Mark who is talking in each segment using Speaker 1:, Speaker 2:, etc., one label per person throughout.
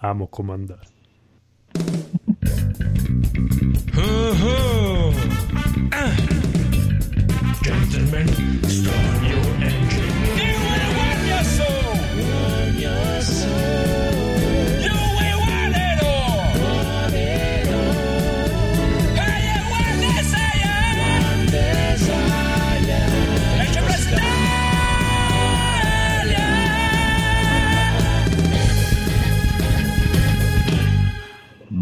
Speaker 1: amo comandare.
Speaker 2: Oh, ah. Gentlemen, start your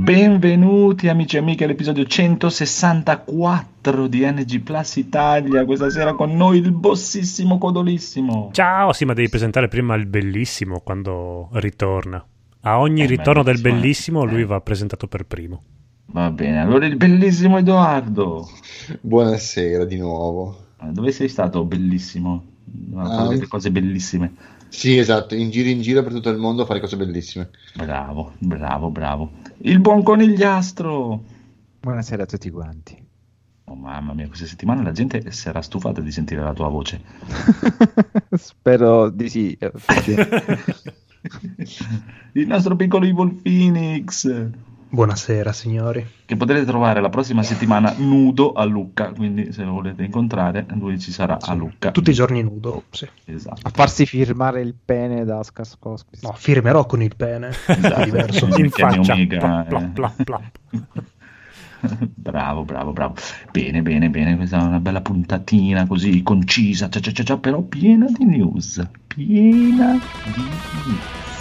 Speaker 3: Benvenuti amici e amiche all'episodio 164 di NG Plus Italia. Questa sera con noi il bossissimo Codolissimo.
Speaker 1: Ciao, sì, ma devi presentare prima il bellissimo quando ritorna. A ogni
Speaker 3: Eh,
Speaker 1: ritorno del
Speaker 3: bellissimo,
Speaker 1: bellissimo
Speaker 3: eh.
Speaker 1: lui va presentato per primo.
Speaker 3: Va bene, allora il bellissimo Edoardo.
Speaker 4: Buonasera di nuovo.
Speaker 3: Dove sei stato bellissimo? A
Speaker 4: Ah,
Speaker 3: cose bellissime.
Speaker 4: Sì, esatto, in giro in giro per tutto il mondo a fare cose bellissime.
Speaker 3: Bravo, bravo, bravo. Il buon conigliastro.
Speaker 5: Buonasera a tutti quanti.
Speaker 3: Oh mamma mia, questa settimana la gente si era stufata di sentire la tua voce.
Speaker 5: Spero di sì. eh,
Speaker 3: Il nostro piccolo Evil Phoenix.
Speaker 6: Buonasera signori.
Speaker 3: che potrete trovare la prossima settimana nudo a Lucca, quindi se lo volete incontrare lui ci sarà a Lucca.
Speaker 6: Tutti i giorni nudo. Sì.
Speaker 3: Esatto.
Speaker 5: a farsi firmare il pene da Skaskowski.
Speaker 6: No, firmerò con il pene.
Speaker 3: Esatto.
Speaker 6: È diverso.
Speaker 3: Sì,
Speaker 1: In faccia.
Speaker 3: Omega,
Speaker 1: Plap,
Speaker 3: eh.
Speaker 1: plap, plap, plap.
Speaker 3: bravo, bravo, bravo. Bene, bene, bene, questa è una bella puntatina così concisa, cia, cia, cia, cia, però piena di news, piena di news.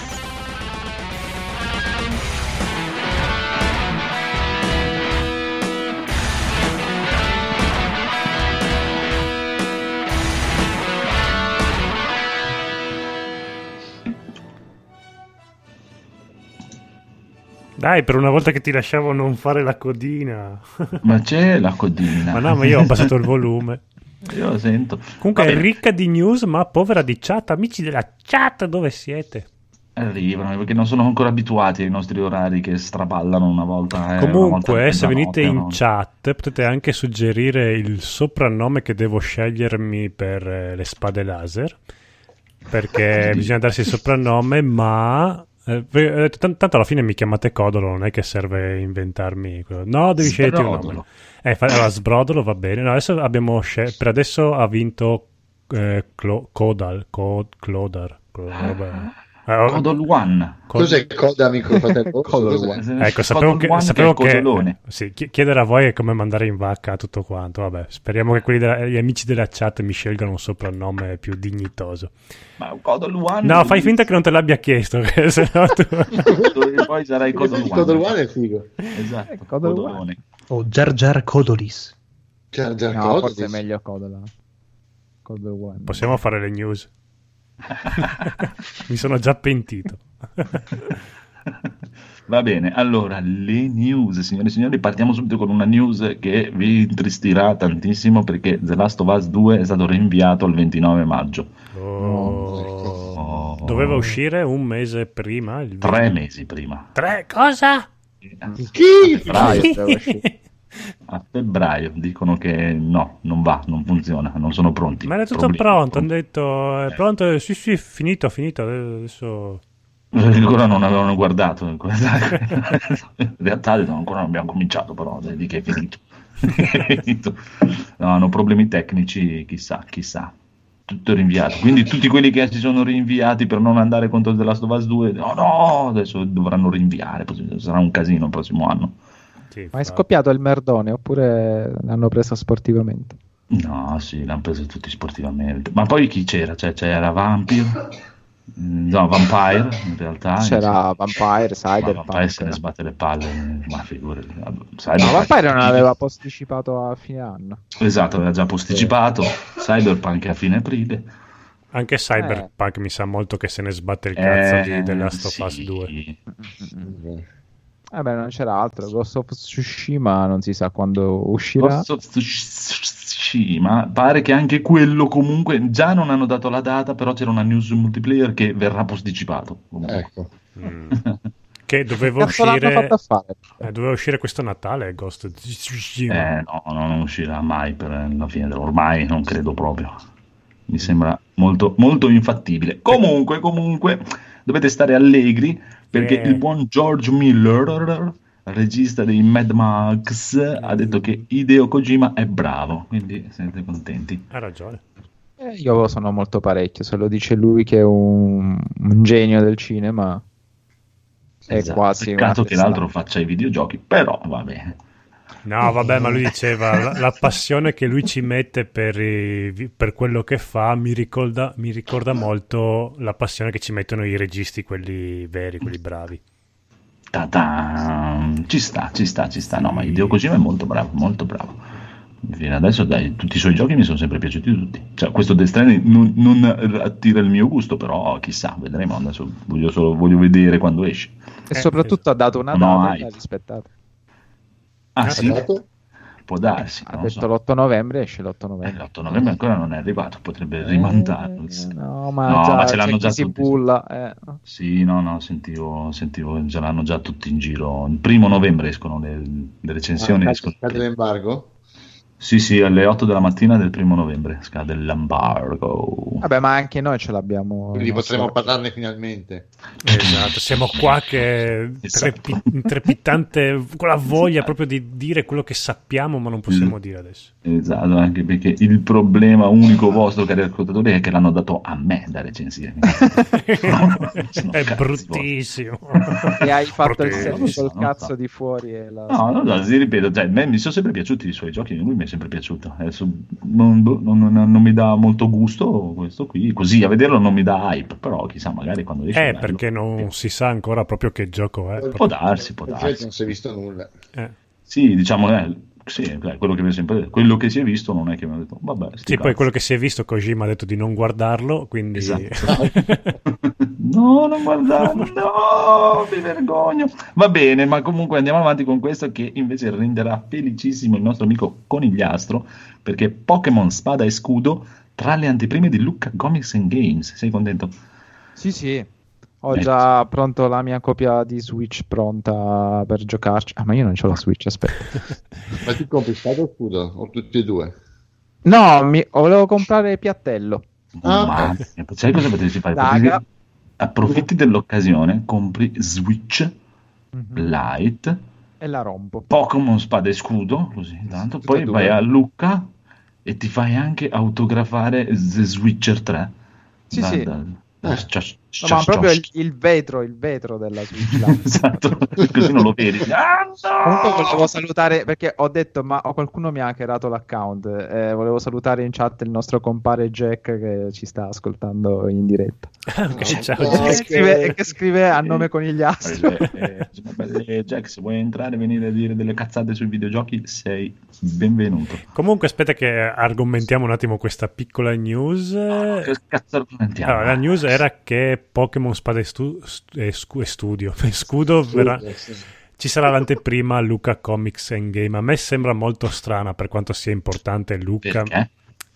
Speaker 1: Dai, per una volta che ti lasciavo non fare la codina.
Speaker 3: Ma c'è la codina.
Speaker 1: ma no, ma io ho abbassato il volume.
Speaker 3: Io lo sento.
Speaker 1: Comunque
Speaker 3: Va
Speaker 1: è ricca di news, ma povera di chat. Amici della chat, dove siete?
Speaker 3: Arrivano perché non sono ancora abituati ai nostri orari che straballano una volta. eh, una volta
Speaker 1: Comunque, se venite in
Speaker 3: no?
Speaker 1: chat, potete anche suggerire il soprannome che devo scegliermi per eh, le spade laser. Perché bisogna darsi il soprannome, ma. Eh, eh, tant- tanto alla fine mi chiamate Codolo, non è che serve inventarmi. quello. No, devi sceglierti un nome.
Speaker 3: Sbrodolo.
Speaker 1: Eh, fa- allora, Sbrodolo va bene. No, adesso abbiamo scel- per adesso ha vinto eh, Clo- Codal. Cod- Clodar. Clo- vabbè. Oh,
Speaker 3: Codol One.
Speaker 1: Cod-
Speaker 4: Cos'è Coda, amico fratello?
Speaker 5: Codol
Speaker 4: Cos'è?
Speaker 5: One.
Speaker 1: Ecco, sapevo
Speaker 3: Codol
Speaker 1: che,
Speaker 3: One
Speaker 1: sapevo
Speaker 3: che
Speaker 1: eh, sì, chi- chiedere a voi è come mandare in vacca tutto quanto. Vabbè, speriamo che quelli della- gli amici della chat mi scelgano un soprannome più dignitoso.
Speaker 3: Ma Codol One.
Speaker 1: No, fai finta che non te l'abbia chiesto, che se no tu...
Speaker 3: E poi sarai Codol One.
Speaker 4: Codol One è figo.
Speaker 3: Esatto.
Speaker 5: Eh, Codol
Speaker 3: Codolone.
Speaker 6: O Jar Jar Codolis.
Speaker 4: Jar Jar
Speaker 5: No,
Speaker 4: Codol,
Speaker 5: forse è meglio Codola.
Speaker 1: Possiamo fare le news. Mi sono già pentito.
Speaker 3: Va bene, allora le news, signore e signori, partiamo subito con una news che vi intristirà tantissimo perché The Last of Us 2 è stato rinviato al 29 maggio.
Speaker 1: Oh.
Speaker 3: Oh.
Speaker 1: Doveva uscire un mese prima. Il
Speaker 3: Tre mesi prima.
Speaker 1: Tre cosa?
Speaker 4: Chi?
Speaker 5: Febbraio.
Speaker 3: A febbraio dicono che no, non va, non funziona, non sono pronti.
Speaker 1: Ma era tutto
Speaker 3: Problemi.
Speaker 1: pronto, hanno detto è pronto, sì sì, finito, finito, adesso...
Speaker 3: Ancora non avevano guardato. In realtà ancora non abbiamo cominciato, però di che è finito. No, hanno problemi tecnici, chissà, chissà. Tutto rinviato. Quindi tutti quelli che si sono rinviati per non andare contro The Last of Us 2, no, no, adesso dovranno rinviare, sarà un casino il prossimo anno.
Speaker 1: Sì,
Speaker 5: Ma è scoppiato il merdone oppure l'hanno preso sportivamente?
Speaker 3: No, sì, l'hanno preso tutti sportivamente. Ma poi chi c'era? Cioè, c'era Vampire, Mm, no, Vampire in realtà.
Speaker 5: C'era Vampire,
Speaker 3: Ma Vampire se ne
Speaker 5: Cyberpunk.
Speaker 3: sbatte le palle, ma figurati.
Speaker 5: No,
Speaker 3: Cyberpunk-
Speaker 5: Vampire non aveva posticipato a fine anno.
Speaker 3: Esatto, aveva già posticipato. Cyberpunk a fine aprile.
Speaker 1: Anche Cyberpunk mi sa molto che se ne sbatte il cazzo
Speaker 3: Eh,
Speaker 1: di The Last of Us
Speaker 3: sì.
Speaker 1: 2.
Speaker 5: Vabbè, non c'era altro. Ghost of Tsushima non si sa quando uscirà.
Speaker 3: Ghost of Tsushima, pare che anche quello comunque già non hanno dato la data, però c'era una news multiplayer che verrà posticipato. comunque.
Speaker 4: Ecco.
Speaker 1: Mm. Che doveva uscire,
Speaker 5: fatto a fare?
Speaker 1: eh, doveva uscire questo Natale Ghost of Tsushima.
Speaker 3: Eh, no, no, non uscirà mai per la fine dell'... Ormai non credo proprio. Mi sembra molto, molto infattibile. Comunque, comunque, dovete stare allegri perché
Speaker 1: Eh.
Speaker 3: il buon George Miller, regista dei Mad Max, ha detto che Hideo Kojima è bravo, quindi siete contenti.
Speaker 1: Ha ragione.
Speaker 5: Eh, io sono molto parecchio, se lo dice lui che è un, un genio del cinema. È
Speaker 3: Esatto,
Speaker 5: quasi
Speaker 3: Peccato che l'altro faccia i videogiochi, però va bene.
Speaker 1: No, vabbè, ma lui diceva la, la passione che lui ci mette per, i- per quello che fa mi ricorda, mi ricorda molto la passione che ci mettono i registi, quelli veri, quelli bravi.
Speaker 3: Ta-ta. Ci sta, ci sta, ci sta. No, ma Hideo Kojima è molto bravo, molto bravo. Fino adesso, dai, tutti i suoi giochi mi sono sempre piaciuti tutti. Cioè, questo Death Stranding non, non attira il mio gusto, però chissà, vedremo. Adesso voglio, solo, voglio vedere quando esce.
Speaker 5: E soprattutto ha dato una
Speaker 3: No,
Speaker 5: data e l'ha rispettata.
Speaker 3: Ah, sì? Può darsi.
Speaker 5: Ha
Speaker 3: non
Speaker 5: detto
Speaker 3: so.
Speaker 5: l'8 novembre, esce l'8
Speaker 3: Eh,
Speaker 5: novembre.
Speaker 3: L'8 novembre ancora non è arrivato, potrebbe rimandarlo.
Speaker 5: Eh, no, ma,
Speaker 3: No,
Speaker 5: già,
Speaker 3: ma ce l'hanno già
Speaker 5: si
Speaker 3: tutti.
Speaker 5: bulla. eh.
Speaker 3: Sì, no, no, sentivo, sentivo, ce l'hanno già tutti in giro. Il primo novembre escono le, le recensioni.
Speaker 4: Ah,
Speaker 3: escono-
Speaker 4: scade l'embargo?
Speaker 3: Sì, sì, alle 8 della mattina del primo novembre scade l'embargo.
Speaker 5: Vabbè, ma anche noi ce l'abbiamo.
Speaker 4: Quindi potremo parlarne finalmente.
Speaker 1: Esatto, siamo qua che
Speaker 3: Esatto.
Speaker 1: trepi- trepidante con la voglia proprio di dire quello che sappiamo, ma non possiamo dire adesso.
Speaker 3: Esatto, anche perché il problema unico vostro, cari ascoltatori, è che l'hanno dato a me da recensire. Sono
Speaker 1: È bruttissimo.
Speaker 5: E hai fatto il selfie col cazzo
Speaker 3: so.
Speaker 5: di fuori. E la...
Speaker 3: No, no, no, ti ripeto, cioè, a me mi sono sempre piaciuti i suoi giochi, lui mi è sempre piaciuto. Adesso non, boh, non- non- non mi dà molto gusto questo qui, così a vederlo non mi dà hype, però chissà, magari quando esce...
Speaker 1: Eh, perché non si sa ancora proprio che gioco è.
Speaker 3: Può darsi, può darsi.
Speaker 4: non si è visto nulla.
Speaker 1: Eh.
Speaker 3: Sì, diciamo, eh, sì, quello che sempre detto. Quello che si è visto non è che mi ha detto, vabbè, sti
Speaker 1: Sì, poi
Speaker 3: cazzi.
Speaker 1: quello che si è visto, Kojima ha detto di non guardarlo, quindi...
Speaker 3: Esatto. no, non guardarlo, no, mi vergogno. Va bene, ma comunque andiamo avanti con questo che invece renderà felicissimo il nostro amico Conigliastro, perché Pokémon Spada e Scudo tra le anteprime di Lucca Comics and Games. Sei contento?
Speaker 5: Sì, sì. Ho
Speaker 3: Eh.
Speaker 5: già pronto la mia copia di Switch pronta per giocarci. Ah, ma io non c'ho la Switch, aspetta.
Speaker 4: Ma tu compri spada o scudo? O tutti e due?
Speaker 5: No, mi... volevo comprare piattello.
Speaker 4: Ah.
Speaker 3: Ma sai cosa potresti fare? Potresti- Approfitti dell'occasione, compri Switch Lite,
Speaker 5: E la rompo.
Speaker 3: Pokémon Spada e Scudo, così tanto, poi
Speaker 5: due.
Speaker 3: vai a Lucca e ti fai anche autografare The Switcher 3.
Speaker 5: Sì, sì.
Speaker 3: da-
Speaker 4: Eh.
Speaker 5: No, ma proprio il, il vetro, il vetro della Switch.
Speaker 3: esatto, così non lo vedi. Ah, no!
Speaker 5: Comunque volevo salutare perché ho detto ma oh, qualcuno mi ha hackerato l'account. Eh, volevo salutare in chat il nostro compare Jack che ci sta ascoltando in diretta.
Speaker 1: Ok, ciao,
Speaker 4: No.
Speaker 5: Che
Speaker 1: Jack.
Speaker 5: scrive, che scrive a nome conigliastro.
Speaker 3: Eh, eh, Jack, se vuoi entrare e venire a dire delle cazzate sui videogiochi, sei benvenuto.
Speaker 1: Comunque aspetta che argomentiamo un attimo questa piccola news.
Speaker 3: Che cazzo argomentiamo?
Speaker 1: Allora, la news era che Pokémon Spada e, Stu- st- e Scu- e Studio e Scudo verrà-
Speaker 4: sì.
Speaker 1: ci sarà l'anteprima Luca Comics and Game. A me sembra molto strana per quanto sia importante Luca.
Speaker 3: Perché?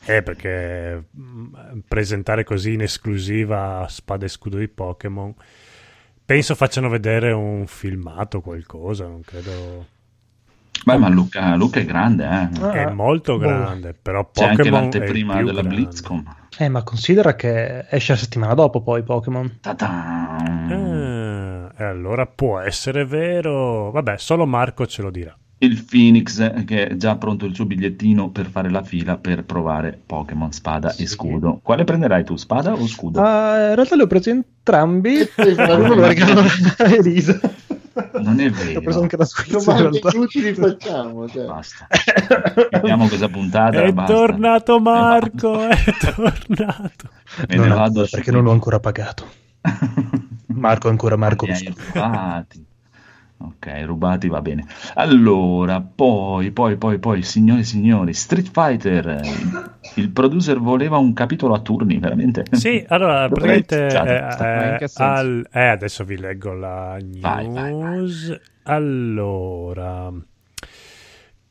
Speaker 1: Eh, perché mm, presentare così in esclusiva Spada e Scudo di Pokémon. Penso facciano vedere un filmato o qualcosa, non credo.
Speaker 3: Beh, ma Luca, Luca è grande, eh.
Speaker 6: Ah,
Speaker 1: È molto
Speaker 6: boh.
Speaker 1: grande, però
Speaker 3: C'è anche
Speaker 1: Pokémon è il
Speaker 3: l'anteprima della
Speaker 1: grande.
Speaker 3: BlizzCon.
Speaker 6: Eh, ma considera che esce la settimana dopo poi Pokémon.
Speaker 1: Ah, e allora può essere vero. Vabbè, solo Marco ce lo dirà.
Speaker 3: Il Phoenix che è già pronto il suo bigliettino per fare la fila per provare Pokémon Spada e
Speaker 4: Sì.
Speaker 3: Scudo. Quale prenderai tu, Spada o Scudo?
Speaker 6: Ah, in realtà li ho presi entrambi.
Speaker 4: E
Speaker 3: Non è vero.
Speaker 6: Ho preso anche la in
Speaker 4: Domande inutili facciamo. Cioè.
Speaker 3: Basta. Vediamo questa puntata.
Speaker 1: È
Speaker 3: basta.
Speaker 1: tornato
Speaker 3: Ne
Speaker 1: Marco, è tornato.
Speaker 3: Me
Speaker 6: Non
Speaker 3: ne
Speaker 6: ho-
Speaker 3: vado
Speaker 6: perché
Speaker 3: subito.
Speaker 6: non l'ho ancora pagato. Marco ancora Marco.
Speaker 3: Mi hai rubati. Ok, rubati va bene. Allora, poi, poi, poi, poi, signori e signori, Street Fighter. eh, Il producer voleva un capitolo a turni, veramente.
Speaker 1: Sì, allora, praticamente eh,
Speaker 5: che
Speaker 1: eh, al- eh, adesso vi leggo la news.
Speaker 3: Vai, vai, vai.
Speaker 1: Allora,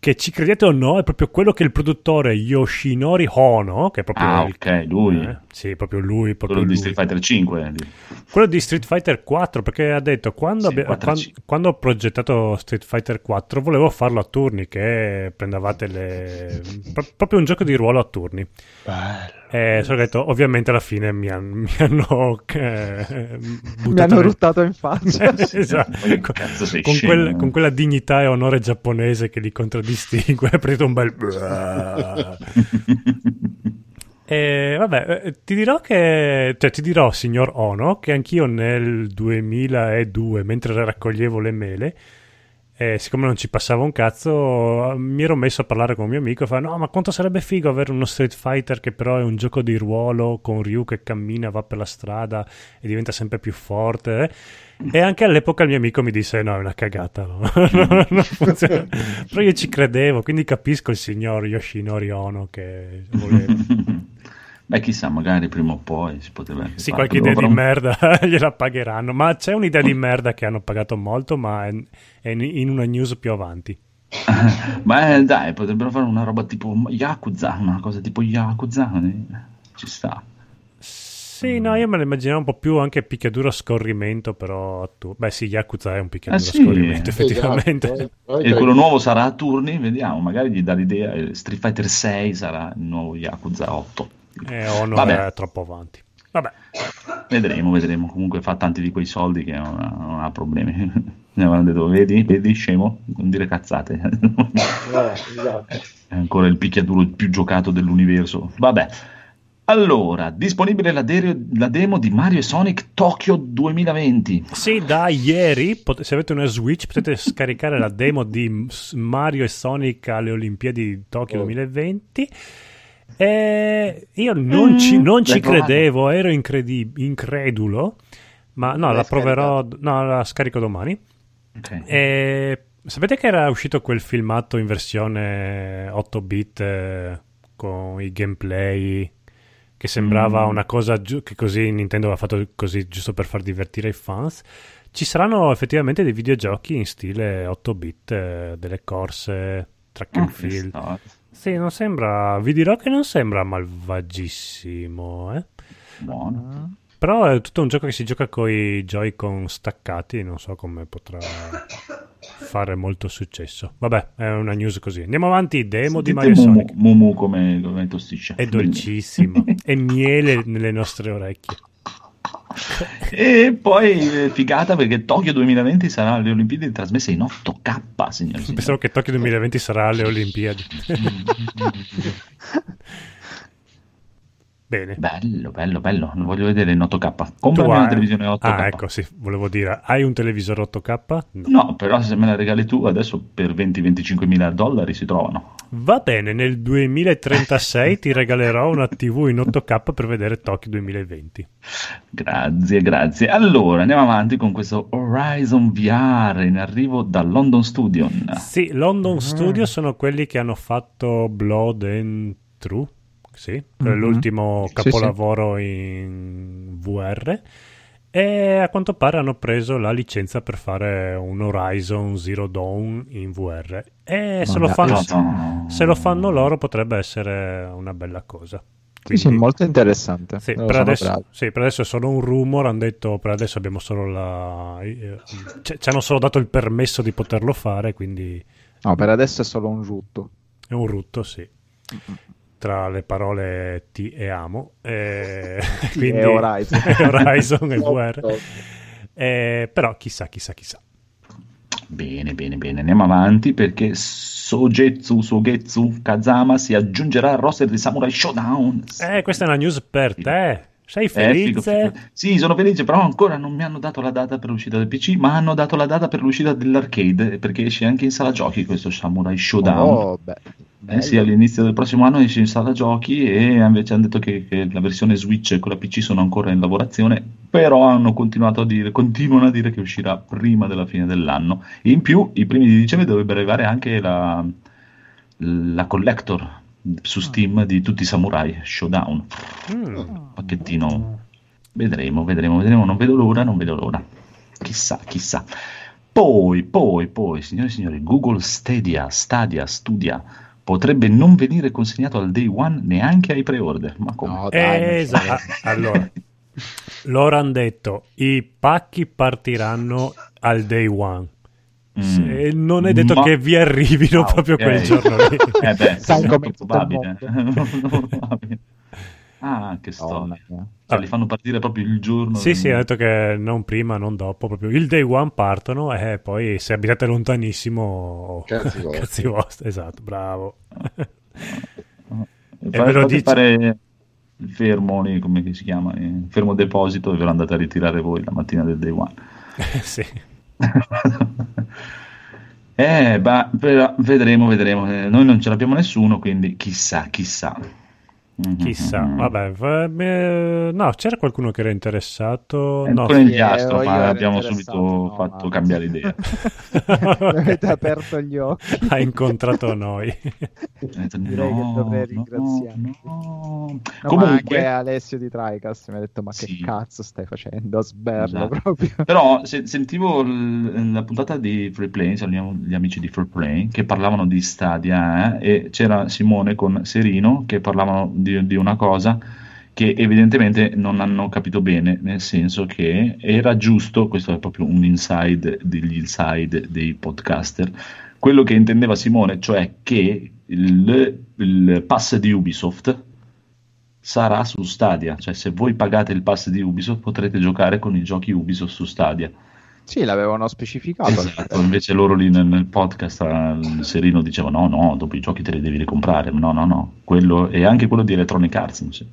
Speaker 1: che ci credete o no, è proprio quello che il produttore Yoshinori Hono, che è proprio
Speaker 3: Ah,
Speaker 1: il-
Speaker 3: ok, lui.
Speaker 1: eh, sì, proprio lui, proprio
Speaker 3: Quello di
Speaker 1: lui.
Speaker 3: Street Fighter 5.
Speaker 1: Quello di Street Fighter 4, perché ha detto quando,
Speaker 3: Sì,
Speaker 1: abbia-
Speaker 3: 4
Speaker 1: quan-
Speaker 3: C.
Speaker 1: quando ho progettato Street Fighter 4 volevo farlo a turni, che prendevate le... pro- proprio un gioco di ruolo a turni.
Speaker 6: Bello.
Speaker 1: E solo detto, ovviamente alla fine mi, han- mi hanno eh,
Speaker 5: Mi hanno ruttato in faccia.
Speaker 1: esatto.
Speaker 3: Ma che
Speaker 1: Con- con, quel-
Speaker 3: eh?
Speaker 1: con quella dignità e onore giapponese che li contraddistingue, ha preso un bel... E vabbè, eh, ti dirò che, cioè ti dirò, signor Ono, che anch'io nel 2002, mentre raccoglievo le mele, eh, siccome non ci passava un cazzo, mi ero messo a parlare con un mio amico e fa: No, ma quanto sarebbe figo avere uno Street Fighter che però è un gioco di ruolo con Ryu che cammina, va per la strada e diventa sempre più forte. eh?" E anche all'epoca il mio amico mi disse: No, è una cagata. no? non funziona." Però io ci credevo, quindi capisco il signor Yoshinori Ono che voleva.
Speaker 3: Beh, chissà, magari prima o poi si potrebbe anche
Speaker 1: Sì,
Speaker 3: fare.
Speaker 1: qualche idea di merda gliela pagheranno. Ma c'è un'idea di merda che hanno pagato molto, ma è, è in- una news più avanti.
Speaker 3: Ma eh, dai, potrebbero fare una roba tipo Yakuza, una cosa tipo Yakuza. eh, Ci sta.
Speaker 1: Sì, no, io me lo immaginavo un po' più anche picchiaduro a scorrimento, però tu... Beh sì, Yakuza è un picchiaduro
Speaker 3: Ah,
Speaker 1: a
Speaker 3: sì.
Speaker 1: scorrimento, effettivamente.
Speaker 4: Esatto. Poi-
Speaker 3: E quello nuovo sarà a turni, vediamo, magari gli dà l'idea. eh, Street Fighter 6 sarà il nuovo Yakuza 8.
Speaker 1: E Ono
Speaker 3: Vabbè.
Speaker 1: è troppo avanti. Vabbè,
Speaker 3: Vedremo, vedremo. Comunque fa tanti di quei soldi che non ha, non ha problemi. Ne avevano detto, vedi, vedi, scemo, non dire cazzate.
Speaker 4: Eh, esatto.
Speaker 3: È ancora il picchiaduro più giocato dell'universo. Vabbè. Allora, disponibile la, de- la demo di Mario e Sonic Tokyo 2020.
Speaker 1: sì, da ieri, pot- se avete una Switch, potete scaricare la demo di Mario e Sonic alle Olimpiadi di Tokyo
Speaker 4: Oh.
Speaker 1: 2020. E io non ci, non ci credevo, ero incredi- incredulo, ma no,
Speaker 4: L'hai
Speaker 1: la proverò, no, la scarico domani.
Speaker 3: Ok.
Speaker 1: E sapete che era uscito quel filmato in versione 8 bit eh, con i gameplay che sembrava
Speaker 3: Mm.
Speaker 1: una cosa giu- che così Nintendo aveva fatto così giusto per far divertire i fans. Ci saranno effettivamente dei videogiochi in stile 8 bit, eh, delle corse, track and
Speaker 3: Ah,
Speaker 1: field.
Speaker 3: no,
Speaker 1: Sì, non sembra, vi dirò che non sembra malvagissimo, eh.
Speaker 3: Buono.
Speaker 1: Però è tutto un gioco che si gioca con i Joy-Con staccati, non so come potrà fare molto successo. Vabbè, è una news così. Andiamo avanti, demo di
Speaker 3: Sentite
Speaker 1: Mario e
Speaker 3: Mumu,
Speaker 1: Sonic.
Speaker 3: Mumu come, come tosticcia.
Speaker 1: È dolcissima, è miele nelle nostre orecchie.
Speaker 3: E poi eh, figata perché Tokyo 2020 sarà alle Olimpiadi trasmesse in 8K, signori.
Speaker 1: Pensavo che Tokyo 2020 sarà alle Olimpiadi. Bene.
Speaker 3: Bello, bello, bello. Lo voglio vedere in 8K.
Speaker 1: Tu
Speaker 3: Comprami
Speaker 1: hai-
Speaker 3: una televisione 8K.
Speaker 1: Ah, ecco, sì, volevo dire, hai un televisore 8K? No.
Speaker 3: No, però se me la regali tu adesso per 20-25 mila dollari si trovano.
Speaker 1: Va bene, nel 2036 ti regalerò una TV in 8K per vedere Tokyo 2020.
Speaker 3: Grazie, grazie. Allora, andiamo avanti con questo Horizon VR in arrivo da London Studio.
Speaker 1: Sì, London Studio sono quelli che hanno fatto Blood and True, sì,
Speaker 5: Mhm.
Speaker 1: l'ultimo
Speaker 5: Sì,
Speaker 1: capolavoro in VR. E a quanto pare hanno preso la licenza per fare un Horizon Zero Dawn in VR. E se lo, fanno,
Speaker 3: No.
Speaker 1: se lo fanno loro potrebbe essere una bella cosa.
Speaker 5: Sì, sì, molto interessante.
Speaker 1: Sì per, adesso, sì, per adesso è solo un rumor. Hanno detto per adesso abbiamo solo la. eh, ci ci hanno solo dato il permesso di poterlo fare. Quindi
Speaker 5: No, per adesso è solo un rutto.
Speaker 1: è un rutto, sì. Tra le parole ti e amo. eh, quindi,
Speaker 5: e Horizon.
Speaker 1: Horizon e VR. Eh, però chissà, chissà, chissà.
Speaker 3: Bene, bene, bene. Andiamo avanti perché Sogetsu Sogetsu Kazama si aggiungerà al roster di Samurai Showdown.
Speaker 1: Eh, questa è una news per te. Sei
Speaker 3: Eh, figo,
Speaker 1: felice?
Speaker 3: figo. Sì, sono felice, però ancora non mi hanno dato la data per l'uscita del PC, ma hanno dato la data per l'uscita dell'arcade, perché esce anche in sala giochi questo Samurai Showdown.
Speaker 5: Oh, beh.
Speaker 3: Eh sì, all'inizio del prossimo anno esce in sala giochi e invece hanno detto che, che la versione Switch e quella PC sono ancora in lavorazione, però hanno continuato a dire, continuano a dire che uscirà prima della fine dell'anno. In più, i primi di dicembre dovrebbe arrivare anche la, la collector su Steam di tutti i samurai Showdown.
Speaker 1: Mm.
Speaker 3: Pacchettino. Vedremo, vedremo, vedremo. Non vedo l'ora, non vedo l'ora. Chissà, chissà. Poi, poi, poi, signore e signori, Google Stadia, Stadia, Studia, potrebbe non venire consegnato al day one neanche ai pre-order. Ma come?
Speaker 5: No, dai, non
Speaker 1: Esatto. Allora, loro hanno detto i pacchi partiranno al day one.
Speaker 3: Mm.
Speaker 1: Se- non è detto
Speaker 3: Ma-
Speaker 1: che vi arrivino
Speaker 3: Ah,
Speaker 1: proprio
Speaker 3: ok.
Speaker 1: quel giorno lì.
Speaker 3: Eh beh,
Speaker 5: Sai il
Speaker 3: probabile. Probabile. Ah, che storia.
Speaker 5: mia.
Speaker 3: Cioè, li fanno partire proprio il giorno.
Speaker 1: Sì,
Speaker 3: del-
Speaker 1: sì, ha detto che non prima, non dopo, proprio il day one partono e poi se abitate lontanissimo,
Speaker 4: Cazzi vostri.
Speaker 1: cazzi vostri, esatto, bravo.
Speaker 3: Fate-
Speaker 1: ve lo dice-
Speaker 3: fare il fermo lì, come si chiama? Il fermo deposito e ve lo andate a ritirare voi la mattina del day one.
Speaker 1: sì.
Speaker 3: eh, però vedremo, vedremo. Eh, Noi non ce l'abbiamo nessuno, quindi chissà, chissà.
Speaker 1: Chissà,
Speaker 3: Mhm.
Speaker 1: vabbè, va- eh, no, c'era qualcuno che era interessato?
Speaker 3: È
Speaker 1: No,
Speaker 3: un conigliastro,
Speaker 5: Sì, io
Speaker 3: ma abbiamo subito
Speaker 5: no,
Speaker 3: fatto
Speaker 5: ma-
Speaker 3: cambiare idea.
Speaker 5: Avete aperto gli occhi.
Speaker 1: ha incontrato noi.
Speaker 3: Detto,
Speaker 5: Direi che dovrei ringraziarti.
Speaker 3: no. Comunque,
Speaker 5: anche Alessio di Tricast mi ha detto: Ma
Speaker 3: Sì.
Speaker 5: che cazzo stai facendo? Sberlo
Speaker 3: Esatto.
Speaker 5: proprio.
Speaker 3: Però se- sentivo l- la puntata di Free Play, salutiamo gli amici di Free Play, che parlavano di Stadia eh, e c'era Simone con Serino che parlavano di, di una cosa che evidentemente non hanno capito bene, nel senso che era giusto, questo è proprio un inside degli inside dei podcaster, quello che intendeva Simone, cioè che il, il pass di Ubisoft sarà su Stadia, cioè se voi pagate il pass di Ubisoft potrete giocare con i giochi Ubisoft su Stadia.
Speaker 5: Sì, l'avevano specificato.
Speaker 3: Esatto, invece loro lì nel, nel podcast il Serino diceva no, no, dopo i giochi te li devi ricomprare, no, no, no, quello e anche quello di Electronic Arts. so.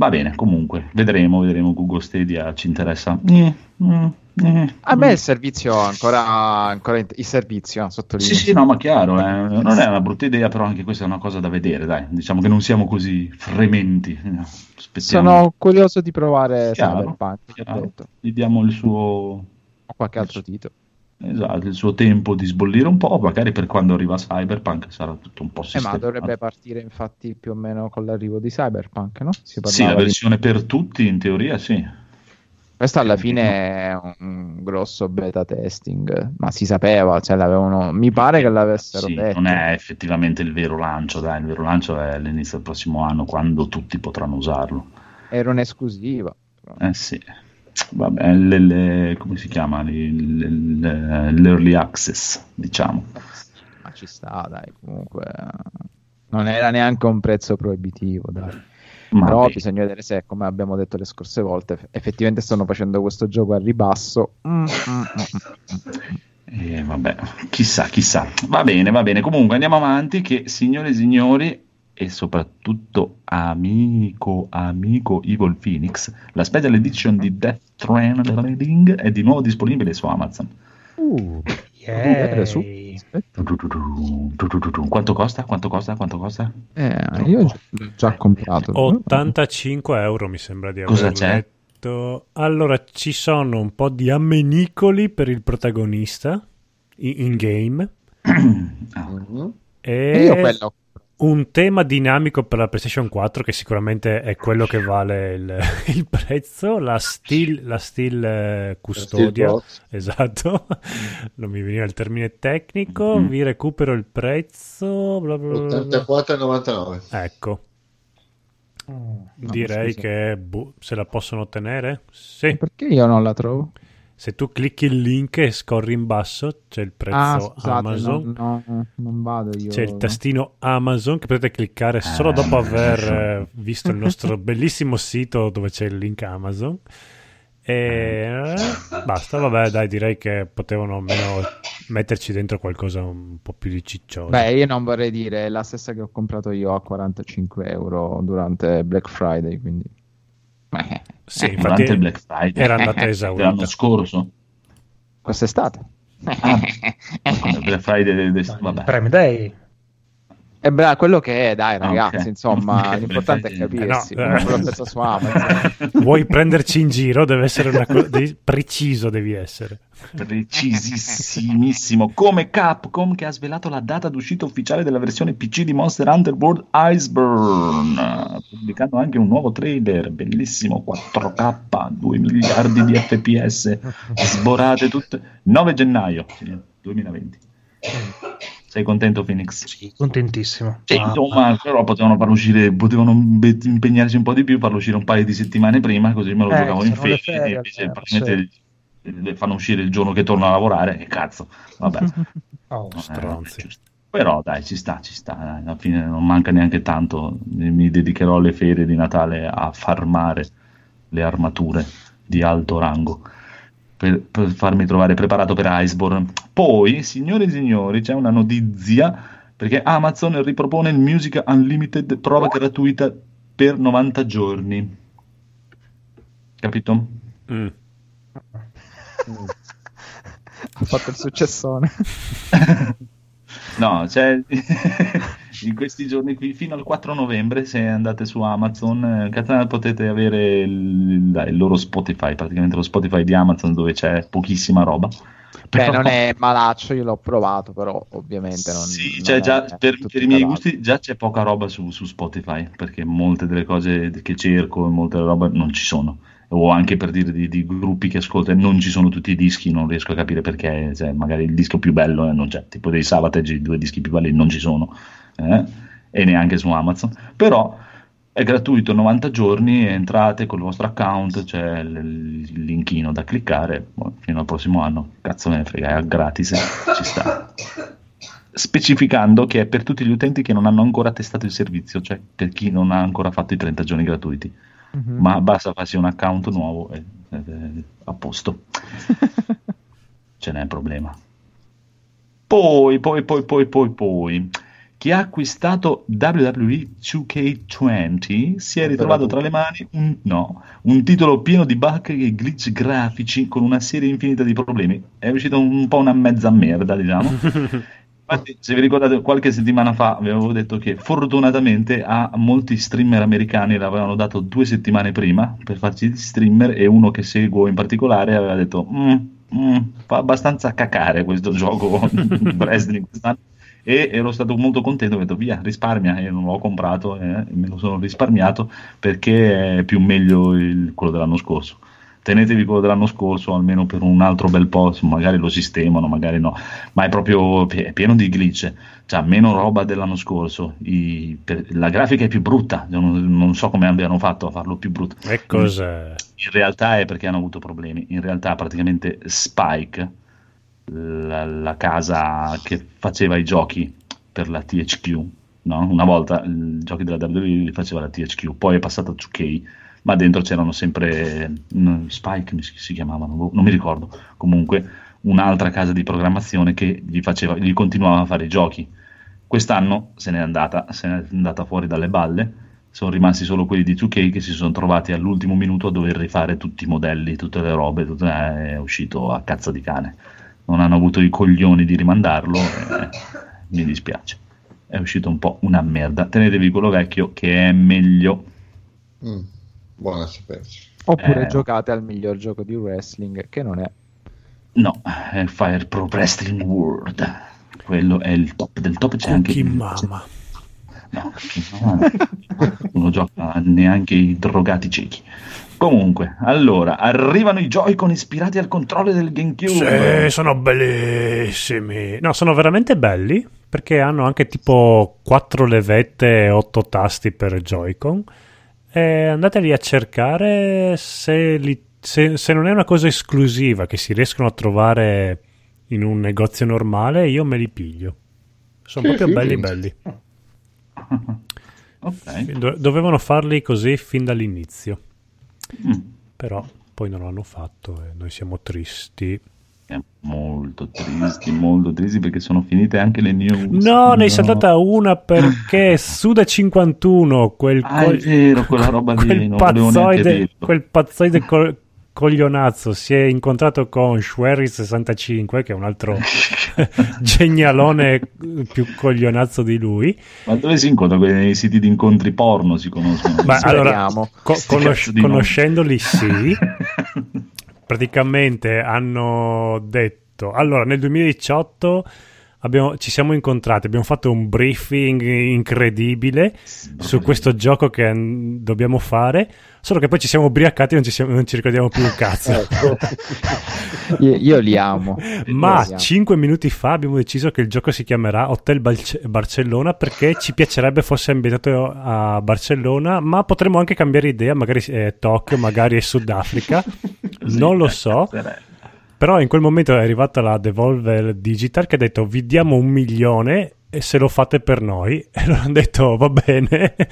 Speaker 3: Va bene, comunque, vedremo, vedremo, Google Stadia ci interessa. Eh, eh, eh.
Speaker 5: A me il servizio ancora, ancora int- il servizio sottolineo.
Speaker 3: Sì, sì, no, ma chiaro, eh, non è una brutta idea, però anche questa è una cosa da vedere, dai, diciamo che non siamo così frementi. eh, Aspettiamo.
Speaker 5: Sono curioso di provare
Speaker 3: Chiaro,
Speaker 5: Cyberpunk.
Speaker 3: chiaro. Gli diamo il suo,
Speaker 5: O qualche altro titolo.
Speaker 3: Esatto, il suo tempo di sbollire un po', magari per quando arriva Cyberpunk sarà tutto un po'
Speaker 5: Eh, ma
Speaker 3: sistemato.
Speaker 5: dovrebbe partire infatti più o meno con l'arrivo di Cyberpunk, no?
Speaker 3: Sì, la
Speaker 5: di-
Speaker 3: versione per tutti in teoria sì.
Speaker 5: Questo alla fine è un grosso beta testing, ma si sapeva, cioè l'avevano... mi pare che l'avessero
Speaker 3: Sì,
Speaker 5: detto.
Speaker 3: non è effettivamente il vero lancio, dai, il vero lancio è all'inizio del prossimo anno quando tutti potranno usarlo.
Speaker 5: Era un'esclusiva.
Speaker 3: Eh sì, vabbè, le- le- come si chiama? Il- L'early access, diciamo.
Speaker 5: Ma ci sta, dai, comunque... Non era neanche un prezzo proibitivo, dai.
Speaker 3: Ma
Speaker 5: Però
Speaker 3: beh,
Speaker 5: bisogna vedere se, come abbiamo detto le scorse volte, eff- effettivamente stanno facendo questo gioco a ribasso. Mm, mm, mm, mm.
Speaker 3: eh, vabbè, chissà, chissà. Va bene, va bene. Comunque andiamo avanti che, signore e signori, e soprattutto amico, amico Evil Phoenix, la special edition di Death Stranding è di nuovo disponibile su Amazon.
Speaker 5: Uh,
Speaker 6: Yay.
Speaker 5: su.
Speaker 3: Quanto costa? Quanto costa? Quanto costa?
Speaker 5: Eh, io l'ho già comprato.
Speaker 1: 85 euro mi sembra di aver
Speaker 3: Cosa c'è?
Speaker 1: letto. Allora, ci sono un po' di ammenicoli per il protagonista in, in game
Speaker 3: Ah,
Speaker 4: Mhm.
Speaker 1: e,
Speaker 5: E io quello.
Speaker 1: Un tema dinamico per la PlayStation 4 che sicuramente è quello che vale il, il prezzo, la Steel, la steel eh, Custodia.
Speaker 4: Steel Box.
Speaker 1: Esatto, non mi veniva il termine tecnico,
Speaker 3: Mhm.
Speaker 1: vi recupero il prezzo. bla bla bla bla.
Speaker 4: 84,99.
Speaker 1: Ecco,
Speaker 6: Mm.
Speaker 5: No,
Speaker 1: direi che boh, se la possono ottenere. Sì,
Speaker 5: Perché io non la trovo?
Speaker 1: Se tu clicchi il link e scorri in basso c'è il prezzo
Speaker 5: ah, scusate,
Speaker 1: Amazon.
Speaker 5: no, no, non vado io.
Speaker 1: C'è il tastino Amazon che potete cliccare solo
Speaker 3: Ah.
Speaker 1: dopo aver eh, visto il nostro bellissimo sito dove c'è il link Amazon. E eh, basta, vabbè, dai, direi che potevano almeno metterci dentro qualcosa un po' più di ciccioso.
Speaker 5: Beh, io non vorrei dire, è la stessa che ho comprato io a 45 euro durante Black Friday, quindi... Eh,
Speaker 1: sì, infatti
Speaker 3: durante il Black Friday
Speaker 1: era andata
Speaker 3: dell'anno
Speaker 1: esaurita.
Speaker 3: scorso.
Speaker 5: Quest'estate.
Speaker 3: Ah, il Black Friday del, del- vabbè.
Speaker 6: Prime Day.
Speaker 5: E beh, quello che è, dai, ragazzi,
Speaker 3: ok.
Speaker 5: insomma, l'importante è
Speaker 3: perfetto.
Speaker 5: capirsi.
Speaker 1: Eh, no, eh. Vuoi prenderci in giro? Deve essere una cosa preciso, devi essere.
Speaker 3: Precisissimissimo. Come Capcom che ha svelato la data d'uscita ufficiale della versione PC di Monster Hunter World Iceborne, pubblicando anche un nuovo trailer bellissimo 4K, 2 miliardi di FPS, sborate tutte. 9 gennaio sì, 2020. Sei contento, Phoenix?
Speaker 6: Sì, contentissimo.
Speaker 3: Sì,
Speaker 6: Ah,
Speaker 3: insomma, però potevano farlo uscire, potevano be- impegnarsi un po' di più, farlo uscire un paio di settimane prima, così me lo
Speaker 6: Eh,
Speaker 3: giocavo in ferie.
Speaker 6: ferie,
Speaker 3: invece
Speaker 6: eh,
Speaker 3: praticamente le fanno uscire il giorno che torno a lavorare, e cazzo, vabbè.
Speaker 6: oh,
Speaker 3: Eh,
Speaker 1: Stronzi.
Speaker 3: giusto. Però dai, ci sta, ci sta, dai, alla fine non manca neanche tanto, mi mi dedicherò alle ferie di Natale a farmare le armature di alto rango. Per, per farmi trovare preparato per Iceborne. Poi, signore e signori, c'è una notizia perché Amazon ripropone il Music Unlimited prova gratuita per 90 giorni. Capito?
Speaker 1: Mm.
Speaker 5: ha fatto il successone.
Speaker 3: No, cioè, in questi giorni qui, fino al 4 novembre, se andate su Amazon, eh, potete avere il, il loro Spotify, praticamente lo Spotify di Amazon dove c'è pochissima roba.
Speaker 5: Beh,
Speaker 3: Però-
Speaker 5: non è malaccio, io l'ho provato, però ovviamente non
Speaker 3: Sì,
Speaker 5: non
Speaker 3: cioè già per, per i miei gusti già c'è poca roba su, su Spotify, perché molte delle cose che cerco molte robe non ci sono. O anche per dire di, di gruppi che ascolto e non ci sono tutti i dischi, non riesco a capire perché, cioè, magari il disco più bello eh, non c'è, tipo dei Savatage, i due dischi più belli non ci sono, eh, e neanche su Amazon. Però è gratuito 90 giorni, entrate col vostro account, c'è il, il linkino da cliccare boh, fino al prossimo anno. Cazzo me ne frega, è gratis, ci sta specificando che è per tutti gli utenti che non hanno ancora testato il servizio, cioè per chi non ha ancora fatto i 30 giorni gratuiti.
Speaker 5: Mhm.
Speaker 3: Ma basta farsi un account nuovo e ed è a posto, ce n'è problema. Poi, poi, poi, poi, poi, poi, chi ha acquistato WWE 2K20 si è ritrovato tra le mani un, no, un titolo pieno di bug e glitch grafici con una serie infinita di problemi. È uscito un po' una mezza merda, diciamo. Infatti, se vi ricordate, qualche settimana fa vi avevo detto che fortunatamente a molti streamer americani l'avevano dato due settimane prima per farci gli streamer e uno che seguo in particolare aveva detto "Mm, mm, fa abbastanza cacare questo gioco wrestling quest'anno e ero stato molto contento, ho detto via, risparmia e non l'ho comprato eh, me lo sono risparmiato perché è più meglio il- quello dell'anno scorso. Tenetevi quello dell'anno scorso almeno per un altro bel po', magari lo sistemano, magari no, ma è proprio è pieno di glitch, cioè meno roba dell'anno scorso, I- per- la grafica è più brutta, non, non so come abbiano fatto a farlo più brutto.
Speaker 1: E cos'è?
Speaker 3: In realtà è perché hanno avuto problemi. In realtà, praticamente Spike, la, la casa che faceva i giochi per la THQ, no? una volta i giochi della WWE li faceva la THQ, poi è passata a 2K, ma dentro c'erano sempre mm, Spike mi si, chiamavano, boh, non mi ricordo. Comunque, un'altra casa di programmazione che gli, faceva, gli continuava a fare i giochi. Quest'anno se n'è andata, se n'è andata fuori dalle balle sono rimasti solo quelli di 2K che si sono trovati all'ultimo minuto a dover rifare tutti i modelli, tutte le robe, tutto- eh, è uscito a cazzo di cane. Non hanno avuto i coglioni di rimandarlo, eh, mi dispiace. È uscito un po' una merda. Tenetevi quello vecchio che è meglio.
Speaker 4: Mm, buono a saperci.
Speaker 5: Oppure
Speaker 3: Eh.
Speaker 5: giocate al miglior gioco di wrestling, che non è.
Speaker 3: No, è Fire Pro Wrestling World. Quello è il top del top. C'è anche
Speaker 1: Cookie Mama.
Speaker 3: No, no, non gioca neanche i drogati ciechi. Comunque, allora, arrivano i Joy-Con ispirati al controllo del GameCube.
Speaker 1: Sì, sono bellissimi. No, sono veramente belli perché hanno anche tipo 4 levette e 8 tasti per Joy-Con. E andateli a cercare se, li- se- se non è una cosa esclusiva che si riescono a trovare in un negozio normale, io me li piglio. Sono
Speaker 4: Sì,
Speaker 1: proprio
Speaker 4: sì,
Speaker 1: belli
Speaker 4: sì.
Speaker 1: belli.
Speaker 3: Ok.
Speaker 1: Do- dovevano farli così fin dall'inizio,
Speaker 3: Mm.
Speaker 1: però poi non l'hanno fatto e noi siamo tristi.
Speaker 3: Siamo molto tristi, molto tristi perché sono finite anche le news.
Speaker 1: No, ne hai saltata una perché Suda51, quel,
Speaker 3: Ah, è vero, quella roba lì,
Speaker 1: quel
Speaker 3: neanche
Speaker 1: pazzoide, quel pazzoide col- coglionazzo si è incontrato con Schwery65, che è un altro genialone più coglionazzo di lui.
Speaker 3: Ma dove si incontra? Nei siti di incontri porno si conoscono.
Speaker 1: Ma allora, co- conos- conoscendoli sì, praticamente hanno detto allora nel 2018 abbiamo- ci siamo incontrati abbiamo fatto un briefing incredibile su questo gioco che mm, dobbiamo fare solo che poi ci siamo ubriacati e non ci, siamo- non ci ricordiamo più un cazzo.
Speaker 4: Ecco.
Speaker 5: Io, io li amo.
Speaker 1: ma 5 minuti fa abbiamo deciso che il gioco si chiamerà Hotel Balce- Barcellona perché ci piacerebbe fosse ambientato a Barcellona ma potremmo anche cambiare idea magari è Tokyo magari è Sudafrica. Non lo so Però in quel momento è arrivata la Devolver Digital che ha detto vi diamo un milione e se lo fate per noi. E loro hanno detto va bene. e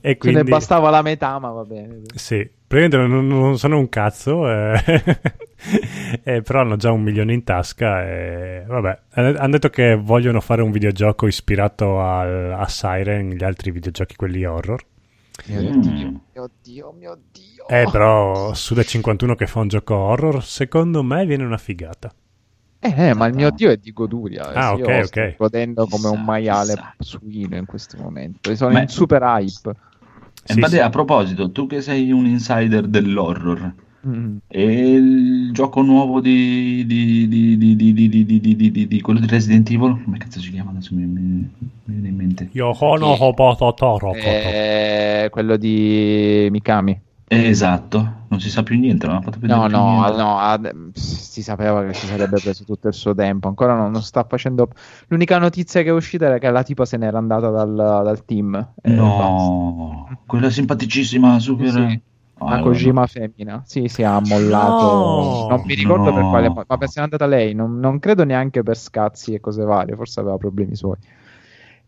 Speaker 5: Ce ne
Speaker 1: quindi...
Speaker 5: bastava la metà, ma va bene.
Speaker 1: Sì, praticamente non, non sono un cazzo, eh. Eh, però hanno già un milione in tasca e vabbè. Hanno detto che vogliono fare un videogioco ispirato al- a Siren, gli altri videogiochi, quelli horror.
Speaker 5: Mio
Speaker 3: Mm.
Speaker 5: Dio, mio Dio, mio Dio.
Speaker 1: Eh, però Suda 51 che fa un gioco horror, secondo me viene una figata.
Speaker 5: Eh, eh ma il mio dio è di goduria.
Speaker 1: Ah,
Speaker 5: ok,
Speaker 1: ok.
Speaker 5: Sto godendo come un maiale suino in questo momento. Sono
Speaker 3: ma...
Speaker 5: in super hype.
Speaker 1: Sì,
Speaker 3: Infatti,
Speaker 1: sì.
Speaker 3: a proposito, tu che sei un insider dell'horror,
Speaker 5: mm.
Speaker 3: e il gioco nuovo di, di, di, di, quello di Resident Evil, come cazzo si chiama adesso? Mi, mi, mi viene in mente.
Speaker 1: Yohono conosco
Speaker 5: Eh, quello di Mikami.
Speaker 3: Eh, esatto, non si sa più niente, non ha fatto vedere
Speaker 5: No,
Speaker 3: più
Speaker 5: no,
Speaker 3: niente.
Speaker 5: no, ad- si sapeva che si sarebbe preso tutto il suo tempo. Ancora non, non sta facendo. L'unica notizia che è uscita era che la tipa se n'era andata dal, dal team. E basta.
Speaker 3: No, quella simpaticissima, super...
Speaker 5: Sì.
Speaker 3: Ah,
Speaker 5: Una
Speaker 3: allora.
Speaker 5: Kojima femmina. Sì, sì, ha mollato.
Speaker 1: No.
Speaker 5: non mi ricordo per
Speaker 3: No.
Speaker 5: quale. mo- Vabbè, se n'è andata lei. Non, non credo neanche per scazzi e cose varie. Forse aveva problemi suoi.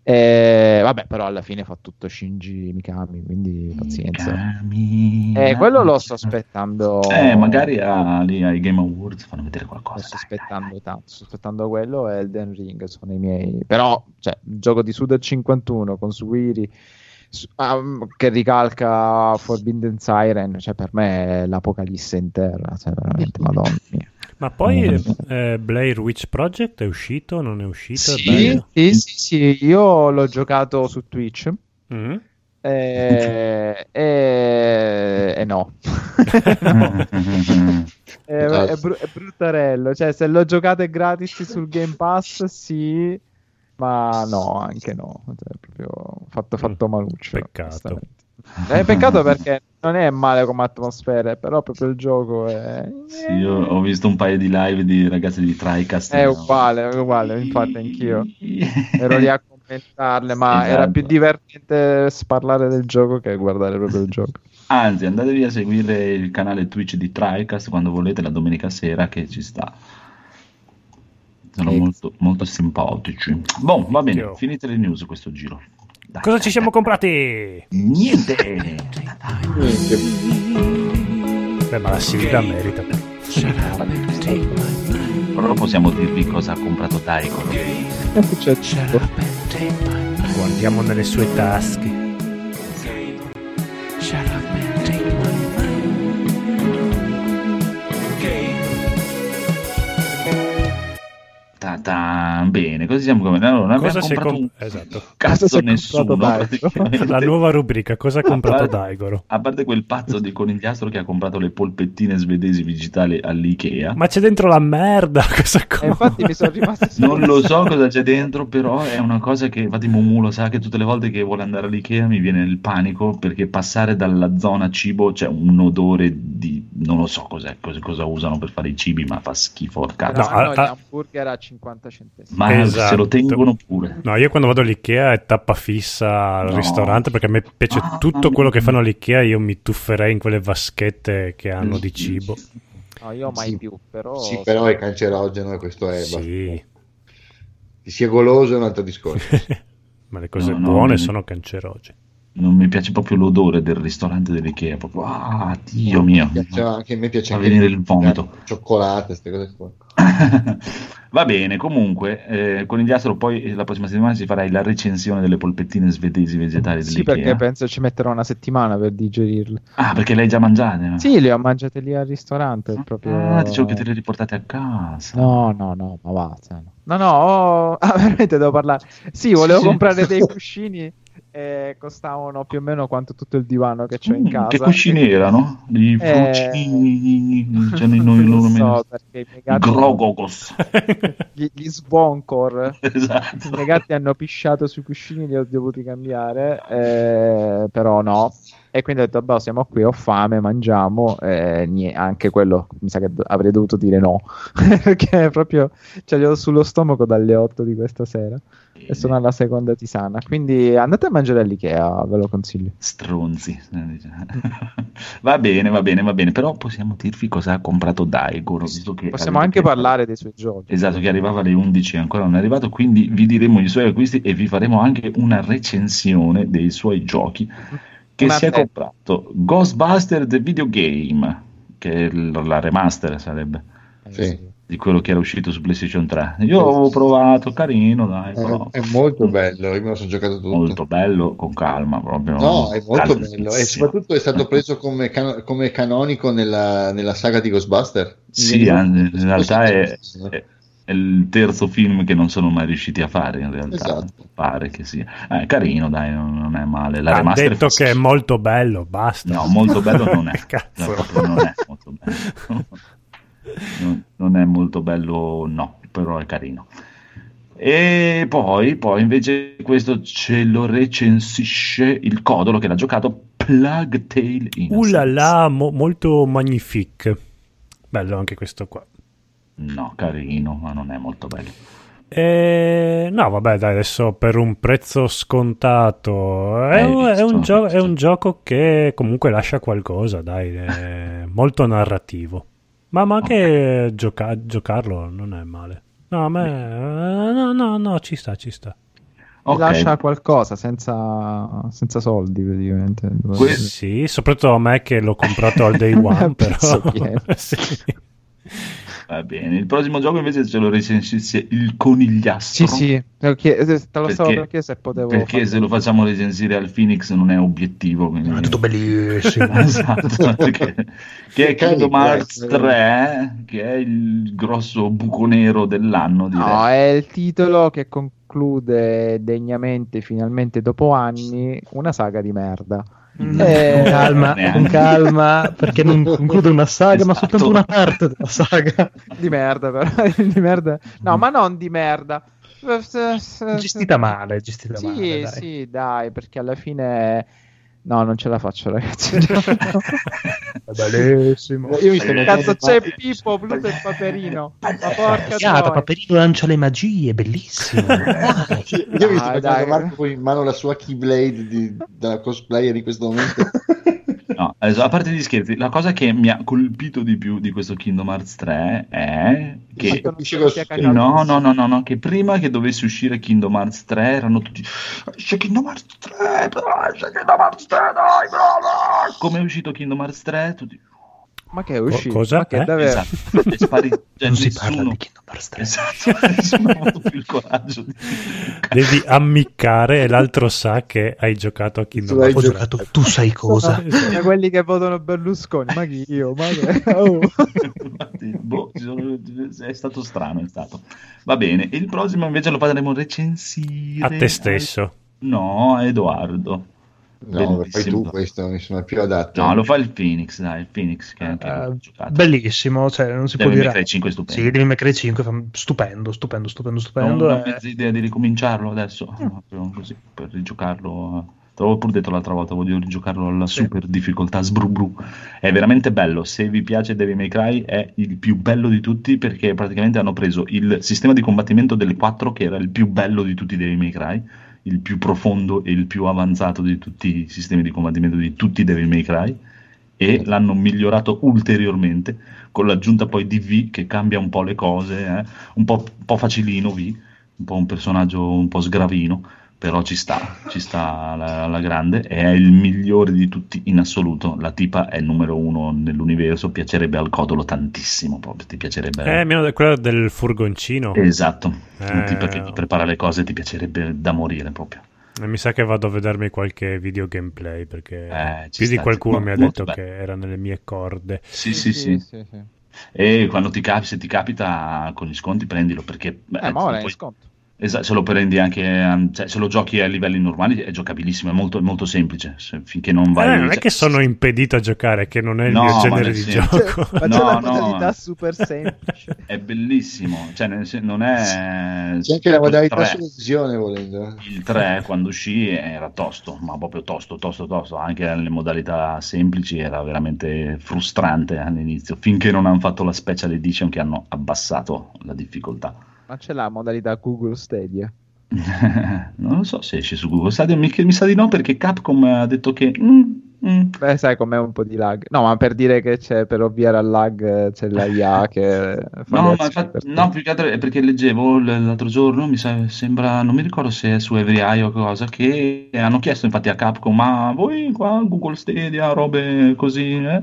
Speaker 5: Eh, vabbè, però alla fine fa tutto Shinji Mikami. Quindi pazienza.
Speaker 3: Mikami.
Speaker 5: Eh, quello lo sto aspettando.
Speaker 3: Eh, magari a- lì ai Game Awards fanno vedere qualcosa.
Speaker 5: sto
Speaker 3: dai,
Speaker 5: aspettando tanto, sto aspettando quello e Elden Ring sono i miei. Però, cioè, il gioco di Suda 51 con Suiri su- ah, che ricalca Forbidden Siren, cioè per me è l'apocalisse in terra, cioè veramente madonna mia.
Speaker 1: Ma poi eh, Blair Witch Project è uscito? Non è uscito?
Speaker 5: Sì, sì, sì, sì, io l'ho giocato su Twitch
Speaker 1: Mm?
Speaker 5: e, e- e no. È, è, bru- è bruttarello, cioè se lo giocate gratis sul Game Pass sì, ma no, anche no, cioè, proprio fatto, fatto maluccio.
Speaker 1: Peccato.
Speaker 5: È peccato perché non è male come atmosfere, però proprio il gioco è,
Speaker 3: Sì, io ho visto un paio di live di ragazzi di Tricast.
Speaker 5: è uguale, è uguale, infatti anch'io ero lì a commentarle, ma
Speaker 3: Esatto.
Speaker 5: era più divertente parlare del gioco che guardare proprio il gioco.
Speaker 3: Anzi, andatevi a seguire il canale Twitch di Tricast quando volete la domenica sera che ci sta. Sono molto, molto simpatici. Boh, va bene, finite le news questo giro. Dai,
Speaker 1: Cosa
Speaker 3: dai,
Speaker 1: ci siamo
Speaker 3: dai.
Speaker 1: comprati?
Speaker 3: Niente!
Speaker 1: Beh, ma la Silvia merita.
Speaker 3: Però possiamo dirvi cosa ha comprato Daigo.
Speaker 5: C'è tutto.
Speaker 1: Guardiamo nelle sue tasche.
Speaker 3: Ta-ta, bene, così siamo come... Allora, abbiamo
Speaker 1: Cosa si è
Speaker 3: comprato
Speaker 1: comp-
Speaker 3: un
Speaker 1: Esatto.
Speaker 3: cazzo
Speaker 5: Cosa
Speaker 3: nessuno.
Speaker 1: La nuova rubrica, cosa ha comprato
Speaker 3: A parte-
Speaker 1: Daigoro?
Speaker 3: A parte quel pazzo di conigliastro che ha comprato le polpettine svedesi digitali all'Ikea.
Speaker 1: Ma c'è dentro la merda, cosa
Speaker 5: E
Speaker 1: compra?
Speaker 5: Eh, infatti mi sono rimasto
Speaker 3: Non lo so cosa c'è dentro, però è una cosa che infatti Mumu lo sa che tutte le volte che vuole andare all'Ikea mi viene il panico perché passare dalla zona cibo c'è un odore di non lo so cos'è, cosa, cosa usano per fare i cibi, ma fa schifo.
Speaker 1: No,
Speaker 5: hanno
Speaker 1: ah,
Speaker 5: gli hamburger a 50 centesimi.
Speaker 3: ma
Speaker 1: Esatto.
Speaker 3: se lo tengono pure.
Speaker 1: No, io quando vado all'Ikea è tappa fissa al
Speaker 3: No.
Speaker 1: ristorante perché a me piace
Speaker 3: Ah.
Speaker 1: tutto quello che fanno all'Ikea. Io mi tufferei in quelle vaschette che hanno di cibo.
Speaker 5: No, io mai
Speaker 4: Sì.
Speaker 5: più, però...
Speaker 4: Sì, però è cancerogeno e questo è...
Speaker 1: Sì,
Speaker 4: Che sia goloso è un altro discorso.
Speaker 1: ma le cose
Speaker 3: No, no,
Speaker 1: buone
Speaker 3: mi-
Speaker 1: sono cancerogene.
Speaker 3: Non mi piace proprio l'odore del ristorante dell'Ikea, proprio ah, Dio mio.
Speaker 4: Mi piace anche, a me piace
Speaker 3: Fa
Speaker 4: anche
Speaker 3: venire il vomito.
Speaker 4: Cioccolate, queste cose qua.
Speaker 3: Va bene, comunque, eh, Conigliastro, poi eh, la prossima settimana ci farai la recensione delle polpettine svedesi vegetali
Speaker 5: Sì,
Speaker 3: dell'Ikea.
Speaker 5: perché penso ci metterò una settimana per digerirle.
Speaker 3: Ah, perché le hai già mangiate? no?
Speaker 5: Sì, le ho mangiate lì al ristorante. è Proprio...
Speaker 3: Ah, dicevo che te le riportate a casa.
Speaker 5: No, no, no, ma va. cioè, no. No, no, oh, ah, veramente devo parlare. Sì, volevo
Speaker 3: Sì.
Speaker 5: comprare dei cuscini e costavano più o meno quanto tutto il divano che in
Speaker 3: Mm,
Speaker 5: casa.
Speaker 3: Che cuscini erano? I
Speaker 5: Eh,
Speaker 3: cioè, noi,
Speaker 5: non
Speaker 3: noi-
Speaker 5: so, perché i miei gatti,
Speaker 3: Grogogos.
Speaker 5: gli, gli Svonkor,
Speaker 3: esatto.
Speaker 5: i miei gatti hanno pisciato sui cuscini, li ho dovuti cambiare, eh, però no. E quindi ho detto, boh, siamo qui, ho fame, mangiamo. E nie- anche quello mi sa che do- avrei dovuto dire no, perché proprio ce li ho sullo stomaco dalle 8 di questa sera e sono alla seconda tisana. Quindi andate a mangiare all'Ikea, ve lo consiglio.
Speaker 3: Stronzi. va bene, va bene, va bene. Però possiamo dirvi cosa ha comprato che
Speaker 5: Possiamo anche
Speaker 3: detto-
Speaker 5: parlare dei suoi giochi.
Speaker 3: Esatto, che arrivava alle 11 e ancora non è arrivato, quindi vi diremo i suoi acquisti e vi faremo anche una recensione dei suoi giochi. Che
Speaker 5: Una
Speaker 3: si è comprato Ghostbuster The Videogame, che la remaster sarebbe
Speaker 4: Sì.
Speaker 3: di quello che era uscito su PlayStation 3. Io avevo provato, carino, dai, però
Speaker 4: È, molto bello, io me lo sono giocato tutto.
Speaker 3: molto bello, con calma proprio.
Speaker 4: No, è molto bello e soprattutto è stato preso come, cano- come canonico nella, nella saga di Ghostbuster.
Speaker 3: Sì, anzi, in realtà è, è- è il terzo film che non sono mai riusciti a fare, in realtà.
Speaker 4: Esatto.
Speaker 3: Pare che sia. Eh, carino, dai, non, è male. La
Speaker 1: Ha detto
Speaker 3: fa-
Speaker 1: che è molto bello, basta.
Speaker 3: No, molto bello non è.
Speaker 1: Cazzo.
Speaker 3: Non è molto bello. Non, non è molto bello, no, però è carino. E poi, poi invece questo ce lo recensisce il Codolo che l'ha giocato Plug Tale Innocence.
Speaker 1: Uh là là, mo- molto magnifique. Bello anche questo qua.
Speaker 3: No, carino, ma non è molto bello.
Speaker 1: Eh, no, vabbè, dai, adesso per un prezzo scontato è, un, è
Speaker 3: visto,
Speaker 1: un gio- è un
Speaker 3: visto.
Speaker 1: gioco che comunque lascia qualcosa, dai, è molto narrativo. Ma, ma anche gioca- giocarlo non è male. No, a me, no, no, no, ci sta, ci sta.
Speaker 5: Ti
Speaker 3: Ok.
Speaker 5: lascia qualcosa senza, senza soldi praticamente.
Speaker 3: Que-
Speaker 1: Sì, soprattutto a me che l'ho comprato al day one, però. Sì.
Speaker 3: Va bene, il prossimo gioco invece ce lo recensisce il Conigliastro.
Speaker 5: Sì, sì, te lo, chie- te lo stavo
Speaker 3: Perché-
Speaker 5: se potevo.
Speaker 3: Perché
Speaker 5: farlo.
Speaker 3: se lo facciamo recensire al Phoenix non è obiettivo. quindi-
Speaker 6: È tutto bellissimo.
Speaker 3: Esatto, che, che è Kingdom Hearts
Speaker 4: eh.
Speaker 3: 3, che è il grosso buco nero dell'anno. Direi.
Speaker 5: No, è il titolo che conclude degnamente, finalmente dopo anni, una saga di merda.
Speaker 3: Mm.
Speaker 5: Eh,
Speaker 6: Con calma,
Speaker 3: Neanche.
Speaker 6: con calma, perché non conclude una saga, ma
Speaker 3: Esatto.
Speaker 6: soltanto una parte della saga.
Speaker 5: Di merda, però. di merda. No, ma non di merda.
Speaker 6: Gestita male, gestita
Speaker 5: Sì,
Speaker 6: male. dai.
Speaker 5: sì, dai, perché alla fine. No, non ce la faccio, ragazzi.
Speaker 6: È bellissimo.
Speaker 4: Io mi sto
Speaker 5: Cazzo, c'è Pippo, Pluto e Paperino. Ma porca troia.
Speaker 6: Paperino lancia le magie, bellissimo.
Speaker 4: Io mi sto
Speaker 5: dai.
Speaker 4: Marco con in mano la sua Keyblade di- da cosplayer in questo momento.
Speaker 3: No, adesso, a parte gli scherzi, la cosa che mi ha colpito di più di questo Kingdom Hearts 3 è che. No, no, no, no, no, che prima che dovesse uscire Kingdom Hearts 3 erano tutti c'è Kingdom Hearts 3, dai, c'è Kingdom Hearts 3, dai, brava! Come è uscito Kingdom Hearts 3? Tutti...
Speaker 5: Ma che è uscito?
Speaker 1: cosa?
Speaker 5: Ma che
Speaker 1: Eh?
Speaker 5: davvero?
Speaker 3: Esatto, sparito. Cioè,
Speaker 6: Non si parla di Kingdom Hearts 3.
Speaker 3: Esatto, ha avuto più il coraggio di...
Speaker 1: Devi ammiccare e l'altro sa che hai giocato a Kingdom Hearts.
Speaker 6: Ho giocato, tu sai cosa?
Speaker 5: Da quelli che votano Berlusconi, ma chi io? Ma che... oh.
Speaker 3: Boh, sono- è stato strano, è stato. Va bene, il prossimo invece lo faremo recensire.
Speaker 1: A te stesso.
Speaker 3: No, a Edoardo.
Speaker 4: No, fai
Speaker 3: Bellissimo.
Speaker 4: tu questo, mi sembra più adatto.
Speaker 3: No, lo fa il Phoenix, dai, il Phoenix che anche ha
Speaker 6: Eh,
Speaker 3: giocato.
Speaker 6: bellissimo, cioè non si
Speaker 3: Devil
Speaker 6: può
Speaker 3: May
Speaker 6: dire.
Speaker 3: Cry 5 è stupendo.
Speaker 6: Sì, Devil May Cry 5 fa- stupendo, stupendo, stupendo,
Speaker 3: Ho
Speaker 6: stupendo.
Speaker 3: una
Speaker 6: eh.
Speaker 3: mezza idea di ricominciarlo adesso,
Speaker 6: Mm.
Speaker 3: proprio così, per rigiocarlo. Te l'avevo pure detto l'altra volta, voglio rigiocarlo alla
Speaker 6: Sì.
Speaker 3: super difficoltà sbrubru. È veramente bello. Se vi piace Devil May Cry, è il più bello di tutti perché praticamente hanno preso il sistema di combattimento delle 4, che era il più bello di tutti i Devil May Cry, il più profondo e il più avanzato di tutti i sistemi di combattimento di tutti i Devil May Cry, e l'hanno migliorato ulteriormente con l'aggiunta poi di V che cambia un po' le cose, eh, un, po', un po' facilino V, un po' un personaggio un po' sgravino, però ci sta, ci sta alla, alla grande, è il migliore di tutti in assoluto, la tipa è il numero uno nell'universo, piacerebbe al codolo tantissimo, proprio ti piacerebbe...
Speaker 1: Eh, meno di quello del furgoncino.
Speaker 3: Esatto, la
Speaker 1: Eh.
Speaker 3: tipa che ti prepara le cose ti piacerebbe da morire proprio.
Speaker 1: E Mi sa che vado a vedermi qualche video gameplay perché
Speaker 3: Eh, ci
Speaker 1: più di qualcuno mi ha detto
Speaker 3: bello.
Speaker 1: che era nelle mie corde.
Speaker 3: Sì, sì, sì.
Speaker 5: sì, sì.
Speaker 3: E quando ti capi, se ti capita con gli sconti, prendilo perché
Speaker 5: Eh, ma ora è
Speaker 3: poi-
Speaker 5: sconto.
Speaker 3: Esatto, se lo prendi anche, ehm, cioè, se lo giochi a livelli normali è giocabilissimo, è molto, molto semplice. se- finché non vai.
Speaker 1: Eh, non è
Speaker 3: cioè-
Speaker 1: che sono impedito a giocare, che non è il
Speaker 3: No,
Speaker 1: mio
Speaker 3: ma
Speaker 1: genere di
Speaker 3: senso-
Speaker 1: gioco.
Speaker 5: Ma c'è
Speaker 3: No,
Speaker 5: la
Speaker 3: no.
Speaker 5: modalità super semplice.
Speaker 3: È bellissimo, cioè, nel sen- non è.
Speaker 4: C'è anche la modalità
Speaker 3: 3.
Speaker 4: sulla visione volendo.
Speaker 3: Il 3 quando uscì era tosto, ma proprio tosto, tosto, tosto. Anche nelle modalità semplici era veramente frustrante all'inizio, finché non hanno fatto la special edition che hanno abbassato la difficoltà.
Speaker 5: Ma c'è la modalità Google Stadia.
Speaker 3: non lo so se esce su Google Stadia, mi, mi sa di no perché Capcom ha detto che. mm, mm,
Speaker 5: Beh, sai com'è un po' di lag. No, ma per dire che c'è per ovviare al lag c'è la IA che fa
Speaker 3: No, ma infatti, no, più che altro è perché leggevo l'altro giorno, mi sa- sembra, non mi ricordo se è su Every Eye o cosa, che hanno chiesto infatti a Capcom, ma voi qua Google Stadia, robe così, eh?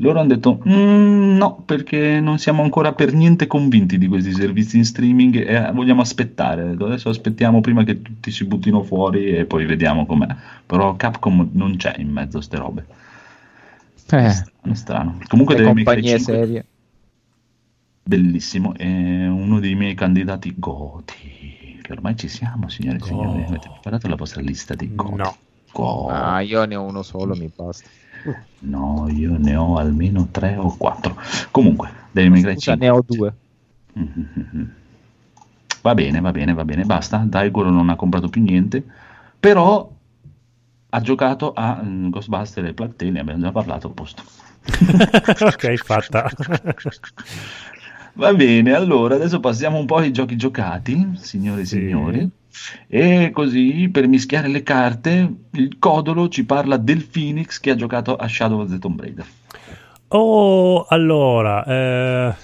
Speaker 3: Loro hanno detto "Mm, no, perché non siamo ancora per niente convinti di questi servizi in streaming e eh, vogliamo aspettare. Adesso aspettiamo prima che tutti si buttino fuori e poi vediamo com'è. Però Capcom non c'è in mezzo a ste robe.
Speaker 5: Eh,
Speaker 3: Strano, strano. Comunque
Speaker 5: le
Speaker 3: Devil May Cry
Speaker 5: compagnie
Speaker 3: 5
Speaker 5: serie.
Speaker 3: bellissimo, è uno dei miei candidati Goti. Che ormai ci siamo, signore e signori. Avete preparato la vostra lista di Goti?
Speaker 1: No.
Speaker 3: Go-
Speaker 5: Ah, io ne ho uno solo, mi basta.
Speaker 3: No, io ne ho almeno tre o quattro. Comunque, May Cry
Speaker 5: Scusa,
Speaker 3: 5.
Speaker 5: ne ho due.
Speaker 3: Va bene, va bene, va bene, basta. Daigoro non ha comprato più niente, però ha giocato a mm, Ghostbuster e Plague Tale, ne abbiamo già parlato, a posto.
Speaker 1: ok, fatta.
Speaker 3: Va bene, allora adesso passiamo un po' ai giochi giocati, signore e
Speaker 1: Sì.
Speaker 3: signori. E così per mischiare le carte, il Codolo ci parla del Phoenix che ha giocato a Shadow of the Tomb Raider.
Speaker 1: Oh, allora, eh,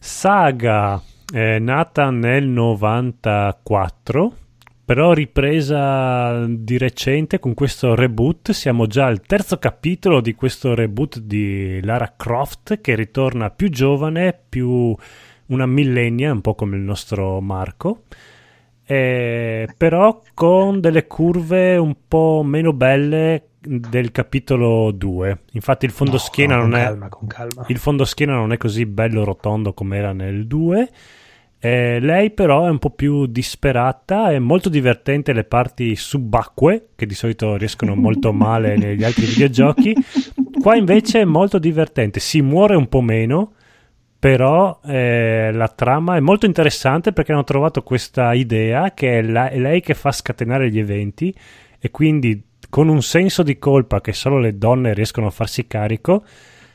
Speaker 1: saga è nata nel 94, però ripresa di recente con questo reboot. Siamo già al terzo capitolo di questo reboot di Lara Croft che ritorna più giovane, più una millennia, un po' come il nostro Marco. Eh, però con delle curve un po' meno belle del capitolo 2. Infatti il fondoschiena
Speaker 6: No,
Speaker 1: non
Speaker 6: con
Speaker 1: è
Speaker 6: calma, calma.
Speaker 1: il fondoschiena non è così bello rotondo come era nel 2. Eh, lei però è un po' più disperata, è molto divertente le parti subacquee, che di solito riescono molto male negli altri videogiochi. Qua invece è molto divertente, si muore un po' meno, però eh, la trama è molto interessante perché hanno trovato questa idea che è, la- è lei che fa scatenare gli eventi e quindi con un senso di colpa che solo le donne riescono a farsi carico,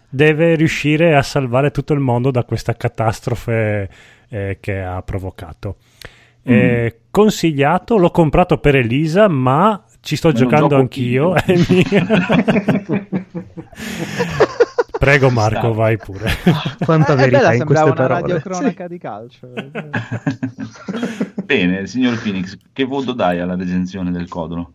Speaker 1: deve riuscire a salvare tutto il mondo da questa catastrofe eh, che ha provocato. Eh, consigliato, l'ho comprato per Elisa, ma ci sto
Speaker 3: lo
Speaker 1: giocando anch'io.
Speaker 3: io.
Speaker 1: è mio. Prego Marco, vai pure.
Speaker 6: Quanta
Speaker 5: Eh,
Speaker 6: verità in queste
Speaker 5: una
Speaker 6: parole.
Speaker 5: radiocronaca di calcio.
Speaker 3: Bene, signor Phoenix, che voto dai alla recensione del Codolo?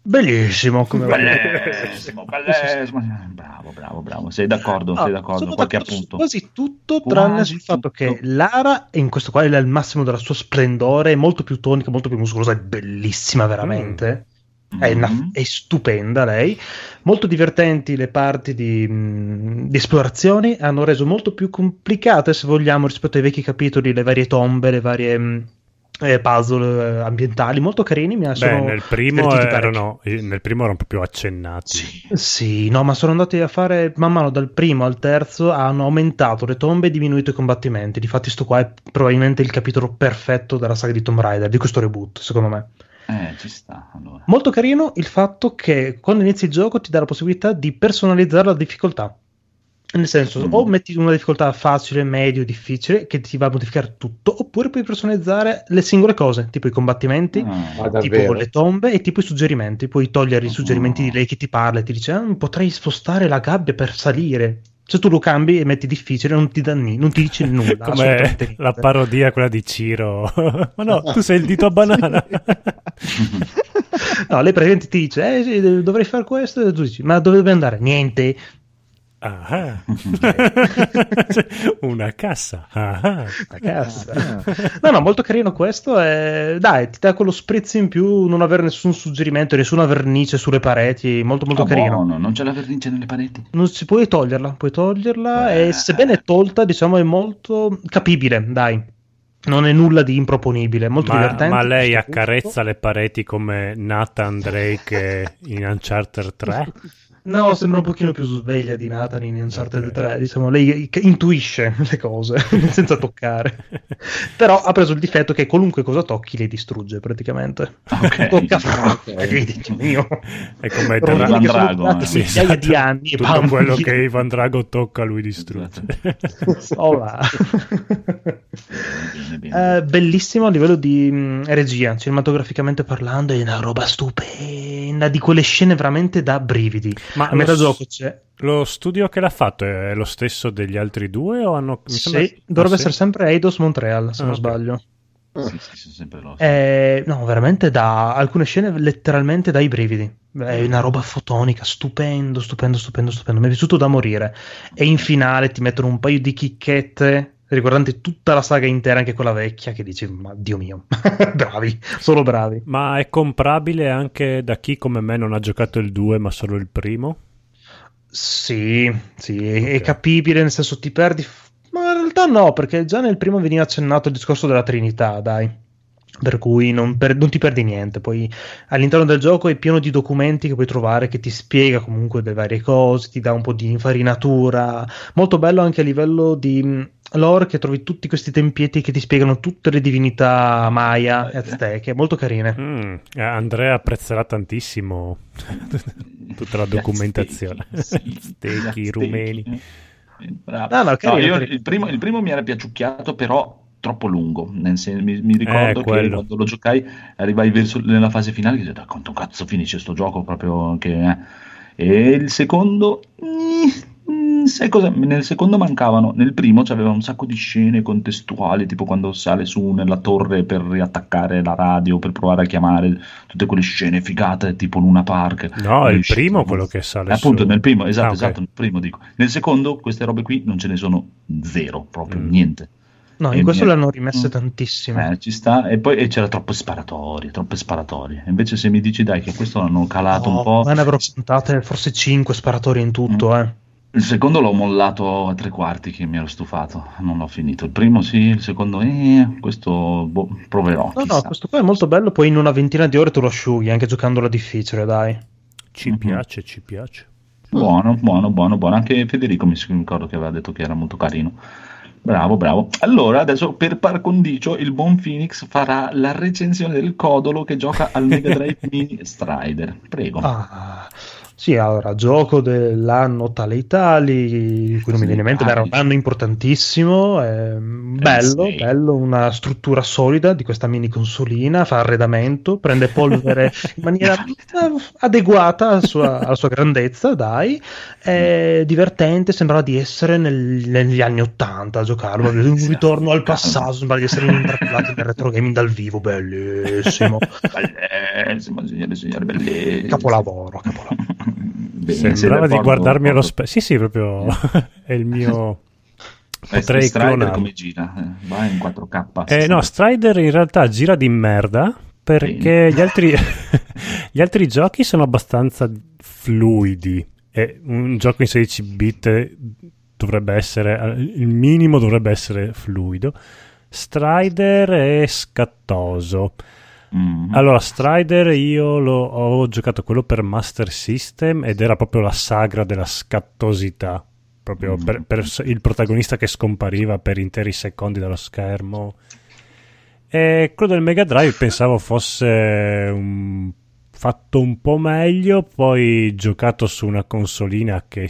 Speaker 6: Bellissimo come
Speaker 3: Bellissimo, bellissimo. Bravo, bravo, bravo. Sei d'accordo?
Speaker 6: Ah,
Speaker 3: sei d'accordo? Qualche
Speaker 6: d'accordo
Speaker 3: appunto?
Speaker 6: quasi tutto,
Speaker 3: Quasi
Speaker 6: tranne sul fatto che Lara, in questo qua, è al massimo del suo splendore, è molto più tonica, molto più muscolosa, è bellissima veramente. È, una-
Speaker 3: Mhm.
Speaker 6: è stupenda lei. Molto divertenti le parti di, mh, di esplorazioni, hanno reso molto più complicate, se vogliamo, rispetto ai vecchi capitoli, le varie tombe, le varie mh, eh, puzzle eh, ambientali, molto carini. Mi
Speaker 1: Beh,
Speaker 6: sono
Speaker 1: nel primo, erano, eh, nel primo erano proprio accennati.
Speaker 6: sì, no, ma sono andati a fare man mano dal primo al terzo hanno aumentato le tombe e diminuito i combattimenti. Difatti, sto qua è probabilmente il capitolo perfetto della saga di Tomb Raider, di questo reboot, secondo me.
Speaker 3: Eh, ci sta, allora.
Speaker 6: Molto carino il fatto che quando inizi il gioco ti dà la possibilità di personalizzare la difficoltà. Nel senso,
Speaker 3: Mm.
Speaker 6: o metti una difficoltà facile, medio, difficile, che ti va a modificare tutto, oppure puoi personalizzare le singole cose, tipo i combattimenti,
Speaker 3: Ah,
Speaker 6: tipo le tombe e tipo i suggerimenti. Puoi togliere i suggerimenti di lei che ti parla e ti dice: "Ah, potrei spostare la gabbia per salire. Se tu lo cambi e metti difficile, non ti, dà ni- non ti dice nulla.
Speaker 1: Come la parodia, quella di Ciro. Ma no, tu sei il dito a banana.
Speaker 6: no, lei praticamente ti dice, eh, sì, dovrei fare questo, e tu dici, ma dove devi andare? Niente.
Speaker 1: Ah. Una cassa. Ah.
Speaker 6: La cassa. No, no, molto carino questo. E... Dai, ti dà quello spritz in più, non avere nessun suggerimento, nessuna vernice sulle pareti. Molto, molto
Speaker 3: Oh,
Speaker 6: carino.
Speaker 3: buono, non c'è la vernice nelle pareti.
Speaker 6: Non si puoi toglierla, puoi toglierla
Speaker 3: Eh.
Speaker 6: e sebbene è tolta, diciamo, è molto capibile, dai. Non è nulla di improponibile, molto
Speaker 1: Ma,
Speaker 6: divertente.
Speaker 1: ma lei accarezza
Speaker 6: gusto.
Speaker 1: le pareti come Nathan Drake in Uncharted 3?
Speaker 6: No, sembra un pochino più sveglia di Nathan in Uncharted 3, diciamo, lei intuisce le cose senza toccare. Però ha preso il difetto che qualunque cosa tocchi le distrugge praticamente.
Speaker 3: Ok.
Speaker 6: Tocca
Speaker 4: Ok.
Speaker 6: lì dici, mio.
Speaker 1: È come
Speaker 3: Ivan Drago, eh.
Speaker 1: Sì, esatto.
Speaker 6: di anni
Speaker 1: Tutto
Speaker 6: bam,
Speaker 1: quello che Ivan Drago tocca lui distrugge.
Speaker 6: Oh.
Speaker 3: Bene, bene.
Speaker 6: Eh, bellissimo a livello di mh, regia, cinematograficamente parlando, è una roba stupenda, di quelle scene veramente da brividi.
Speaker 1: Ma
Speaker 6: a metà
Speaker 1: s-
Speaker 6: gioco c'è.
Speaker 1: Lo studio che l'ha fatto è lo stesso degli altri due o hanno... mi sembra-
Speaker 6: Sì, dovrebbe
Speaker 1: Ah, sì?
Speaker 6: essere sempre Eidos Montreal, se
Speaker 1: Ah,
Speaker 6: non
Speaker 1: ok.
Speaker 6: sbaglio.
Speaker 3: Sì, sì, sono sempre loro.
Speaker 6: Eh, no, veramente da alcune scene letteralmente dai brividi. È una roba fotonica, stupendo, stupendo, stupendo, stupendo. Mi è piaciuto da morire. E in finale ti mettono un paio di chicchette riguardanti tutta la saga intera, anche quella vecchia, che dici, ma Dio mio, bravi, solo bravi.
Speaker 1: Ma è comprabile anche da chi come me non ha giocato il 2 ma solo il primo?
Speaker 6: Sì, sì, è, è capibile, nel senso ti perdi... Ma in realtà no, perché già nel primo veniva accennato il discorso della Trinità, dai. Per cui non, per- non ti perdi niente. Poi all'interno del gioco è pieno di documenti che puoi trovare che ti spiega comunque le varie cose, ti dà un po' di infarinatura. Molto bello anche a livello di mh, lore che trovi tutti questi tempietti che ti spiegano tutte le divinità maya e azteche, molto carine.
Speaker 1: Mm, eh, Andrea apprezzerà tantissimo tutta la documentazione.
Speaker 3: aztechi,
Speaker 1: rumeni.
Speaker 3: bravo.
Speaker 6: No, no, carino,
Speaker 3: io
Speaker 6: carino.
Speaker 3: il, primo, il primo mi era piaciucchiato, però troppo lungo. Mi, mi ricordo
Speaker 1: Eh,
Speaker 3: che quando lo giocai arrivai verso nella fase finale e dicevo, "Da quanto cazzo finisce sto gioco proprio che eh". E il secondo mm, mm, sai cosa? Nel secondo mancavano, nel primo c'aveva un sacco di scene contestuali, tipo quando sale su nella torre per riattaccare la radio, per provare a chiamare tutte quelle scene figate, tipo Luna Park.
Speaker 1: No, è il
Speaker 3: Riuscito-
Speaker 1: primo quello che sale
Speaker 3: Appunto,
Speaker 1: su.
Speaker 3: nel primo, esatto,
Speaker 1: Ah, ok.
Speaker 3: esatto, nel primo dico. Nel secondo, queste robe qui non ce ne sono zero, proprio
Speaker 1: Mm.
Speaker 3: niente.
Speaker 6: No, in questo
Speaker 3: mi-
Speaker 6: le hanno rimesse
Speaker 3: Mm.
Speaker 6: tantissime.
Speaker 3: Eh, ci sta, e poi e c'era troppe sparatorie, troppe sparatorie. Invece, se mi dici dai che questo l'hanno calato un
Speaker 6: No,
Speaker 3: po'.
Speaker 6: me ne avrò contate forse 5 sparatori in tutto,
Speaker 3: Mm.
Speaker 6: eh.
Speaker 3: Il secondo l'ho mollato a tre quarti che mi ero stufato, non l'ho finito. Il primo sì, il secondo eh, questo boh, proverò.
Speaker 6: No,
Speaker 3: chissà.
Speaker 6: no, questo qua è molto bello, poi in una ventina di ore tu lo asciughi, anche giocandola difficile, dai.
Speaker 1: Ci
Speaker 3: Mhm.
Speaker 1: piace, ci piace.
Speaker 3: Buono, buono, buono, buono. Anche Federico mi ricordo che aveva detto che era molto carino. Bravo, bravo. Allora, adesso per par condicio, il buon Phoenix farà la recensione del codolo che gioca al Mega Drive Mini Strider. Prego.
Speaker 6: Ah, sì, allora, gioco dell'anno tale e tali, di cui non mi viene in mente, ma era un anno importantissimo, ehm, bello, bello, una struttura solida di questa mini consolina, fa arredamento, prende polvere in maniera eh, adeguata alla sua, alla sua grandezza, dai, è divertente, sembrava di essere nel- negli anni 80 a giocarlo, un ritorno al passato, sembrava di essere intrappolati nel retro gaming dal vivo, bellissimo.
Speaker 3: Bellissimo, signore e signori, bellissimo.
Speaker 6: Capolavoro, capolavoro.
Speaker 3: Bene,
Speaker 1: Sembrava di guardarmi allo specchio. Sì, sì, proprio è il mio...
Speaker 3: Eh,
Speaker 1: Potrei
Speaker 3: Strider
Speaker 1: clonarlo.
Speaker 3: come gira? Eh, Va in 4K.
Speaker 1: Eh, no, Strider in realtà gira di merda perché gli altri, gli altri giochi sono abbastanza fluidi. E un gioco in 16 bit dovrebbe essere, il minimo dovrebbe essere fluido. Strider è scattoso.
Speaker 3: Mm.
Speaker 1: Allora, Strider io lo, ho giocato quello per Master System ed era proprio la sagra della scattosità. Proprio
Speaker 3: Mm.
Speaker 1: per, per il protagonista che scompariva per interi secondi dallo schermo. E quello del Mega Drive pensavo fosse un- fatto un po' meglio, poi giocato su una consolina che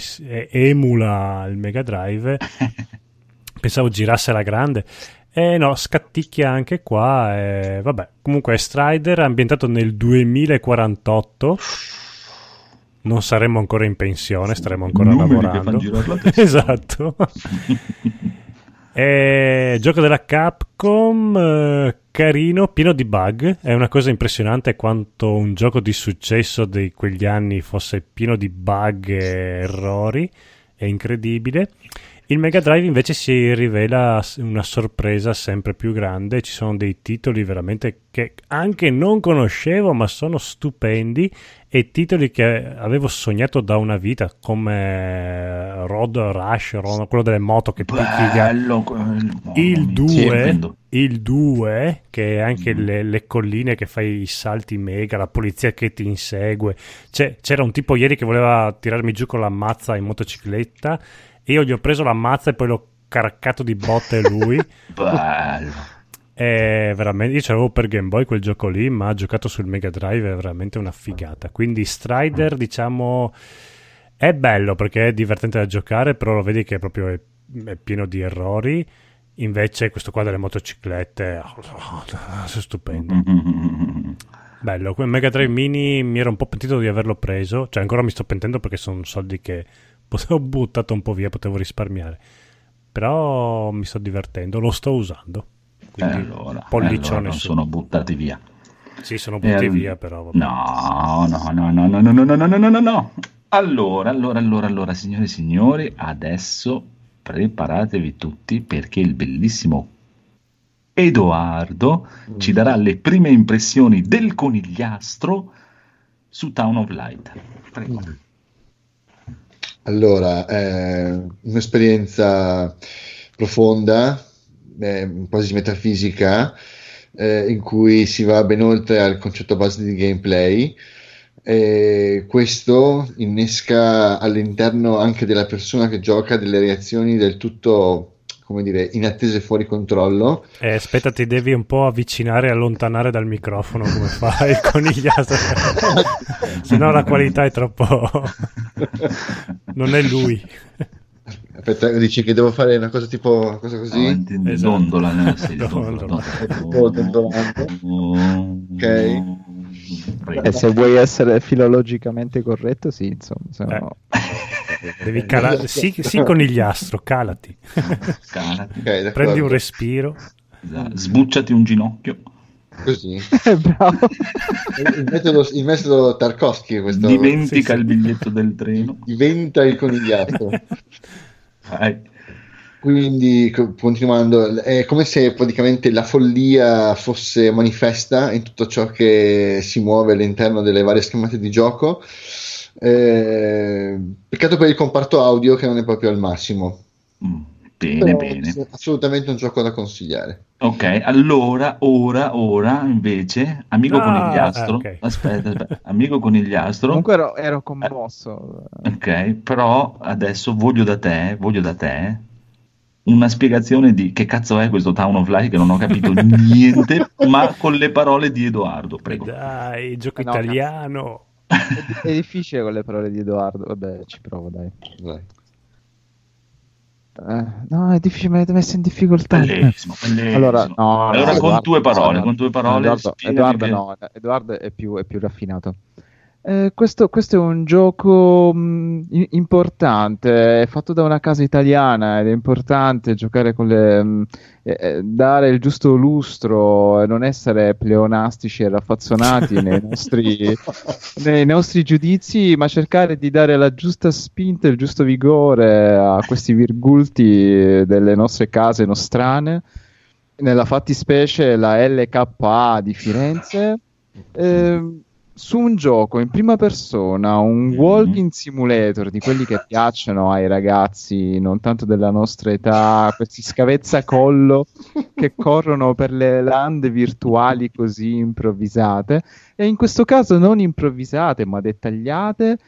Speaker 1: emula il Mega Drive. Pensavo girasse alla grande. E no, scatticchia anche qua. E vabbè, comunque è Strider ambientato nel 2048. non saremmo ancora in pensione, staremo ancora
Speaker 3: Numeri
Speaker 1: lavorando. esatto. Eh, gioco della Capcom, eh, carino, pieno di bug. È una cosa impressionante quanto un gioco di successo di quegli anni fosse pieno di bug e errori. È incredibile. Il Mega Drive invece si rivela una sorpresa sempre più grande. Ci sono dei titoli veramente che anche non conoscevo, ma sono stupendi. E titoli che avevo sognato da una vita, come Road Rush, quello delle moto che picchi gli
Speaker 3: Bello quello.
Speaker 1: il
Speaker 3: Mamma mia,
Speaker 1: 2
Speaker 3: stupendo.
Speaker 1: il 2 che è anche
Speaker 3: Mm.
Speaker 1: le, le colline che fai i salti mega la polizia che ti insegue C'è- c'era un tipo ieri che voleva tirarmi giù con la mazza in motocicletta io gli ho preso la mazza e poi l'ho caraccato di botte lui
Speaker 3: Bello.
Speaker 1: è veramente io ce l'avevo per Game Boy quel gioco lì ma giocato sul Mega Drive è veramente una figata quindi Strider diciamo è bello perché è divertente da giocare però lo vedi che è proprio è, è pieno di errori invece questo qua delle motociclette oh, è stupendo
Speaker 3: Mm.
Speaker 1: bello quel Mega Drive Mini mi era un po' pentito di averlo preso cioè ancora mi sto pentendo perché sono soldi che ho buttato un po' via potevo risparmiare però mi sto divertendo lo sto usando
Speaker 3: E
Speaker 1: quindi
Speaker 3: allora,
Speaker 1: pollicione
Speaker 3: allora non sono buttati via.
Speaker 1: Sì, sono
Speaker 3: E
Speaker 1: butti
Speaker 3: al-
Speaker 1: via, però. vabbè.
Speaker 3: No, no, no, no, no, no, no, no, no, no, no, no. Allora, allora, allora, allora, signore e signori, adesso preparatevi tutti perché il bellissimo Edoardo ci darà le prime impressioni del conigliastro su Town of Light. Prego.
Speaker 4: Allora, è un'esperienza profonda, eh, quasi metafisica, eh, in cui si va ben oltre al concetto base di gameplay. E questo innesca all'interno anche della persona che gioca delle reazioni del tutto, come dire, inattese e fuori controllo.
Speaker 1: Eh, aspetta, ti devi un po' avvicinare e allontanare dal microfono come fa il conigliato. Se no la qualità è troppo... non è lui.
Speaker 4: Aspetta, dici che devo fare una cosa tipo una cosa così?
Speaker 3: Avanti,
Speaker 1: Esatto.
Speaker 3: dondola, eh, sì,
Speaker 1: Dondola.
Speaker 4: Tipo dondolando. Ok.
Speaker 5: E se vuoi essere filologicamente corretto, sì, insomma. se no-
Speaker 1: Devi calare... Sì, sì, conigliastro, calati.
Speaker 3: Calati.
Speaker 4: Ok, d'accordo.
Speaker 1: Prendi un respiro.
Speaker 3: Esatto. Sbucciati un ginocchio.
Speaker 4: Così.
Speaker 5: Bravo.
Speaker 4: Il metodo, il metodo Tarkovsky questo
Speaker 3: Dimentica
Speaker 1: sì, sì.
Speaker 3: il biglietto del treno.
Speaker 4: diventa il conigliato.
Speaker 3: Vai.
Speaker 4: Quindi, co- continuando, è come se praticamente la follia fosse manifesta in tutto ciò che si muove all'interno delle varie schermate di gioco. Eh, peccato per il comparto audio che non è proprio al massimo.
Speaker 3: Mm, Bene,
Speaker 4: Però
Speaker 3: bene.
Speaker 4: assolutamente un gioco da consigliare.
Speaker 3: Ok, allora, ora, ora, invece, amico
Speaker 1: Ah,
Speaker 3: conigliastro.
Speaker 1: eh, ok.
Speaker 3: Aspetta, aspetta. Amico conigliastro.
Speaker 5: Comunque ero, ero commosso.
Speaker 3: Ok, però adesso voglio da te, voglio da te una spiegazione di che cazzo è questo Town of Light che non ho capito niente, ma con le parole di Edoardo, prego.
Speaker 1: Dai, gioco
Speaker 5: Eh no,
Speaker 1: italiano.
Speaker 5: È, difficile con le parole di Edoardo. Vabbè, ci provo, dai.
Speaker 4: Vai.
Speaker 5: Eh, no, è difficile, mi avete messo in difficoltà.
Speaker 3: Bellissimo, bellissimo.
Speaker 5: Allora, no, no,
Speaker 3: Allora, con
Speaker 5: Edoardo-
Speaker 3: tue parole,
Speaker 5: no,
Speaker 3: con tue parole,
Speaker 5: Edoardo, Edoardo
Speaker 3: che-
Speaker 5: no, Edoardo è più, è più raffinato. Eh, questo, questo è un gioco mh, i- importante, è fatto da una casa italiana ed è importante giocare con le. mh, eh, eh, dare il giusto lustro e non essere pleonastici e raffazzonati nei nostri, nei nostri giudizi, ma cercare di dare la giusta spinta e il giusto vigore a questi virgulti delle nostre case nostrane. Nella fattispecie la LKA di Firenze. Ehm, su un gioco in prima persona, un
Speaker 3: Mhm.
Speaker 5: walking simulator di quelli che piacciono ai ragazzi non tanto della nostra età, questi scavezzacollo che corrono per le lande virtuali così improvvisate, e in questo caso non improvvisate ma dettagliate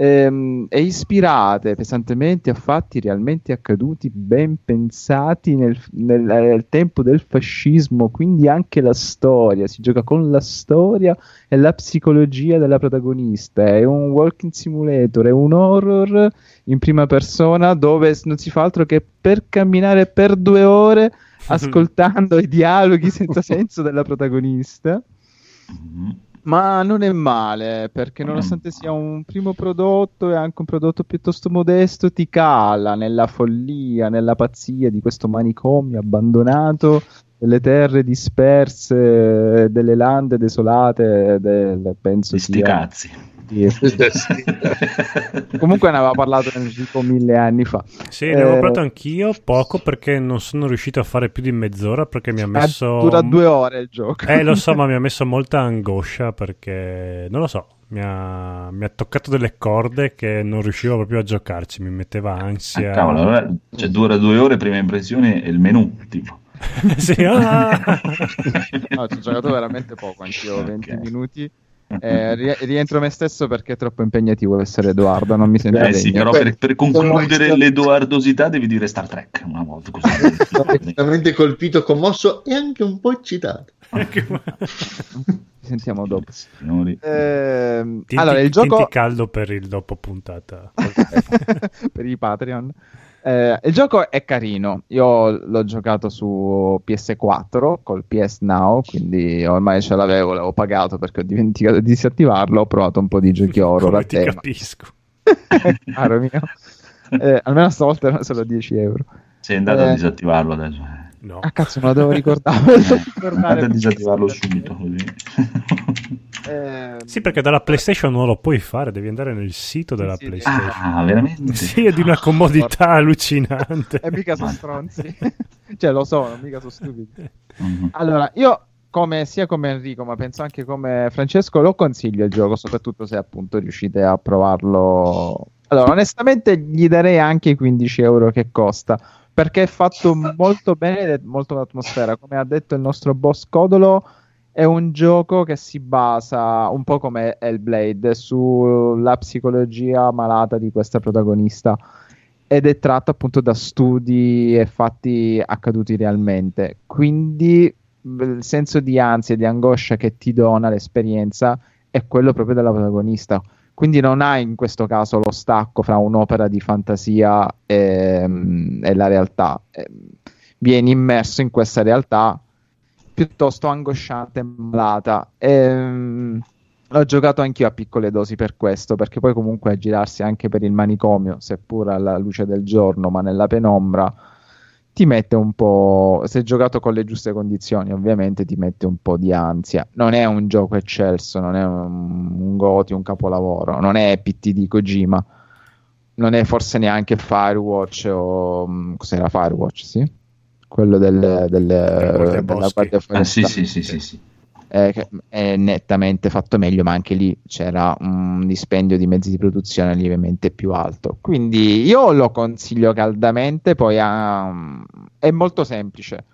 Speaker 5: ehm, e ispirate pesantemente a fatti realmente accaduti, ben pensati nel, nel- nel tempo del fascismo, quindi anche la storia, si gioca con la storia e la psicologia della protagonista, è un walking simulator, è un horror in prima persona dove non si fa altro che per camminare per due ore ascoltando i dialoghi senza senso della protagonista.
Speaker 3: Mhm.
Speaker 5: Ma non è male, perché
Speaker 3: è
Speaker 5: nonostante sia un primo prodotto e anche un prodotto piuttosto modesto, ti cala nella follia, nella pazzia di questo manicomio abbandonato, delle terre disperse, delle lande desolate, del, penso
Speaker 3: Di sti cazzi.
Speaker 5: Comunque ne aveva parlato Enrico mille anni fa.
Speaker 1: Sì, ne avevo
Speaker 5: Eh,
Speaker 1: parlato anch'io, poco perché non sono riuscito a fare più di mezz'ora perché mi ha messo...
Speaker 5: Ah, Dura due ore il gioco.
Speaker 1: Eh, lo so, ma mi ha messo molta angoscia perché, non lo so, mi ha, mi ha toccato delle corde che non riuscivo proprio a giocarci, mi metteva
Speaker 3: Ah,
Speaker 1: ansia.
Speaker 3: cavolo, allora, cioè, dura due ore, prima impressione e il menù, tipo.
Speaker 1: Sì, ah!
Speaker 5: No, ci ho giocato veramente poco, anch'io 20
Speaker 3: Ok.
Speaker 5: minuti. Eh, ri- rientro me stesso perché è troppo impegnativo essere Edoardo, non mi sento
Speaker 3: Eh sì,
Speaker 5: degno.
Speaker 3: però per, per concludere
Speaker 4: Sono-
Speaker 3: l'edoardosità devi dire Star Trek una volta così.
Speaker 4: Sono estremamente colpito, commosso e anche un po' eccitato.
Speaker 5: Ci sentiamo dopo.
Speaker 3: Signori.
Speaker 5: Ehm,
Speaker 1: Tinti,
Speaker 5: allora, il
Speaker 1: tinti
Speaker 5: gioco
Speaker 1: caldo per il dopo puntata.
Speaker 5: per i Patreon. Eh, il gioco è carino. Io l'ho giocato su PS4 col PS Now, quindi ormai ce l'avevo, l'avevo pagato perché ho dimenticato di disattivarlo. Ho provato un po' di giochi horror
Speaker 1: Come ti
Speaker 5: tema.
Speaker 1: capisco.
Speaker 5: Caro mio. Eh, almeno stavolta erano solo 10 euro.
Speaker 3: Sei andato
Speaker 5: Eh.
Speaker 3: a disattivarlo adesso.
Speaker 1: No.
Speaker 5: Ah, cazzo, me lo devo ricordare.
Speaker 3: Eh, Andate a
Speaker 5: perché-
Speaker 3: disattivarlo subito così.
Speaker 5: Eh,
Speaker 1: Sì, perché dalla PlayStation non lo puoi fare, devi andare nel sito della
Speaker 5: Sì.
Speaker 1: PlayStation.
Speaker 3: ah, veramente?
Speaker 1: Sì, è di una comodità allucinante.
Speaker 5: E mica sono stronzi. cioè, lo so, mica sono stupidi.
Speaker 3: Mhm.
Speaker 5: Allora, io come, sia come Enrico, ma penso anche come Francesco, lo consiglio il gioco, soprattutto se appunto riuscite a provarlo. Allora, onestamente gli darei anche i 15 euro che costa, perché è fatto molto bene ed è molto l'atmosfera. Come ha detto il nostro boss Codolo, è un gioco che si basa un po' come Hellblade sulla psicologia malata di questa protagonista ed è tratto appunto da studi e fatti accaduti realmente. Quindi il senso di ansia e di angoscia che ti dona l'esperienza è quello proprio della protagonista. Quindi non hai in questo caso lo stacco fra un'opera di fantasia e, mm, e la realtà. Eh, Vieni immerso in questa realtà piuttosto angosciante e malata. Ehm, l'ho giocato anch'io a piccole dosi per questo, perché poi comunque a girarsi anche per il manicomio, seppur alla luce del giorno, ma nella penombra, ti mette un po', se giocato con le giuste condizioni, ovviamente ti mette un po' di ansia. Non è un gioco eccelso, non è un, un Goti, un capolavoro, non è PT di Kojima, non è forse neanche Firewatch o mm, cos'era Firewatch, sì? Quello del, del, della. Guardia
Speaker 3: Ah, sì,
Speaker 5: Forestale
Speaker 3: sì, sì, sì, sì.
Speaker 5: Eh, è nettamente fatto meglio, ma anche lì c'era un dispendio di mezzi di produzione lievemente più alto. Quindi io lo consiglio caldamente, poi ha- è molto semplice.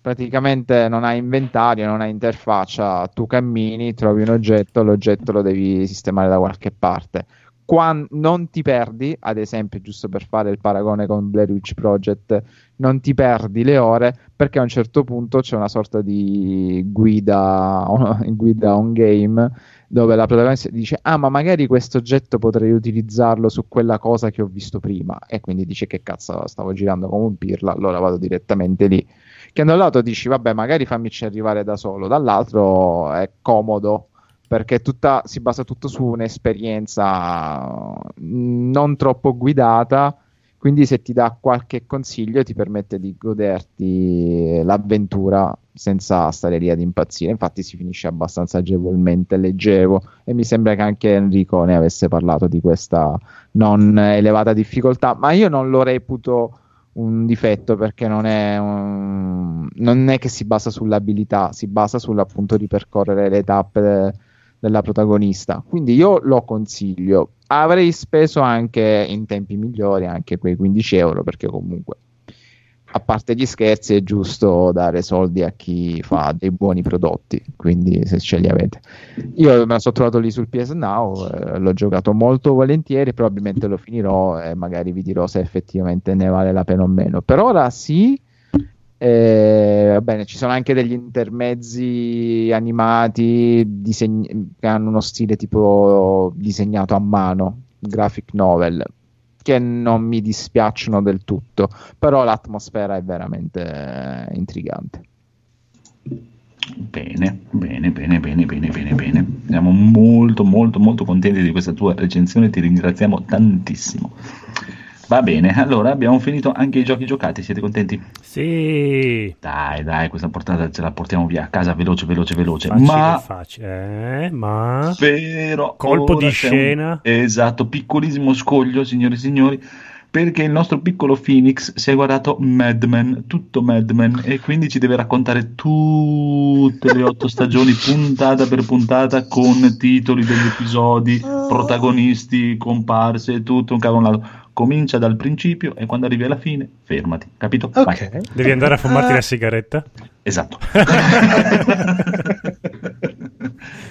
Speaker 5: Praticamente non hai inventario, non hai interfaccia, tu cammini, trovi un oggetto, l'oggetto lo devi sistemare da qualche parte. Quan- non ti perdi, ad esempio, giusto per fare il paragone con Blair Witch Project, non ti perdi le ore perché a un certo punto c'è una sorta di guida, guida on game dove la protagonista dice ah ma magari questo oggetto potrei utilizzarlo su quella cosa che ho visto prima. E quindi dice che cazzo stavo girando come un pirla allora vado direttamente lì. Che da un lato dici vabbè magari fammici arrivare da solo. Dall'altro è comodo perché tutta, si basa tutto su un'esperienza non troppo guidata. Quindi se ti dà qualche consiglio ti permette di goderti l'avventura senza stare lì ad impazzire. Infatti si finisce abbastanza agevolmente leggevo. E mi sembra che anche Enrico ne avesse parlato di questa non elevata difficoltà, ma io non lo reputo un difetto perché non è, un- non è che si basa sull'abilità, si basa sull'appunto di percorrere le tappe della protagonista. Quindi io lo consiglio. Avrei speso anche in tempi migliori anche quei 15 euro perché comunque a parte gli scherzi è giusto dare soldi a chi fa dei buoni prodotti quindi se ce li avete io me la sono trovato lì sul PS Now eh, l'ho giocato molto volentieri probabilmente lo finirò e magari vi dirò se effettivamente ne vale la pena o meno per ora sì eh, bene, ci sono anche degli intermezzi animati disegn- che hanno uno stile tipo disegnato a mano, graphic novel, che non mi dispiacciono del tutto, però l'atmosfera è veramente eh, intrigante.
Speaker 3: Bene, bene, bene, bene, bene, bene, bene. Siamo molto, molto, molto contenti di questa tua recensione. Ti ringraziamo tantissimo. Va bene, allora abbiamo finito anche i giochi giocati. Siete contenti?
Speaker 1: Sì.
Speaker 3: Dai, dai, questa portata ce la portiamo via a casa veloce, veloce, veloce.
Speaker 1: Facile,
Speaker 3: Ma
Speaker 1: facile. Eh, ma...
Speaker 3: Però
Speaker 1: Colpo di scena.
Speaker 3: un- esatto, piccolissimo scoglio, signore e signori, perché il nostro piccolo Phoenix si è guardato Mad Men, tutto Mad Men, e quindi ci deve raccontare tutte le otto stagioni, puntata per puntata, con titoli degli episodi, protagonisti, comparse, e tutto un cavolo. Comincia dal principio e quando arrivi alla fine, fermati, capito? Vai.
Speaker 6: Ok.
Speaker 1: Devi andare a fumarti
Speaker 6: Ah.
Speaker 1: la sigaretta?
Speaker 3: Esatto.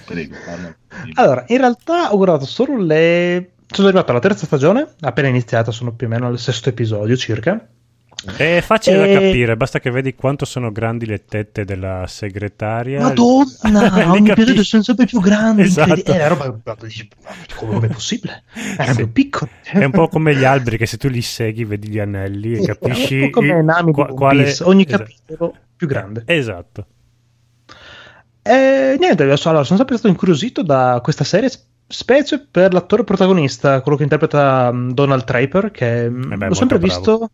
Speaker 3: Prego, parla.
Speaker 6: Allora, in realtà ho guardato solo le. Sono arrivato alla terza stagione, appena iniziata, sono più o meno al sesto episodio circa.
Speaker 1: È facile da
Speaker 6: E-
Speaker 1: capire, basta che vedi quanto sono grandi le tette della segretaria.
Speaker 6: Madonna, ogni
Speaker 1: capisci.
Speaker 6: episodio sono sempre più grandi.
Speaker 1: Esatto.
Speaker 6: Eh, la roba come è possibile? Erano
Speaker 1: Sì.
Speaker 6: più piccoli.
Speaker 1: È un po' come gli alberi che se tu li segui vedi gli anelli e capisci
Speaker 6: Un po' come Nami
Speaker 1: qua- quale...
Speaker 6: Ogni
Speaker 1: esatto.
Speaker 6: capitolo più grande.
Speaker 1: Esatto.
Speaker 6: E niente, adesso, allora, sono sempre stato incuriosito da questa serie, specie per l'attore protagonista, quello che interpreta mm, Donald Draper, che mm,
Speaker 1: Eh beh,
Speaker 6: l'ho sempre
Speaker 1: molto
Speaker 6: visto,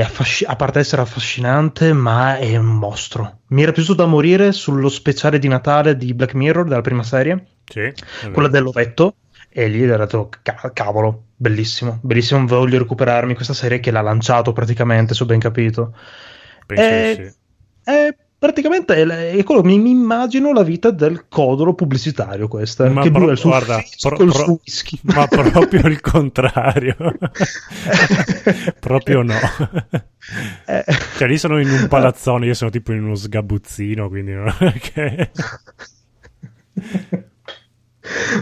Speaker 6: affasci- a parte essere affascinante, ma è un mostro. Mi era piaciuto da morire sullo speciale di Natale di Black Mirror, della prima serie,
Speaker 1: Sì,
Speaker 6: quella dell'ovetto, e lì era detto, "Ca- cavolo, bellissimo, bellissimo, voglio recuperarmi questa serie che l'ha lanciato praticamente, se ho ben capito.
Speaker 1: Penso
Speaker 6: Eh,
Speaker 1: sì.
Speaker 6: Praticamente è, è quello mi, mi immagino la vita del codolo pubblicitario questa
Speaker 1: Ma
Speaker 6: che
Speaker 1: pro-
Speaker 6: il suo
Speaker 1: guarda, pro- pro-
Speaker 6: suo whisky
Speaker 1: Ma proprio il contrario. proprio no.
Speaker 6: Eh,
Speaker 1: Cioè, lì sono in un palazzone, io sono tipo in uno sgabuzzino, quindi non è che...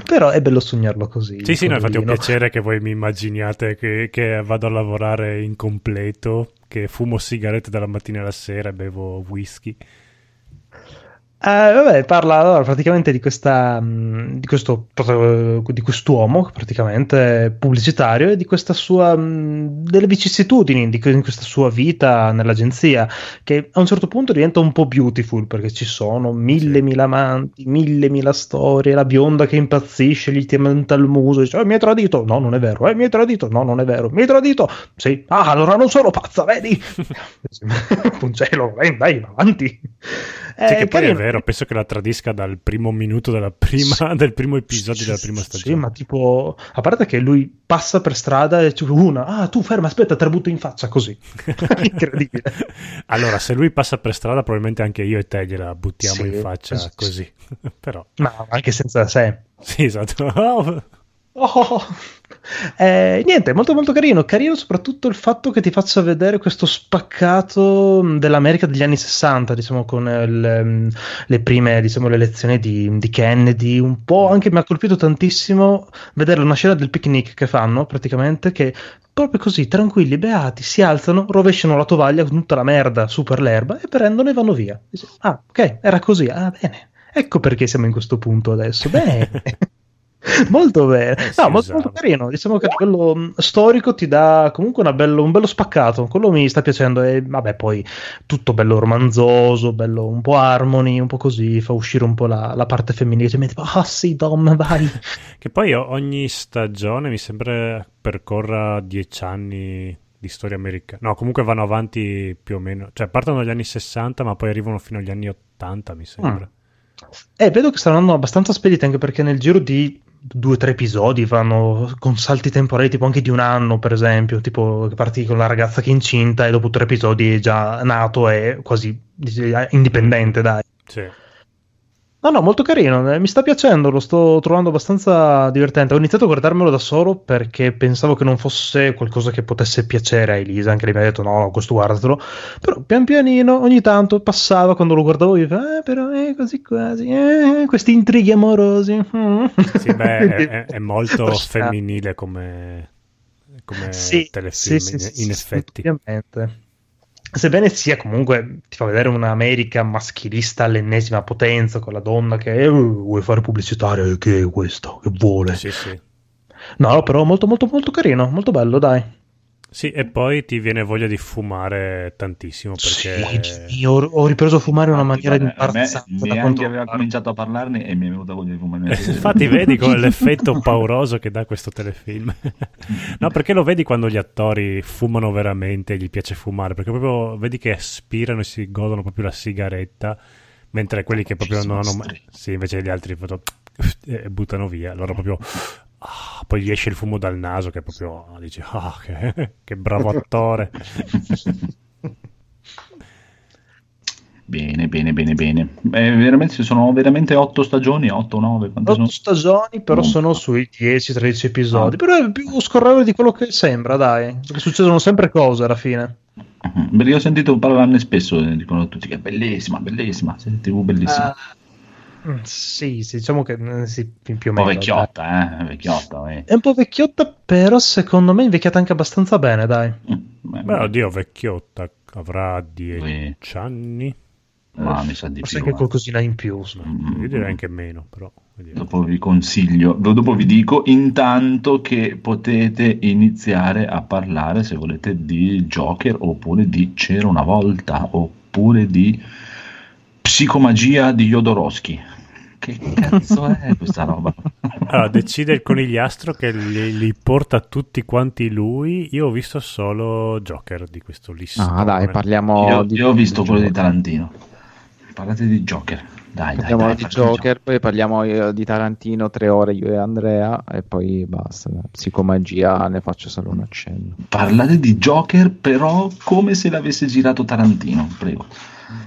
Speaker 6: però è bello sognarlo così
Speaker 1: Sì, sì, no, infatti è un piacere che voi mi immaginiate che, che vado a lavorare incompleto, che fumo sigarette dalla mattina alla sera e bevo whisky.
Speaker 6: Eh, vabbè, parla allora, praticamente di, questa, mh, di, questo, di quest'uomo praticamente pubblicitario e di questa sua mh, delle vicissitudini di, que- di questa sua vita nell'agenzia che a un certo punto diventa un po' beautiful perché ci sono mille
Speaker 1: Sì.
Speaker 6: mila amanti, mille mila storie, la bionda che impazzisce, gli tienta il muso, dice "Eh, mi hai tradito, no non è vero, eh, mi hai tradito, no non è vero, mi hai tradito, sì, ah allora non sono pazza, vedi? Puncello, dai, dai, avanti. Eh,
Speaker 1: che poi è vero, penso che la tradisca dal primo minuto prima,
Speaker 6: Sì.
Speaker 1: del primo episodio
Speaker 6: Sì,
Speaker 1: della prima stagione.
Speaker 6: Sì, ma tipo, a parte che lui passa per strada e c'è una, ah, tu ferma, aspetta, te la butto in faccia così. Incredibile.
Speaker 1: allora, se lui passa per strada, probabilmente anche io e te gliela buttiamo
Speaker 6: Sì,
Speaker 1: in faccia
Speaker 6: sì, sì.
Speaker 1: così. Però,
Speaker 6: Ma anche senza sé.
Speaker 1: sì, esatto. Oh.
Speaker 6: Eh, niente, molto molto carino. Carino soprattutto il fatto che ti faccia vedere questo spaccato mh, dell'America degli anni 60, diciamo, con eh, le, mh, le prime, diciamo, le elezioni di, di Kennedy. Un po' anche mi ha colpito tantissimo vedere una scena del picnic che fanno, praticamente, che proprio così, tranquilli, beati, si alzano, rovesciano la tovaglia con tutta la merda su per l'erba e prendono e vanno via. Dici, ah, ok, era così. Ah, bene. Ecco perché siamo in questo punto adesso. Bene. Molto bene,
Speaker 1: Eh,
Speaker 6: no, molto, molto carino. Diciamo che a livello mh, storico ti dà comunque una bello- un bello spaccato. Quello mi sta piacendo. E vabbè, poi tutto bello romanzoso, bello un po' harmony, un po' così. Fa uscire un po' la, la parte femminile. Ti metti, ah sì, Dom, vai.
Speaker 1: Che poi ogni stagione mi sembra percorra dieci anni di storia americana. No, comunque vanno avanti più o meno. Cioè, partono dagli anni 60, ma poi arrivano fino agli anni 80, mi sembra.
Speaker 6: Eh, vedo che stanno andando abbastanza spediti anche perché nel giro di due o tre episodi vanno con salti temporali, tipo anche di un anno, per esempio. Tipo parti con la ragazza che è incinta e dopo tre episodi è già nato e quasi indipendente, dai.
Speaker 1: Sì.
Speaker 6: No, no, molto carino, eh, mi sta piacendo, lo sto trovando abbastanza divertente. Ho iniziato a guardarmelo da solo perché pensavo che non fosse qualcosa che potesse piacere a Elisa, anche lei mi ha detto no, no, questo guardatelo. Però pian pianino, ogni tanto passava quando lo guardavo io, eh, però è così quasi, eh, questi intrighi amorosi. mm."
Speaker 1: Sì, beh, è, è- molto femminile come, come
Speaker 6: Sì,
Speaker 1: telefilm,
Speaker 6: sì, sì,
Speaker 1: in, in effetti.
Speaker 6: Ovviamente. Sebbene sia comunque, ti fa vedere un'America maschilista all'ennesima potenza, con la donna che eh, vuole fare pubblicitaria, eh, che è questo, che vuole.
Speaker 1: Sì, sì.
Speaker 6: No, però molto molto molto carino, molto bello, dai.
Speaker 1: Sì, e poi ti viene voglia di fumare tantissimo perché...
Speaker 6: Sì, io ho, ho ripreso a fumare in una maniera
Speaker 3: Guarda, a me
Speaker 6: imbarazzante. da
Speaker 3: neanche
Speaker 6: quanto
Speaker 3: aveva cominciato a parlarne e mi è venuta voglia di fumare.
Speaker 1: Infatti vedi con l'effetto pauroso che dà questo telefilm. no, perché lo vedi quando gli attori fumano veramente, gli piace fumare, perché proprio vedi che aspirano e si godono proprio la sigaretta, mentre quelli che proprio non hanno mai... Sì, invece gli altri proprio- e buttano via, loro proprio... ah, poi gli esce il fumo dal naso che proprio ah, dici, ah, che, che bravo attore.
Speaker 3: Bene, bene, bene, bene. Eh, veramente, sono veramente otto stagioni, otto, nove, quante
Speaker 6: Otto
Speaker 3: sono?
Speaker 6: stagioni, però
Speaker 3: Mm.
Speaker 6: sono sui 10-13 episodi.
Speaker 3: Ah.
Speaker 6: Però è più scorrevole di quello che sembra, dai. Perché succedono sempre cose alla fine.
Speaker 3: Mhm. Perché ho sentito parlarne spesso, dicono tutti che è bellissima, bellissima, serie TV bellissima.
Speaker 6: Mm, sì, sì, diciamo che eh, sì, più o
Speaker 3: un po'
Speaker 6: meno.
Speaker 3: vecchiotta, eh, vecchiotta. eh.
Speaker 6: È un po' vecchiotta, però secondo me è invecchiata anche abbastanza bene, dai.
Speaker 3: Mm, beh,
Speaker 1: Beh, oddio, vecchiotta, avrà 10
Speaker 3: Sì.
Speaker 1: anni.
Speaker 3: ma mi sa di
Speaker 6: Forse
Speaker 3: più.
Speaker 6: anche
Speaker 3: eh.
Speaker 6: qualcosina in più.
Speaker 3: Mm,
Speaker 1: Io direi anche meno, però.
Speaker 3: Dopo vi consiglio, dopo vi dico intanto che potete iniziare a parlare se volete di Joker oppure di C'era una volta oppure di Psicomagia di Jodorowsky. Che cazzo è questa roba?
Speaker 1: Allora, decide il conigliastro che li, li porta tutti quanti lui. Io ho visto solo Joker di questo listone.
Speaker 5: Ah, dai, parliamo
Speaker 3: Io,
Speaker 5: di
Speaker 3: io ho visto
Speaker 5: di
Speaker 3: quello di
Speaker 5: Joker.
Speaker 3: Tarantino. Parlate di Joker. Dai, dai,
Speaker 5: Parliamo
Speaker 3: dai,
Speaker 5: di
Speaker 3: facciamo
Speaker 5: Joker, poi parliamo di Tarantino tre ore io e Andrea e poi basta. Psicomagia ne faccio solo un accenno.
Speaker 3: Parlate di Joker, però come se l'avesse girato Tarantino, prego.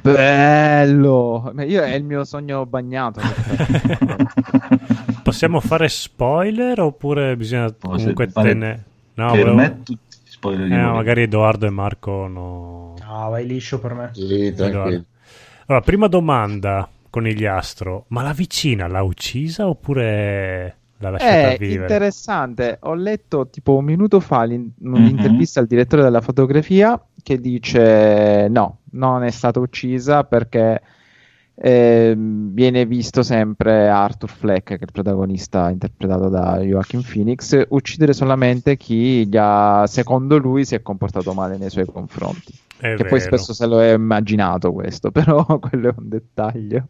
Speaker 5: Bello! Io è il mio sogno bagnato.
Speaker 1: Possiamo fare spoiler oppure bisogna
Speaker 3: Può
Speaker 1: comunque
Speaker 3: fare-
Speaker 1: tenere... No,
Speaker 3: per
Speaker 1: volevo-
Speaker 3: me tutti spoiler di
Speaker 1: eh,
Speaker 3: voi.
Speaker 1: magari Edoardo e Marco no.
Speaker 6: Ah, vai liscio per me.
Speaker 4: Sì.
Speaker 1: Allora, prima domanda, conigliastro. Ma la vicina l'ha uccisa oppure l'ha lasciata
Speaker 5: È
Speaker 1: vivere?
Speaker 5: interessante. Ho letto tipo un minuto fa l'in-
Speaker 3: Mhm.
Speaker 5: un'intervista al direttore della fotografia che dice no, non è stata uccisa perché ehm, viene visto sempre Arthur Fleck, che è il protagonista interpretato da Joaquin Phoenix, uccidere solamente chi ha, secondo lui si è comportato male nei suoi confronti.
Speaker 1: È
Speaker 5: che poi
Speaker 1: vero.
Speaker 5: spesso se lo è immaginato questo, però quello è un dettaglio.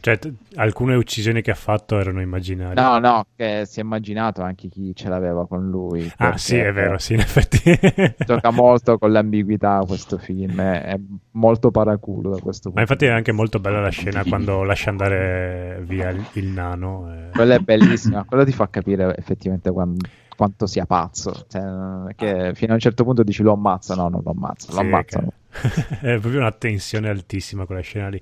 Speaker 1: Cioè, t- alcune uccisioni che ha fatto erano immaginarie.
Speaker 5: No, no, che si è immaginato anche chi ce l'aveva con lui.
Speaker 1: ah, sì, è vero, sì, in effetti.
Speaker 5: Gioca molto con l'ambiguità questo film, è, è molto paraculo da questo
Speaker 1: Ma
Speaker 5: punto.
Speaker 1: infatti è anche molto bella la scena quando lascia andare via il, il nano. eh.
Speaker 5: Quella è bellissima, quello ti fa capire effettivamente quan- quanto sia pazzo. Cioè, che fino a un certo punto dici lo ammazza, no, non lo ammazza, lo
Speaker 1: Sì,
Speaker 5: ammazzano.
Speaker 1: che- è proprio una tensione altissima quella scena lì.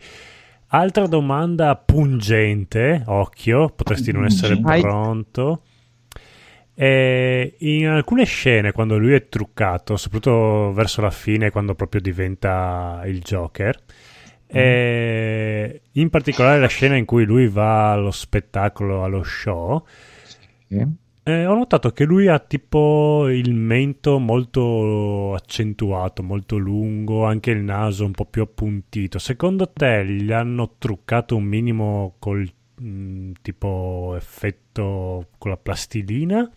Speaker 1: Altra domanda pungente, occhio, potresti non essere pronto. Eh, in alcune scene, quando lui è truccato, soprattutto verso la fine, quando proprio diventa il Joker, eh, in particolare la scena in cui lui va allo spettacolo, allo show,
Speaker 5: Sì.
Speaker 1: Eh, ho notato che lui ha tipo il mento molto accentuato, molto lungo, anche il naso un po' più appuntito. Secondo te gli hanno truccato un minimo col mh, tipo effetto con la plastilina?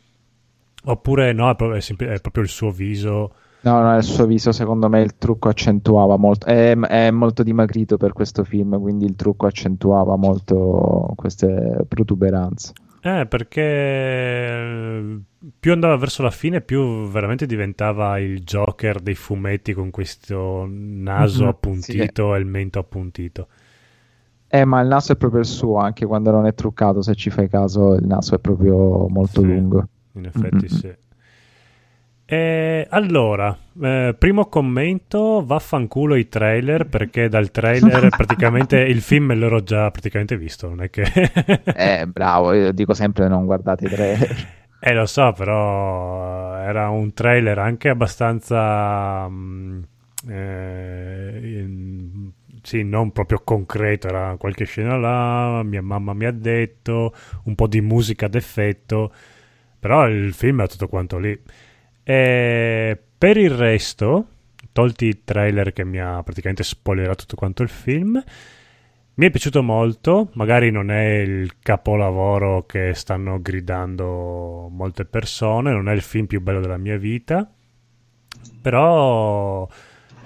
Speaker 1: Oppure no, è proprio, è sempl- è proprio il suo viso?
Speaker 5: No, no, il suo viso secondo me il trucco accentuava molto, è, è molto dimagrito per questo film, quindi il trucco accentuava molto queste protuberanze.
Speaker 1: Eh, perché eh, più andava verso la fine, più veramente diventava il Joker dei fumetti con questo naso
Speaker 5: Mhm,
Speaker 1: appuntito e il mento appuntito.
Speaker 5: Eh, ma il naso è proprio il suo, anche quando non è truccato, se ci fai caso, il naso è proprio molto
Speaker 1: Sì.
Speaker 5: lungo.
Speaker 1: In effetti
Speaker 5: Mm-mm.
Speaker 1: sì. E allora, eh, primo commento, vaffanculo i trailer perché dal trailer praticamente il film l'ho già praticamente visto, non è che...
Speaker 5: Eh, bravo, io dico sempre non guardate i trailer.
Speaker 1: Eh, lo so, però era un trailer anche abbastanza... mm, eh, in- sì, non proprio concreto, era qualche scena là, mia mamma mi ha detto, un po' di musica d'effetto, però il film è tutto quanto lì. E per il resto, tolti i trailer che mi ha praticamente spoilerato tutto quanto il film, mi è piaciuto molto, magari non è il capolavoro che stanno gridando molte persone, non è il film più bello della mia vita, Però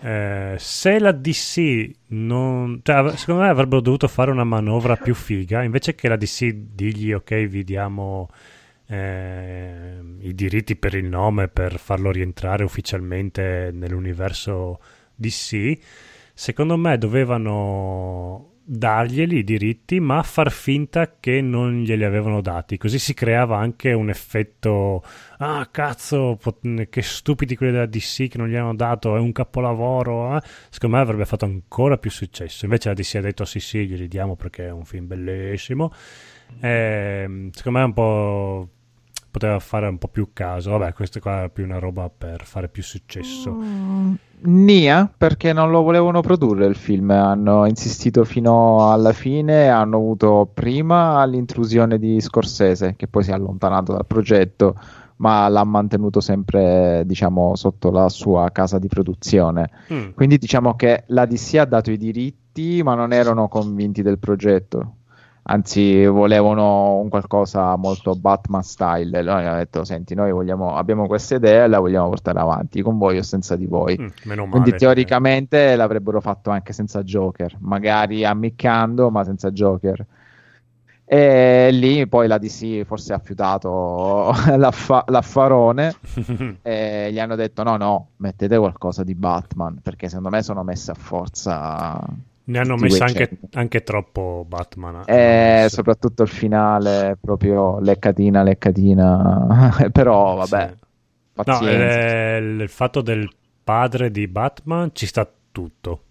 Speaker 1: eh, se la DC non... Cioè, secondo me avrebbero dovuto fare una manovra più figa, invece che la DC digli ok vi diamo eh, i diritti per il nome per farlo rientrare ufficialmente nell'universo DC, secondo me dovevano darglieli i diritti ma far finta che non glieli avevano dati. Così si creava anche un effetto ah cazzo pot- che stupidi quelli della DC che non gli hanno dato è un capolavoro eh?" secondo me avrebbe fatto ancora più successo. Invece la DC ha detto sì sì glieli diamo perché è un film bellissimo Ehm, secondo me è un po' poteva fare un po' più caso vabbè questa qua è più una roba per fare più successo
Speaker 5: Mm, Nia, perché non lo volevano produrre il film, hanno insistito fino alla fine, hanno avuto prima l'intrusione di Scorsese, che poi si è allontanato dal progetto, ma l'ha mantenuto sempre, diciamo, sotto la sua casa di produzione.
Speaker 1: Mm.
Speaker 5: Quindi diciamo che la DC ha dato i diritti, ma non erano convinti del progetto. Anzi, volevano un qualcosa molto Batman style. Noi hanno detto: Senti, noi vogliamo, abbiamo questa idea e la vogliamo portare avanti con voi o senza di voi.
Speaker 1: Mm, male
Speaker 5: Quindi teoricamente l'avrebbero fatto anche senza Joker, magari ammiccando, ma senza Joker. E lì poi la DC forse ha fiutato l'affa- l'affarone e gli hanno detto: no, no, mettete qualcosa di Batman perché secondo me sono messe a forza.
Speaker 1: Ne hanno messo anche, anche troppo Batman. hanno
Speaker 5: E
Speaker 1: messo.
Speaker 5: soprattutto il finale, proprio leccatina, leccatina. Però vabbè,
Speaker 1: Sì. No, eh, il, fatto del padre di Batman ci sta tutto.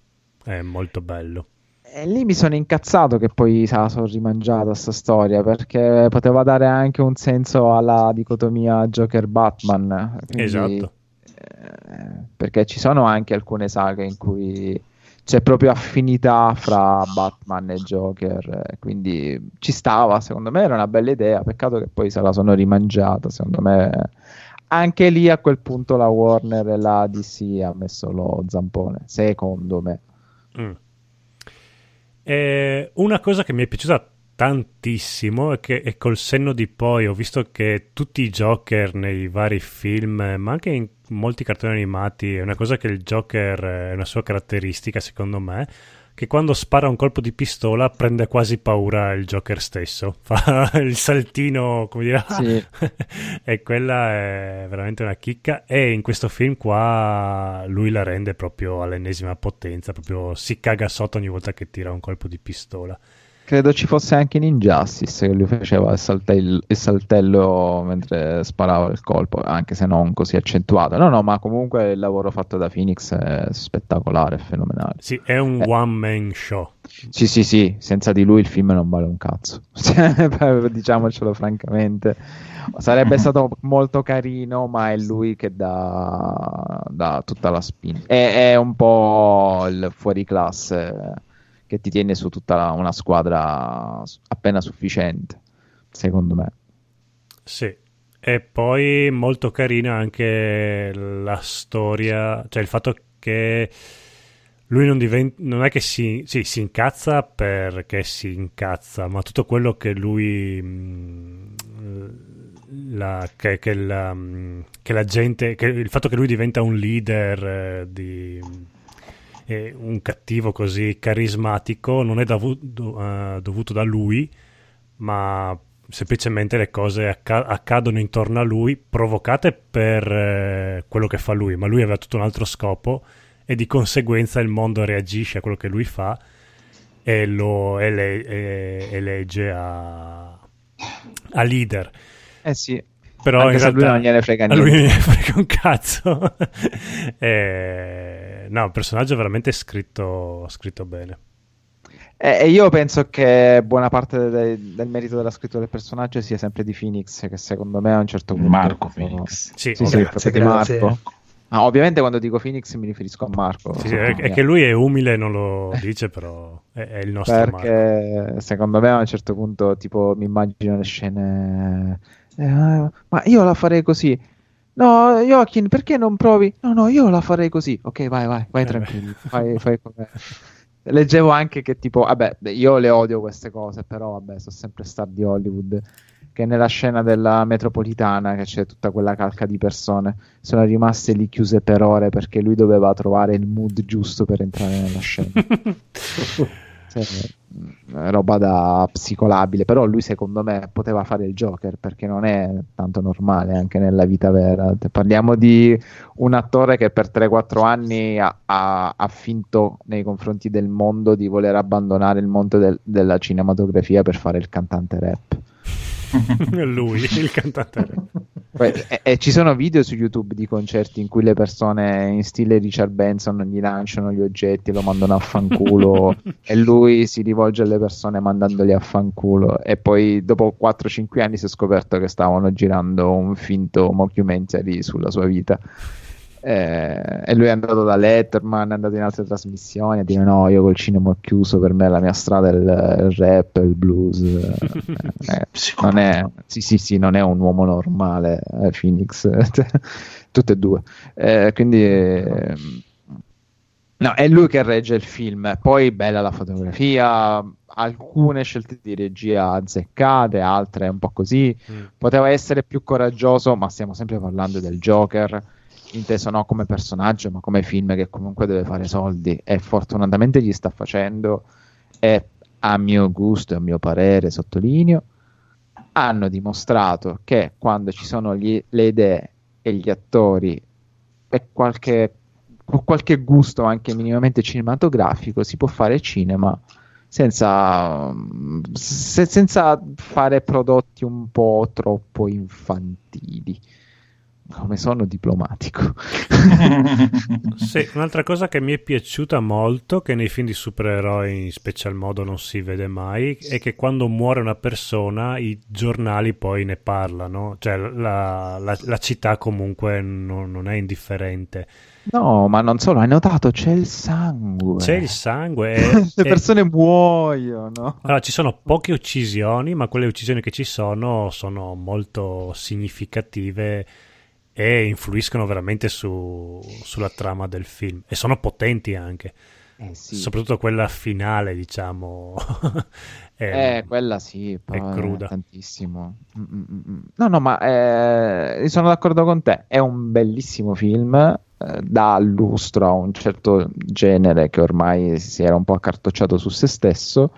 Speaker 1: È molto bello.
Speaker 5: E lì mi sono incazzato che poi se la sono rimangiata sta storia perché poteva dare anche un senso alla dicotomia Joker-Batman. quindi,
Speaker 1: Esatto.
Speaker 5: eh, perché ci sono anche alcune saghe in cui c'è proprio affinità fra Batman e Joker, eh, quindi ci stava, secondo me era una bella idea, peccato che poi se la sono rimangiata, secondo me anche lì a quel punto la Warner e la DC ha messo lo zampone, secondo me.
Speaker 1: Mm. E una cosa che mi è piaciuta tantissimo è che e col senno di poi ho visto che tutti i Joker nei vari film, ma anche in molti cartoni animati, è una cosa che il Joker è una sua caratteristica secondo me, che quando spara un colpo di pistola prende quasi paura il Joker stesso, fa il saltino, come dire,
Speaker 5: Sì.
Speaker 1: e quella è veramente una chicca e in questo film qua lui la rende proprio all'ennesima potenza, proprio si caga sotto ogni volta che tira un colpo di pistola.
Speaker 5: Credo ci fosse anche in Injustice che lui faceva il, saltel- il saltello mentre sparava il colpo, anche se non così accentuato. No, no, ma comunque il lavoro fatto da Phoenix è spettacolare, è fenomenale.
Speaker 1: Sì, è un
Speaker 5: Eh.
Speaker 1: one man show.
Speaker 5: Sì, sì, sì, senza di lui il film non vale un cazzo. Diciamocelo francamente. Sarebbe stato molto carino, ma è lui che dà, dà tutta la spinta. È, è un po' il fuoriclasse che ti tiene su tutta una squadra appena sufficiente, secondo me.
Speaker 1: Sì. E poi molto carina anche la storia, cioè il fatto che lui non diventa, non è che si, sì, si incazza perché si incazza, ma tutto quello che lui, mh, la, che, che la, mh, che la gente, che il fatto che lui diventa un leader eh, di eh, un cattivo così carismatico non è davu- do- eh, dovuto da lui, ma semplicemente le cose acca- accadono intorno a lui, provocate per eh, quello che fa lui, ma lui aveva tutto un altro scopo e di conseguenza il mondo reagisce a quello che lui fa e lo ele- e- elegge a, a leader.
Speaker 5: Eh sì,
Speaker 1: Però
Speaker 5: anche
Speaker 1: in
Speaker 5: se a lui
Speaker 1: realtà
Speaker 5: non gliene frega
Speaker 1: a lui
Speaker 5: niente.
Speaker 1: non gliene frega un cazzo. Eh, no, un personaggio veramente scritto, scritto bene.
Speaker 5: E e io penso che buona parte de- del merito della scrittura del personaggio sia sempre di Phoenix, che secondo me a un certo punto...
Speaker 3: Marco Phoenix.
Speaker 1: Sì,
Speaker 5: Sì, sì, proprio di
Speaker 6: grazie.
Speaker 5: Marco. Ah, ovviamente quando dico Phoenix mi riferisco a Marco.
Speaker 1: Sì, sì, è, è che lui è umile, non lo dice, però è, è il nostro Marco.
Speaker 5: Perché secondo me a un certo punto tipo mi immagino le scene... eh, ma io la farei così. No, Joaquin, perché non provi? No, no, io la farei così. Ok, vai, vai, vai
Speaker 1: Eh
Speaker 5: tranquillo. Fai, fai come... Leggevo anche che tipo, vabbè, io le odio queste cose, però vabbè, sono sempre star di Hollywood. che nella scena della metropolitana che c'è tutta quella calca di persone sono rimaste lì chiuse per ore perché lui doveva trovare il mood giusto per entrare nella scena. Cioè, mh, roba da psicolabile, però lui secondo me poteva fare il Joker perché non è tanto normale anche nella vita vera. Parliamo di un attore che per 3-4 anni ha, ha- ha finto nei confronti del mondo di voler abbandonare il mondo del- della cinematografia per fare il cantante rap.
Speaker 1: Lui, il cantante.
Speaker 5: Poi- e, e ci sono video su YouTube di concerti in cui le persone in stile Richard Benson gli lanciano gli oggetti, lo mandano a fanculo e lui si rivolge alle persone mandandoli a fanculo. E poi dopo 4-5 anni si è scoperto che stavano girando un finto mockumentary sulla sua vita. Eh, e lui è andato da Letterman, è andato in altre trasmissioni a dire no, io col cinema ho chiuso, per me la mia strada è il, il rap, il blues. Eh, eh, non è, sì, sì, sì, non è un uomo normale, eh, Phoenix, tutte e due. Eh, quindi, no, è lui che regge il film. Poi, bella la fotografia, alcune scelte di regia azzeccate, altre un po' così.
Speaker 1: Mm.
Speaker 5: Poteva essere più coraggioso, ma stiamo sempre parlando del Joker. Inteso non come personaggio, ma come film che comunque deve fare soldi e fortunatamente gli sta facendo. E a mio gusto e a mio parere, sottolineo, hanno dimostrato che quando ci sono gli- le idee e gli attori e qualche, qualche gusto anche minimamente cinematografico si può fare cinema senza, se- senza fare prodotti un po' troppo infantili. Come sono diplomatico.
Speaker 1: Sì, un'altra cosa che mi è piaciuta molto, che nei film di supereroi in special modo non si vede mai, è che quando muore una persona i giornali poi ne parlano, cioè la, la- la città comunque non, non è indifferente.
Speaker 5: No, ma non solo, hai notato, c'è il sangue.
Speaker 1: C'è il sangue e,
Speaker 5: Le
Speaker 1: e-
Speaker 5: persone muoiono.
Speaker 1: allora, ci sono poche uccisioni, ma quelle uccisioni che ci sono sono molto significative e influiscono veramente su- sulla trama del film e sono potenti anche.
Speaker 5: Eh sì.
Speaker 1: soprattutto quella finale, diciamo. è-
Speaker 5: Eh, quella sì,
Speaker 1: è cruda.
Speaker 5: tantissimo. Mm, mm, mm. No, no, ma eh, sono d'accordo con te. È un bellissimo film, eh, dà lustro a un certo genere che ormai si era un po' accartocciato su se stesso.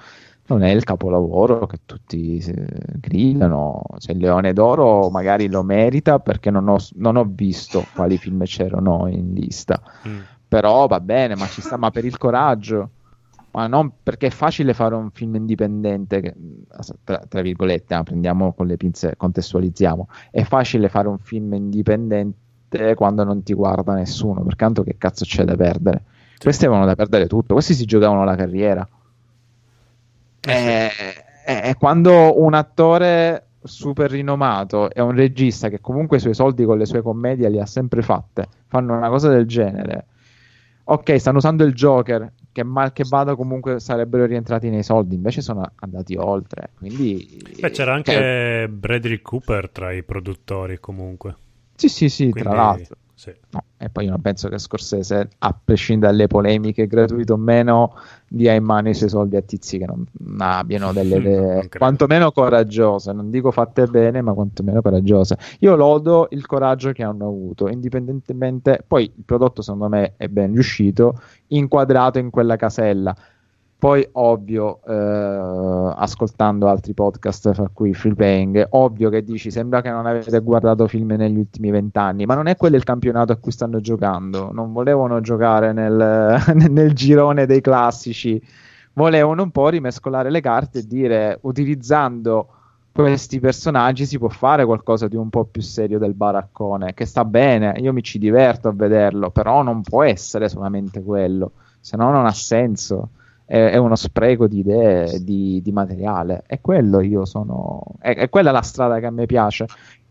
Speaker 5: Non è il capolavoro che tutti eh, gridano. Se il Leone d'Oro magari lo merita perché non ho, non ho visto quali film c'erano in lista.
Speaker 1: Mm.
Speaker 5: Però va bene, ma ci sta, ma per il coraggio. Ma non perché è facile fare un film indipendente, che, tra, tra virgolette, ah, prendiamo con le pinze, contestualizziamo. È facile fare un film indipendente quando non ti guarda nessuno, perché tanto che cazzo c'è da perdere? Questi avevano da perdere tutto, questi si giocavano la carriera.
Speaker 1: Eh
Speaker 5: E, e quando un attore super rinomato e un regista che comunque i suoi soldi con le sue commedie li ha sempre fatte, fanno una cosa del genere. Ok, stanno usando il Joker, che mal che vada comunque sarebbero rientrati nei soldi, invece sono andati oltre. Quindi
Speaker 1: Beh, c'era anche
Speaker 5: cioè,
Speaker 1: Bradley Cooper tra i produttori, comunque.
Speaker 5: sì, sì, sì,
Speaker 1: Quindi,
Speaker 5: tra l'altro.
Speaker 1: Sì.
Speaker 5: No, E poi io non penso che Scorsese, a prescindere dalle polemiche, gratuito o meno, dia in mano i suoi soldi a tizi che non abbiano delle idee quantomeno coraggiose. Non dico fatte bene, ma quantomeno coraggiose. Io lodo il coraggio che hanno avuto, indipendentemente. Poi il prodotto, secondo me, è ben riuscito, inquadrato in quella casella. Poi, ovvio, eh, ascoltando altri podcast, fra cui Free Playing, ovvio che dici: Sembra che non avete guardato film negli ultimi vent'anni, ma non è quello il campionato a cui stanno giocando. Non volevano giocare nel, nel girone dei classici, volevano un po' rimescolare le carte e dire: utilizzando questi personaggi si può fare qualcosa di un po' più serio del baraccone, che sta bene, io mi ci diverto a vederlo, però non può essere solamente quello, se no non ha senso è, è uno spreco di idee, di, di materiale. E quello io sono. È, è quella la strada che a me piace.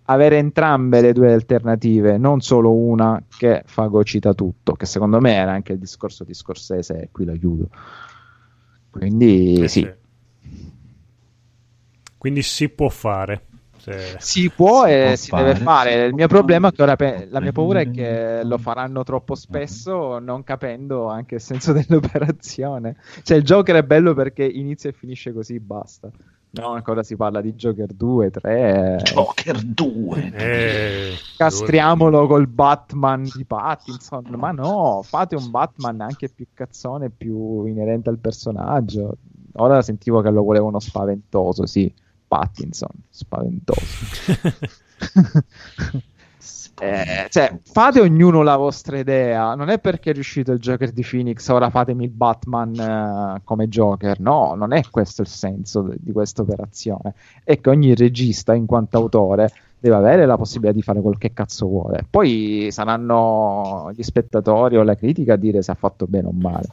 Speaker 5: Avere entrambe le due alternative, non solo una che fagocita tutto, che secondo me era anche il discorso di Scorsese, e qui lo chiudo. Quindi
Speaker 1: Eh,
Speaker 5: sì,
Speaker 1: Quindi si può fare. Se-
Speaker 5: si può
Speaker 3: Si
Speaker 5: e
Speaker 3: può
Speaker 5: si
Speaker 3: fare,
Speaker 5: deve
Speaker 3: si
Speaker 5: fare. Il mio
Speaker 3: fare.
Speaker 5: problema è che ora pe- la mia paura è che
Speaker 3: Prendere-
Speaker 5: lo faranno troppo spesso, non capendo anche il senso dell'operazione. Cioè, il Joker è bello perché inizia e finisce così, basta. No, ancora si parla di Joker 2, 3.
Speaker 3: Joker 2.
Speaker 1: Eh,
Speaker 5: Castriamolo col Batman di Pattinson. Ma no, fate un Batman anche più cazzone, più inerente al personaggio. Ora sentivo che lo volevano spaventoso, sì. Pattinson, spaventoso. Eh, cioè, fate ognuno la vostra idea. Non è perché è riuscito il Joker di Phoenix, ora fatemi il Batman eh, come Joker. No, non è questo il senso de- di questa operazione. È che ogni regista, in quanto autore, deve avere la possibilità di fare quel che cazzo vuole. Poi saranno gli spettatori o la critica a dire se ha fatto bene o male.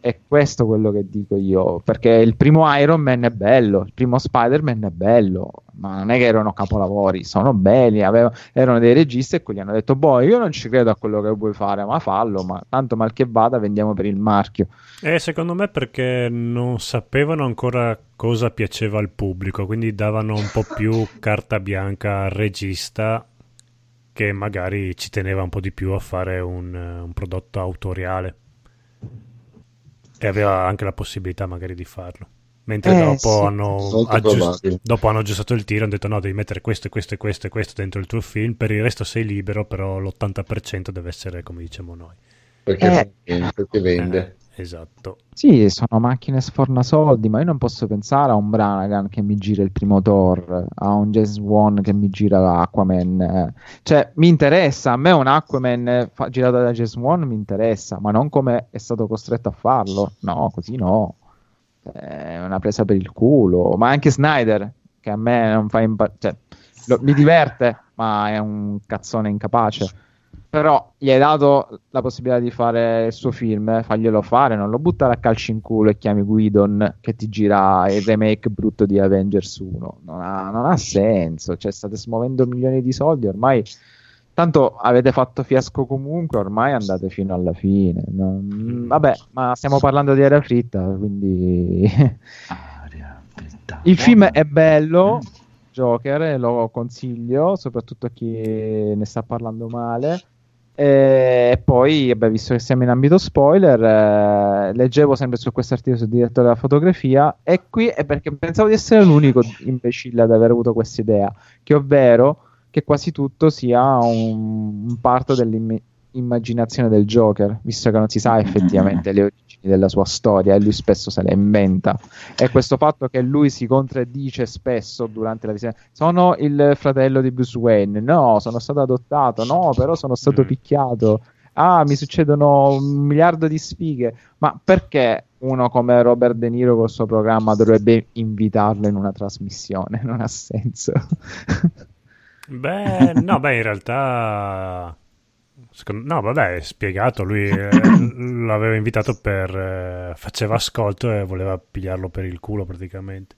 Speaker 5: È questo quello che dico io, perché il primo Iron Man è bello, il primo Spider-Man è bello, ma non è che erano capolavori, sono belli, aveva- erano dei registi e quelli hanno detto, boh, io non ci credo a quello che vuoi fare, ma fallo, ma tanto mal che vada vendiamo per il marchio.
Speaker 1: E secondo me perché non sapevano ancora cosa piaceva al pubblico, quindi davano un po' più carta bianca al regista che magari ci teneva un po' di più a fare un, eh, un prodotto autoriale e aveva anche la possibilità magari di farlo. Mentre
Speaker 5: Eh,
Speaker 1: dopo,
Speaker 5: sì.
Speaker 1: hanno aggiust- dopo hanno aggiustato il tiro, hanno detto no, devi mettere questo e questo e questo e questo dentro il tuo film, per il resto sei libero, però l'80% deve essere come diciamo noi.
Speaker 4: Perché, perché vende.
Speaker 1: Esatto.
Speaker 5: Sì, sono macchine sfornasoldi, ma io non posso pensare a un Branagh che mi gira il primo Thor, a un James Wan che mi gira Aquaman. eh. Cioè, mi interessa, a me un Aquaman fa- girato da James Wan mi interessa, ma non come è stato costretto a farlo. No, così no. È una presa per il culo. Ma anche Snyder, che a me non fa impazzire, cioè, lo- mi diverte, ma è un cazzone incapace. Però gli hai dato la possibilità di fare il suo film, eh, faglielo fare, non lo buttare a calci in culo e chiami Guidon che ti gira il remake brutto di Avengers 1. Non ha, non ha senso, cioè state smuovendo milioni di soldi, ormai tanto avete fatto fiasco comunque, ormai andate fino alla fine. Non- Vabbè, ma stiamo parlando di aria fritta, quindi il film è bello, Joker, lo consiglio, soprattutto a chi ne sta parlando male. E poi, vabbè, visto che siamo in ambito spoiler, eh, leggevo sempre su questo articolo sul direttore della fotografia. E qui è perché pensavo di essere l'unico imbecille ad aver avuto questa idea, che ovvero che quasi tutto sia un, un parto dell'immaginazione del Joker, visto che non si sa effettivamente le origini della sua storia e lui spesso se le inventa. E questo fatto che lui si contraddice spesso durante la visione: sono il fratello di Bruce Wayne, no, sono stato adottato, no, però sono stato
Speaker 1: Mm.
Speaker 5: picchiato. Ah, mi succedono un miliardo di sfighe. Ma perché uno come Robert De Niro col suo programma dovrebbe invitarlo in una trasmissione? Non ha senso.
Speaker 1: Beh, no, beh, in realtà. Secondo- no, vabbè, è spiegato. Lui eh, l'aveva invitato per. eh, faceva ascolto e voleva pigliarlo per il culo praticamente.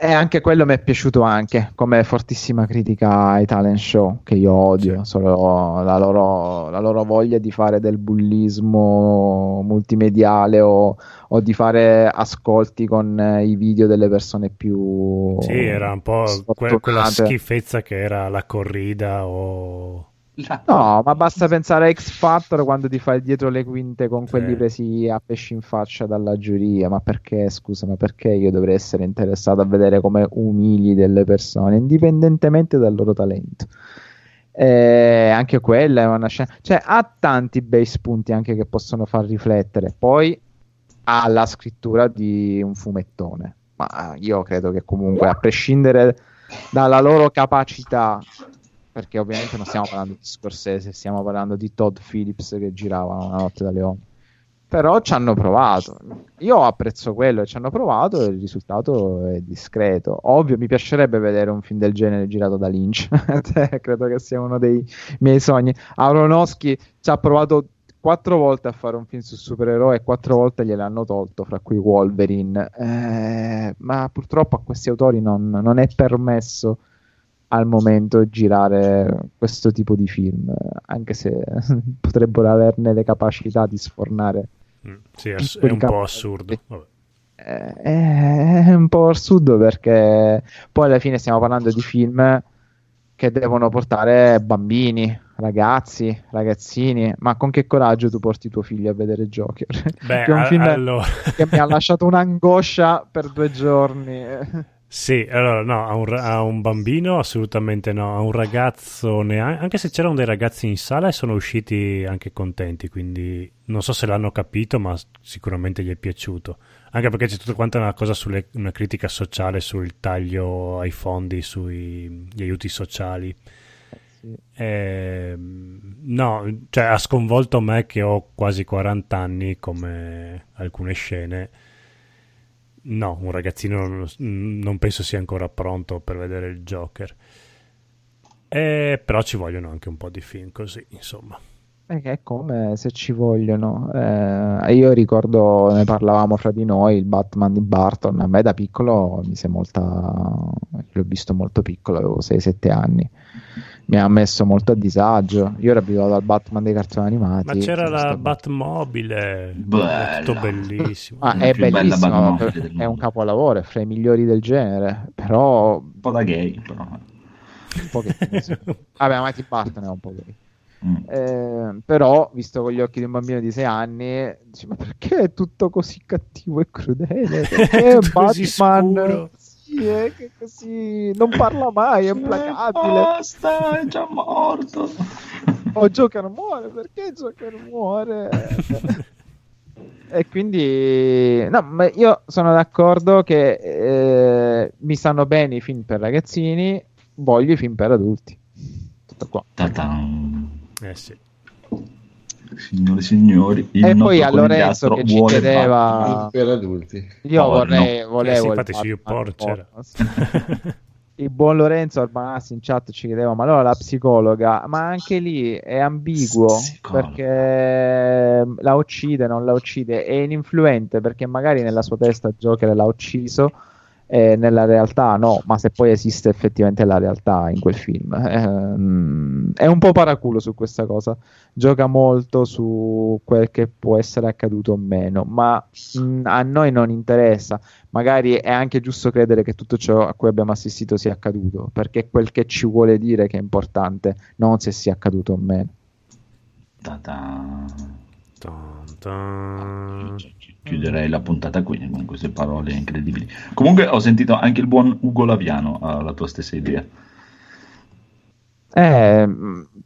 Speaker 5: E anche quello mi è piaciuto anche come fortissima critica ai talent show che io odio, solo la loro, la loro voglia di fare del bullismo multimediale o, o di fare ascolti con eh, i video delle persone più
Speaker 1: Sì, era un po' que- quella schifezza che era la corrida o.
Speaker 5: No, ma basta pensare a X Factor quando ti fai dietro le quinte con quelli presi a pesci in faccia dalla giuria. Ma perché, scusa, ma perché io dovrei essere interessato a vedere come umili delle persone, indipendentemente dal loro talento? Eh, anche quella è una scena, cioè ha tanti bei spunti anche che possono far riflettere. Poi ha la scrittura di un fumettone, ma io credo che comunque, a prescindere dalla loro capacità perché ovviamente non stiamo parlando di Scorsese, stiamo parlando di Todd Phillips che girava una notte da leone. Però ci hanno provato. Io apprezzo quello, ci hanno provato e il risultato è discreto. Ovvio, mi piacerebbe vedere un film del genere girato da Lynch. Credo che sia uno dei miei sogni. Aronofsky ci ha provato quattro volte a fare un film su supereroi e quattro volte gliel'hanno tolto, fra cui Wolverine. Eh, ma purtroppo a questi autori non, non è permesso al momento girare questo tipo di film, anche se potrebbero averne le capacità di sfornare.
Speaker 1: Mm, Sì, è, è un po' assurdo. Vabbè.
Speaker 5: Eh, È un po' assurdo perché poi alla fine stiamo parlando di film che devono portare bambini ragazzi, ragazzini, ma con che coraggio tu porti tuo figlio a vedere Joker?
Speaker 1: Beh,
Speaker 5: Che è un film
Speaker 1: allora...
Speaker 5: che mi ha lasciato un'angoscia per due giorni.
Speaker 1: Sì, allora no, a un, a un bambino assolutamente no, a un ragazzo neanche, anche se c'erano dei ragazzi in sala e sono usciti anche contenti, quindi non so se l'hanno capito, ma sicuramente gli è piaciuto. Anche perché c'è tutta quanta una cosa sulle, una critica sociale sul taglio ai fondi, sugli aiuti sociali.
Speaker 5: Sì.
Speaker 1: Ehm, no, cioè ha sconvolto me che ho quasi 40 anni come alcune scene. No, un ragazzino non, penso sia ancora pronto per vedere il Joker. Eh, però ci vogliono anche un po' di film così, insomma.
Speaker 5: È come se ci vogliono. Eh, io ricordo, ne parlavamo fra di noi, il Batman di Barton. A me da piccolo mi si è molta. L'ho visto molto piccolo, avevo 6-7 anni. Mi ha messo molto a disagio. Io ero abituato al Batman dei cartoni animati.
Speaker 1: Ma c'era la Batmobile,
Speaker 3: Bella.
Speaker 1: è tutto bellissimo.
Speaker 5: Ah, è bellissimo, è un capolavoro, è fra i migliori del genere. Però
Speaker 3: Un po' da gay, però.
Speaker 5: un pochettino sì. Vabbè, ma Tim Burton è un po' gay.
Speaker 3: Mm.
Speaker 5: Eh, però, visto con gli occhi di un bambino di 6 anni, dici, ma perché è tutto così cattivo e crudele? Perché Batman
Speaker 1: scuro.
Speaker 5: sì, è che così non parla mai, è
Speaker 3: Eh,
Speaker 5: implacabile.
Speaker 3: Basta, è già morto.
Speaker 5: Oh, Joker muore, perché Joker muore? E quindi, no, ma io sono d'accordo che eh, mi stanno bene i film per ragazzini, voglio i film per adulti. Tutto qua.
Speaker 3: Ta-tan.
Speaker 1: Eh sì.
Speaker 3: Signore e signori, il
Speaker 5: E poi a Lorenzo che ci chiedeva-
Speaker 4: per adulti.
Speaker 5: Io
Speaker 3: Oh,
Speaker 5: vorrei,
Speaker 3: no.
Speaker 5: volevo
Speaker 1: Eh sì,
Speaker 5: il Batman. Il buon Lorenzo Arbanassi in chat ci chiedeva: Ma allora la psicologa? Ma anche lì è ambiguo
Speaker 3: Psicologa.
Speaker 5: perché la uccide, non la uccide. È ininfluente perché magari nella sua testa Joker l'ha ucciso e nella realtà no. Ma se poi esiste effettivamente la realtà in quel film, Ehm, è un po' paraculo su questa cosa. Gioca molto su quel che può essere accaduto o meno, ma mh, a noi non interessa magari è anche giusto credere che tutto ciò a cui abbiamo assistito sia accaduto, perché è quel che ci vuole dire che è importante, non se sia accaduto o meno.
Speaker 3: Ta-tan.
Speaker 1: Tan, tan.
Speaker 3: Chiuderei la puntata qui con queste parole incredibili. Comunque ho sentito anche il buon Ugo Laviano ha la tua stessa idea.
Speaker 5: Eh,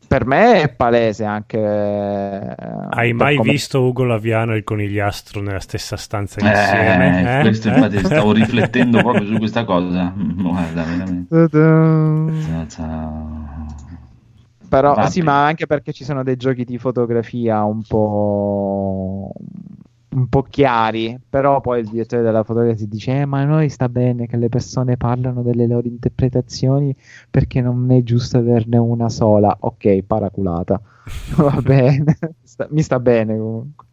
Speaker 5: per me è palese anche.
Speaker 1: Hai mai visto Ugo Laviano e il conigliastro nella stessa stanza
Speaker 3: Eh,
Speaker 1: insieme? eh?
Speaker 3: questo
Speaker 1: Eh?
Speaker 3: infatti stavo riflettendo proprio su questa cosa. Mm, Guarda, veramente. Ta-ta.
Speaker 5: Però
Speaker 3: Va
Speaker 5: sì, ma anche perché ci sono dei giochi di fotografia un po'. Un po' chiari, però poi il direttore della fotografia si dice: eh, ma a noi sta bene che le persone parlano delle loro interpretazioni perché non è giusto averne una sola. Ok, paraculata. Va bene, Sta- mi sta bene comunque.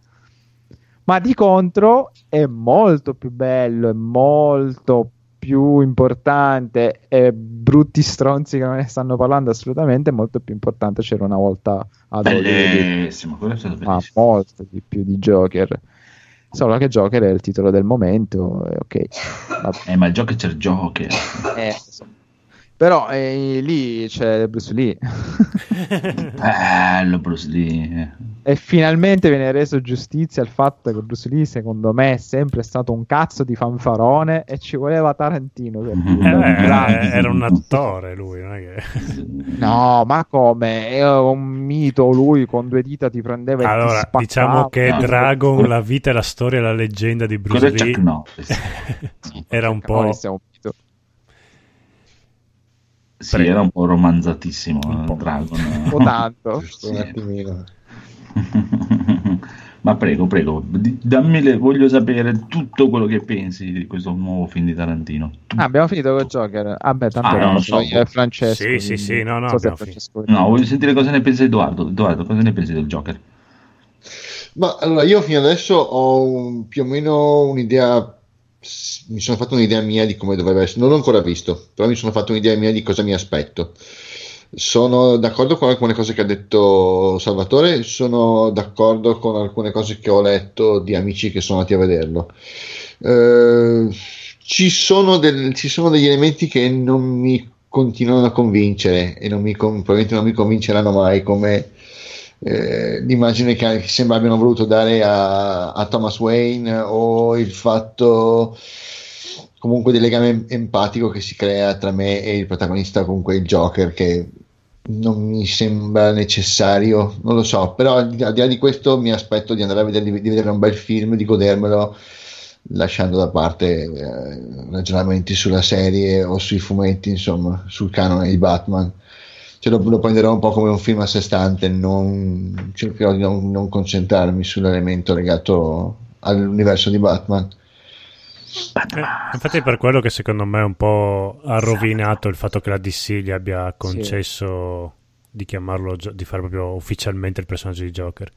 Speaker 5: Ma di contro è molto più bello, è molto più importante e brutti stronzi che non ne stanno parlando assolutamente, è molto più importante. C'era una volta ad
Speaker 3: Bellissimo, quello è stato
Speaker 5: ma
Speaker 3: bellissimo.
Speaker 5: molto di più di Joker. Solo che Joker è il titolo del momento, e ok. Vabbè,
Speaker 3: Eh, ma il gioco c'è il Joker.
Speaker 5: eh, so. Però eh, lì c'è Bruce Lee
Speaker 3: Bello Bruce Lee.
Speaker 5: e finalmente viene reso giustizia al fatto che Bruce Lee secondo me è sempre stato un cazzo di fanfarone e ci voleva Tarantino per
Speaker 3: Eh,
Speaker 5: dirlo.
Speaker 1: Eh,
Speaker 5: Grande.
Speaker 1: era un attore lui, non è che...
Speaker 5: No, ma come? È un mito lui con due dita ti prendeva e ti
Speaker 1: Allora,
Speaker 5: spaccava.
Speaker 1: diciamo che
Speaker 3: No.
Speaker 1: Dragon, la vita e la storia e la leggenda di Bruce
Speaker 3: è
Speaker 1: Lee
Speaker 3: Norris.
Speaker 1: era un po'...
Speaker 5: Norris è un mito.
Speaker 3: Sì,
Speaker 1: Prego.
Speaker 3: era un po' romanzatissimo
Speaker 1: Un po'.
Speaker 3: eh, Dragon.
Speaker 5: Un po' tanto.
Speaker 4: Attimino.
Speaker 3: Ma prego, prego, dammi le- voglio sapere tutto quello che pensi di questo nuovo film di Tarantino.
Speaker 5: Ah, abbiamo finito con Joker. Ah, beh, tanto
Speaker 3: Ah,
Speaker 5: no,
Speaker 3: non lo so.
Speaker 5: io e Francesco.
Speaker 1: Sì, sì, sì, no, no,
Speaker 5: so Francesco-
Speaker 3: No, voglio sentire cosa ne pensa Edoardo. Edoardo, cosa ne pensi del Joker?
Speaker 4: Ma allora io fino adesso ho un- più o meno un'idea, mi sono fatto un'idea mia di come dovrebbe essere, non l'ho ancora visto, però mi sono fatto un'idea mia di cosa mi aspetto. Sono d'accordo con alcune cose che ha detto Salvatore, sono d'accordo con alcune cose che ho letto di amici che sono andati a vederlo. Eh, ci sono, del- ci sono degli elementi che non mi continuano a convincere e non mi probabilmente non mi convinceranno mai come eh, l'immagine che sembra abbiano voluto dare a, a Thomas Wayne o il fatto comunque del legame empatico che si crea tra me e il protagonista, comunque il Joker, che non mi sembra necessario, non lo so, però al di là di questo mi aspetto di andare a vedere, di vedere un bel film, di godermelo, lasciando da parte eh, ragionamenti sulla serie o sui fumetti, insomma, sul canone di Batman. Cioè, lo, lo prenderò un po' come un film a sé stante, non, cercherò di non, non concentrarmi sull'elemento legato all'universo di Batman.
Speaker 1: Eh, infatti è per quello che secondo me è un po' ha rovinato il fatto che la DC gli abbia concesso di chiamarlo, di fare proprio ufficialmente il personaggio di Joker.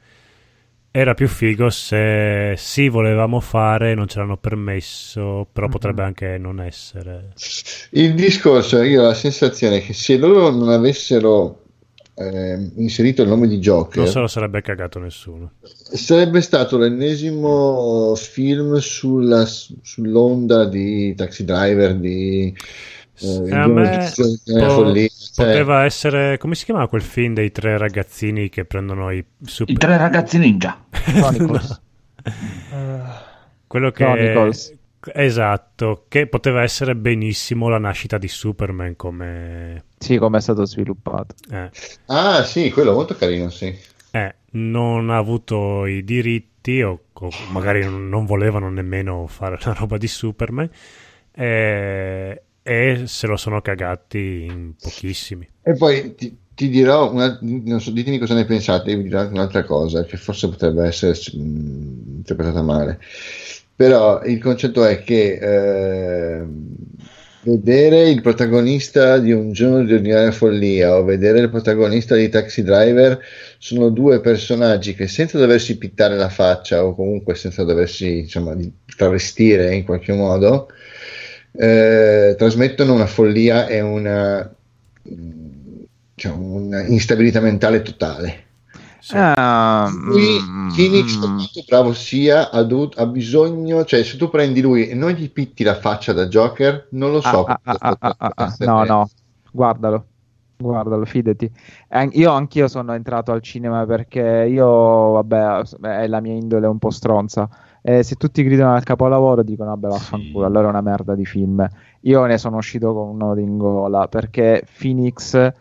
Speaker 1: Era più figo se sì volevamo fare, non ce l'hanno permesso, però potrebbe anche non essere.
Speaker 4: Il discorso, io ho la sensazione che se loro non avessero ehm, inserito il nome di Joker,
Speaker 1: Non se lo sarebbe cagato nessuno.
Speaker 4: sarebbe stato l'ennesimo film sulla, sull'onda di Taxi Driver, di eh, il
Speaker 1: a me po-
Speaker 4: cioè,
Speaker 1: poteva essere come si chiamava quel film dei tre ragazzini che prendono i super
Speaker 3: I tre ragazzi ninja.
Speaker 5: Chronicles.
Speaker 1: quello che
Speaker 5: Chronicles.
Speaker 1: esatto che poteva essere benissimo la nascita di Superman come
Speaker 5: sì, come è stato sviluppato.
Speaker 1: eh,
Speaker 4: Ah, sì, quello molto carino, sì.
Speaker 1: eh, non ha avuto i diritti o, o magari non non volevano nemmeno fare la roba di Superman eh, e se lo sono cagati in pochissimi
Speaker 4: E poi ti, ti dirò, una- non so, ditemi cosa ne pensate, vi dirò anche un'altra cosa che forse potrebbe essere mh, interpretata male. Però il concetto è che eh, vedere il protagonista di un giorno di ordinaria follia o vedere il protagonista di Taxi Driver sono due personaggi che senza doversi pittare la faccia o comunque senza doversi insomma travestire in qualche modo eh, trasmettono una follia e una cioè, una instabilità mentale totale.
Speaker 1: Sì.
Speaker 5: Ah,
Speaker 4: Qui
Speaker 5: mm,
Speaker 4: Phoenix,
Speaker 5: mm,
Speaker 4: per quanto bravo sia, ha, dovuto- ha bisogno, cioè se tu prendi lui e non gli pitti la faccia da Joker, non lo so.
Speaker 5: ah, ah,
Speaker 4: cosa
Speaker 5: ah, ah, ah, ah, no, no, guardalo, guardalo, fidati. E an- Io anch'io sono entrato al cinema perché io, vabbè, è la mia indole un po' stronza. E se tutti gridano al capolavoro dicono, vabbè, vaffanculo, allora è una merda di film. Io ne sono uscito con un nodo in gola perché Phoenix,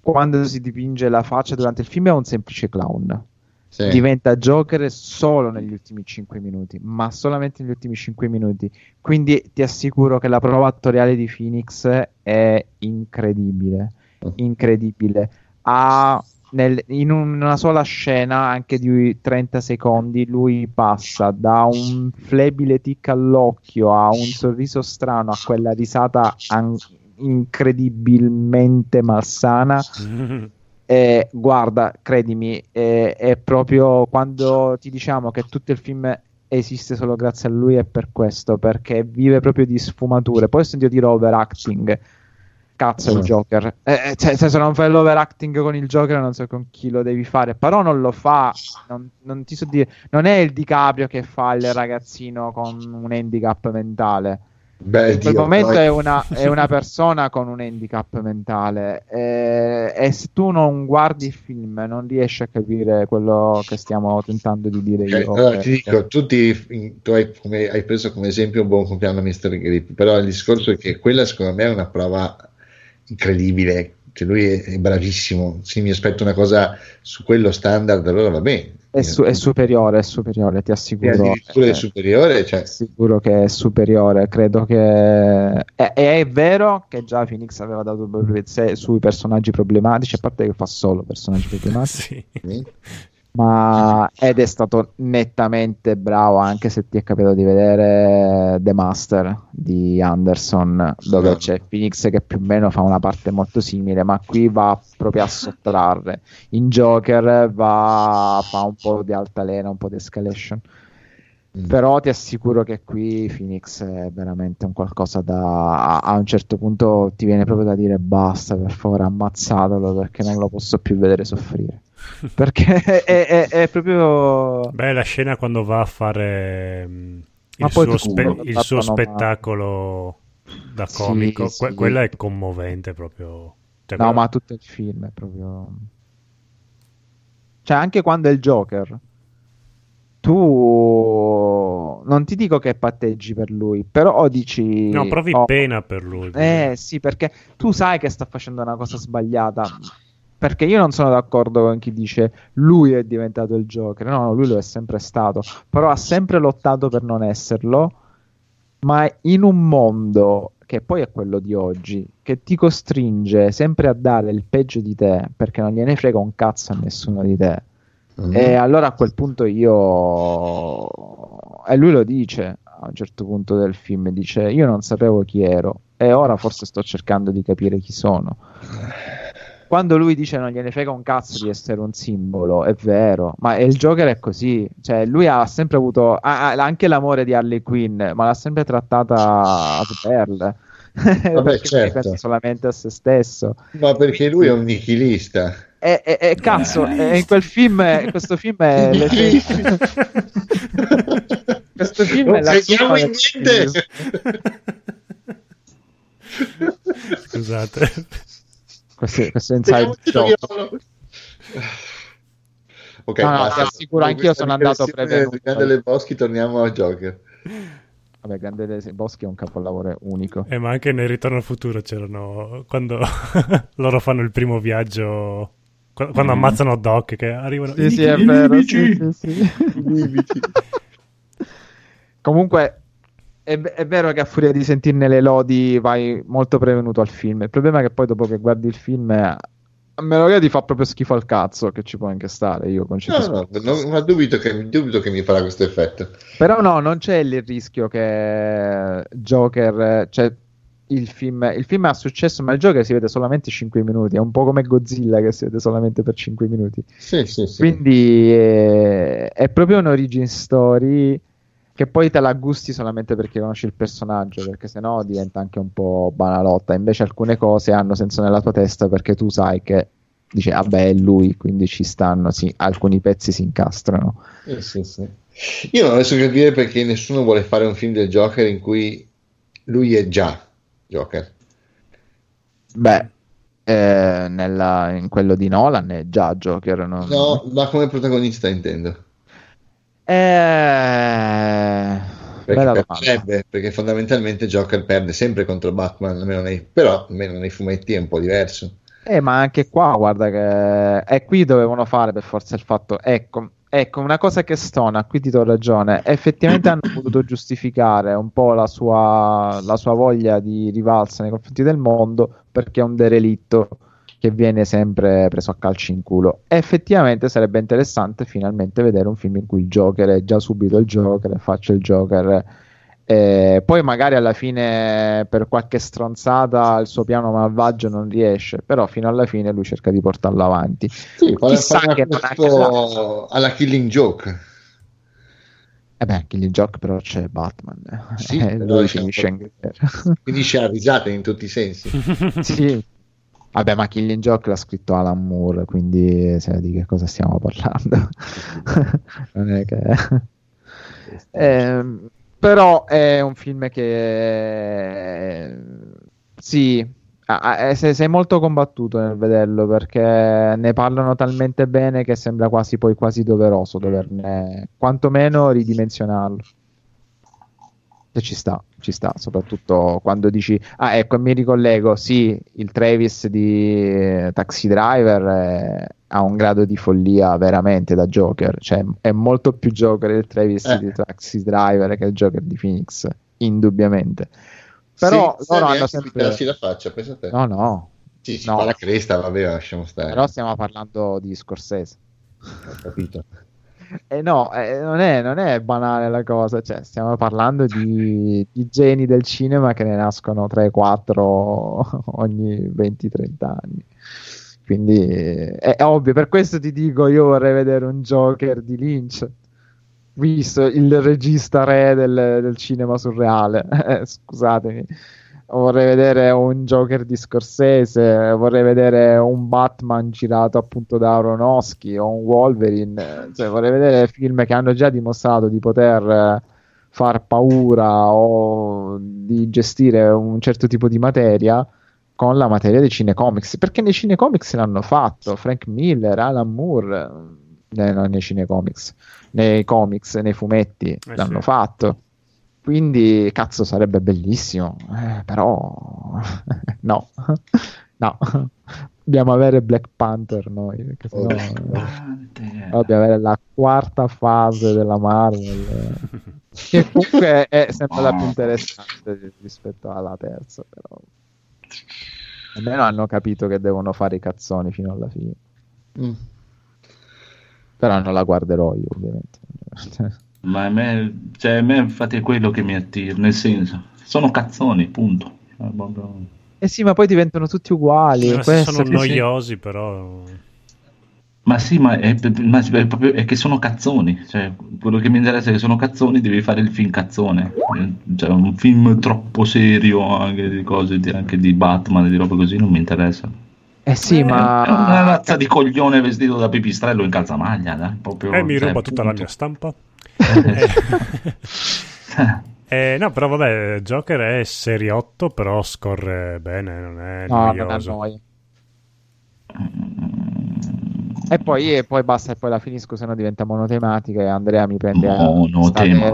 Speaker 5: quando si dipinge la faccia durante il film, è un semplice clown.
Speaker 4: Sì.
Speaker 5: diventa Joker solo negli ultimi 5 minuti, ma solamente negli ultimi 5 minuti. Quindi ti assicuro che la prova attoriale di Phoenix è incredibile, incredibile. Ha nel- in un- una sola scena, anche di 30 secondi, lui passa da un flebile tic all'occhio a un sorriso strano a quella risata an- incredibilmente malsana. Eh, guarda, credimi, eh, è proprio quando ti diciamo che tutto il film esiste solo grazie a lui è per questo, perché vive proprio di sfumature. Poi ho sentito dire overacting. Cazzo, il
Speaker 4: Mm.
Speaker 5: Joker. Eh, eh, cioè, se non fai l'overacting con il Joker, non so con chi lo devi fare. Però non lo fa. Non, non ti so dire. Non è il DiCaprio che fa il ragazzino con un handicap mentale.
Speaker 4: Beh,
Speaker 5: In quel
Speaker 4: Dio,
Speaker 5: momento è una, è una persona con un handicap mentale eh, e se tu non guardi il film non riesci a capire quello che stiamo tentando di dire
Speaker 4: Ok,
Speaker 5: io.
Speaker 4: allora ti dico, tu, ti- tu hai, come- hai preso come esempio un buon compleanno Mr. Grip, però il discorso è che quella secondo me è una prova incredibile, cioè lui è, è bravissimo, se mi aspetto una cosa su quello standard allora va bene.
Speaker 5: è, su- è superiore, è superiore, ti
Speaker 4: E
Speaker 5: assicuro.
Speaker 4: addirittura
Speaker 5: Eh,
Speaker 4: è superiore, cioè,
Speaker 5: Sicuro che è superiore, credo che è, è vero che già Phoenix aveva dato sui personaggi problematici, a parte che fa solo personaggi problematici.
Speaker 1: Sì.
Speaker 5: Ma ed è stato nettamente bravo anche se ti è capitato di vedere The Master di Anderson dove c'è Phoenix che più o meno fa una parte molto simile ma qui va proprio a sottrarre. In Joker va fa un po' di altalena un po' di escalation.
Speaker 4: Mm.
Speaker 5: però ti assicuro che qui Phoenix è veramente un qualcosa da a un certo punto ti viene proprio da dire basta per favore ammazzatelo perché non lo posso più vedere soffrire perché è, è- è proprio
Speaker 1: Beh, la scena quando va a fare
Speaker 5: Ma
Speaker 1: il suo, spe- il suo spettacolo da
Speaker 5: Sì,
Speaker 1: comico.
Speaker 5: sì.
Speaker 1: Que- quella è commovente proprio. Cioè,
Speaker 5: No,
Speaker 1: quella-
Speaker 5: ma tutto il film è proprio. Cioè, anche quando è il Joker, tu non ti dico che patteggi per lui, però dici.
Speaker 1: No, provi
Speaker 5: oh,
Speaker 1: pena per lui.
Speaker 5: Eh sì, perché tu sai che sta facendo una cosa sbagliata. Perché io non sono d'accordo con chi dice lui è diventato il Joker. No, no, lui lo è sempre stato. Però ha sempre lottato per non esserlo. Ma in un mondo che poi è quello di oggi, che ti costringe sempre a dare il peggio di te perché non gliene frega un cazzo a nessuno di te.
Speaker 4: Mm.
Speaker 5: E allora a quel punto io. E lui lo dice a un certo punto del film: dice io non sapevo chi ero e ora forse sto cercando di capire chi sono. Quando lui dice non gliene frega un cazzo di essere un simbolo, è vero, ma il Joker è così, cioè lui ha sempre avuto ha- ha anche l'amore di Harley Quinn, ma l'ha sempre trattata a perle. Perché
Speaker 4: certo.
Speaker 5: pensa solamente a se stesso.
Speaker 4: Ma perché lui è un nichilista.
Speaker 5: E, e- e cazzo, e in quel film, questo film è. questo film è
Speaker 4: non
Speaker 5: la
Speaker 4: crediamo
Speaker 5: sua-.
Speaker 1: Scusate.
Speaker 5: Questo, questo inside
Speaker 4: Ok,
Speaker 5: No, no, ti assicuro, anch'io sono andato prevenuto.
Speaker 4: del Grande delle Boschi torniamo a Joker.
Speaker 5: Vabbè, Grande Boschi è un capolavoro unico.
Speaker 1: Eh, ma anche nel Ritorno al futuro c'erano. Quando loro fanno il primo viaggio. qu- Quando ammazzano Doc, che arrivano.
Speaker 5: Sì, sì, è vero. sì, sì, sì. Comunque, è, è vero che a furia di sentirne le lodi vai molto prevenuto al film. Il problema è che poi dopo che guardi il film, a meno che ti fa proprio schifo al cazzo, che ci può anche stare. Io
Speaker 4: No,
Speaker 5: concepisco.
Speaker 4: no, no, ma dubito che, dubito che mi farà questo effetto.
Speaker 5: Però no, non c'è il rischio che Joker, cioè il film, il film ha successo, ma il Joker si vede solamente 5 minuti, è un po' come Godzilla che si vede solamente per 5 minuti.
Speaker 4: Sì, sì, sì.
Speaker 5: Quindi eh, è proprio un origin story che poi te la gusti solamente perché conosci il personaggio, perché sennò diventa anche un po' banalotta. Invece alcune cose hanno senso nella tua testa perché tu sai che dice, vabbè, è lui, quindi ci stanno, sì, alcuni pezzi si incastrano.
Speaker 4: Sì, sì, sì. Io non riesco a capire perché nessuno vuole fare un film del Joker in cui lui è già Joker.
Speaker 5: Beh, eh, nella- in quello di Nolan è già Joker. non-
Speaker 4: No, ma come protagonista intendo.
Speaker 5: Eh,
Speaker 4: Perché perderebbe, perché fondamentalmente Joker perde sempre contro Batman, almeno nei, però almeno nei fumetti è un po' diverso.
Speaker 5: Eh, ma anche qua, guarda che è qui dovevano fare per forza il fatto. Ecco, ecco, una cosa che stona, qui ti do ragione. Effettivamente hanno voluto giustificare un po' la sua, la sua voglia di rivalsa nei confronti del mondo perché è un derelitto che viene sempre preso a calci in culo. E effettivamente sarebbe interessante finalmente vedere un film in cui il Joker è già subito il Joker e faccia il Joker. Eh, poi magari alla fine per qualche stronzata il suo piano malvagio non riesce, però fino alla fine lui cerca di portarlo avanti.
Speaker 4: Sì,
Speaker 5: Chissà che non
Speaker 4: tipo alla Killing Joke.
Speaker 5: E beh, Killing Joke però c'è Batman. eh.
Speaker 4: Sì,
Speaker 5: Eh, lui
Speaker 4: diciamo-
Speaker 5: finisce in.
Speaker 4: Finisce a risate in tutti i sensi.
Speaker 5: sì. Vabbè, ma Killing Joke l'ha scritto Alan Moore, quindi sai di che cosa stiamo parlando. non è che... Ehm, però è un film che sì, ah, eh, sei, sei molto combattuto nel vederlo perché ne parlano talmente bene che sembra quasi poi quasi doveroso doverne quantomeno ridimensionarlo. E ci sta, ci sta, soprattutto quando dici, ah ecco, mi ricollego, sì, il Travis di eh, Taxi Driver eh, ha un grado di follia veramente da Joker, cioè è molto più Joker il Travis
Speaker 4: Eh.
Speaker 5: di Taxi Driver che il Joker di Phoenix, indubbiamente. Però
Speaker 4: Senza
Speaker 5: loro hanno sempre...
Speaker 4: la faccia, pensa te.
Speaker 5: No, no,
Speaker 4: Sì, si
Speaker 5: no.
Speaker 4: fa la cresta, vabbè, lasciamo stare.
Speaker 5: però stiamo parlando di Scorsese.
Speaker 4: Ho capito.
Speaker 5: Eh no, eh, non, è, non è banale la cosa, cioè, stiamo parlando di, di geni del cinema che ne nascono 3-4 ogni 20-30 anni. Quindi eh, è ovvio, per questo ti dico, io vorrei vedere un Joker di Lynch, visto il regista re del, del cinema surreale, Eh, scusatemi. Vorrei vedere un Joker di Scorsese, vorrei vedere un Batman girato appunto da Aronofsky o un Wolverine, cioè vorrei vedere film che hanno già dimostrato di poter eh, far paura o di gestire un certo tipo di materia con la materia dei cinecomics, perché nei cinecomics l'hanno fatto, Frank Miller, Alan Moore, eh, nei cinecomics, nei comics, nei fumetti l'hanno
Speaker 1: sì.
Speaker 5: fatto. Quindi, cazzo, sarebbe bellissimo, eh, però no, no, dobbiamo avere Black Panther noi, perché sennò
Speaker 3: Panther.
Speaker 5: dobbiamo avere la quarta fase della Marvel, che comunque è sempre la più interessante rispetto alla terza, però almeno hanno capito che devono fare i cazzoni fino alla fine,
Speaker 4: Mm.
Speaker 5: però non la guarderò io, ovviamente.
Speaker 3: Ma a me, cioè, a me infatti è quello che mi attira, nel senso, sono cazzoni, punto. Cioè,
Speaker 5: Eh sì, ma poi diventano tutti uguali. Questo
Speaker 1: sono
Speaker 5: che sì.
Speaker 1: noiosi, però.
Speaker 3: Ma sì, ma, è, ma è proprio è che sono cazzoni. Cioè, quello che mi interessa è che sono cazzoni, devi fare il film cazzone. Cioè, un film troppo serio anche di cose, di- anche di Batman e di roba così, non mi interessa.
Speaker 5: Eh sì,
Speaker 3: Eh,
Speaker 5: ma...
Speaker 3: È una razza di coglione vestito da pipistrello in calzamaglia, dai, proprio,
Speaker 1: Eh, mi
Speaker 3: cioè,
Speaker 1: ruba tutta la mia stampa.
Speaker 3: Eh,
Speaker 1: Eh, no, però vabbè, Joker è serie 8, però scorre bene, non è
Speaker 5: No, non
Speaker 1: noioso.
Speaker 5: annoia. E poi, e poi basta, e poi la finisco, se no diventa monotematica e Andrea mi prende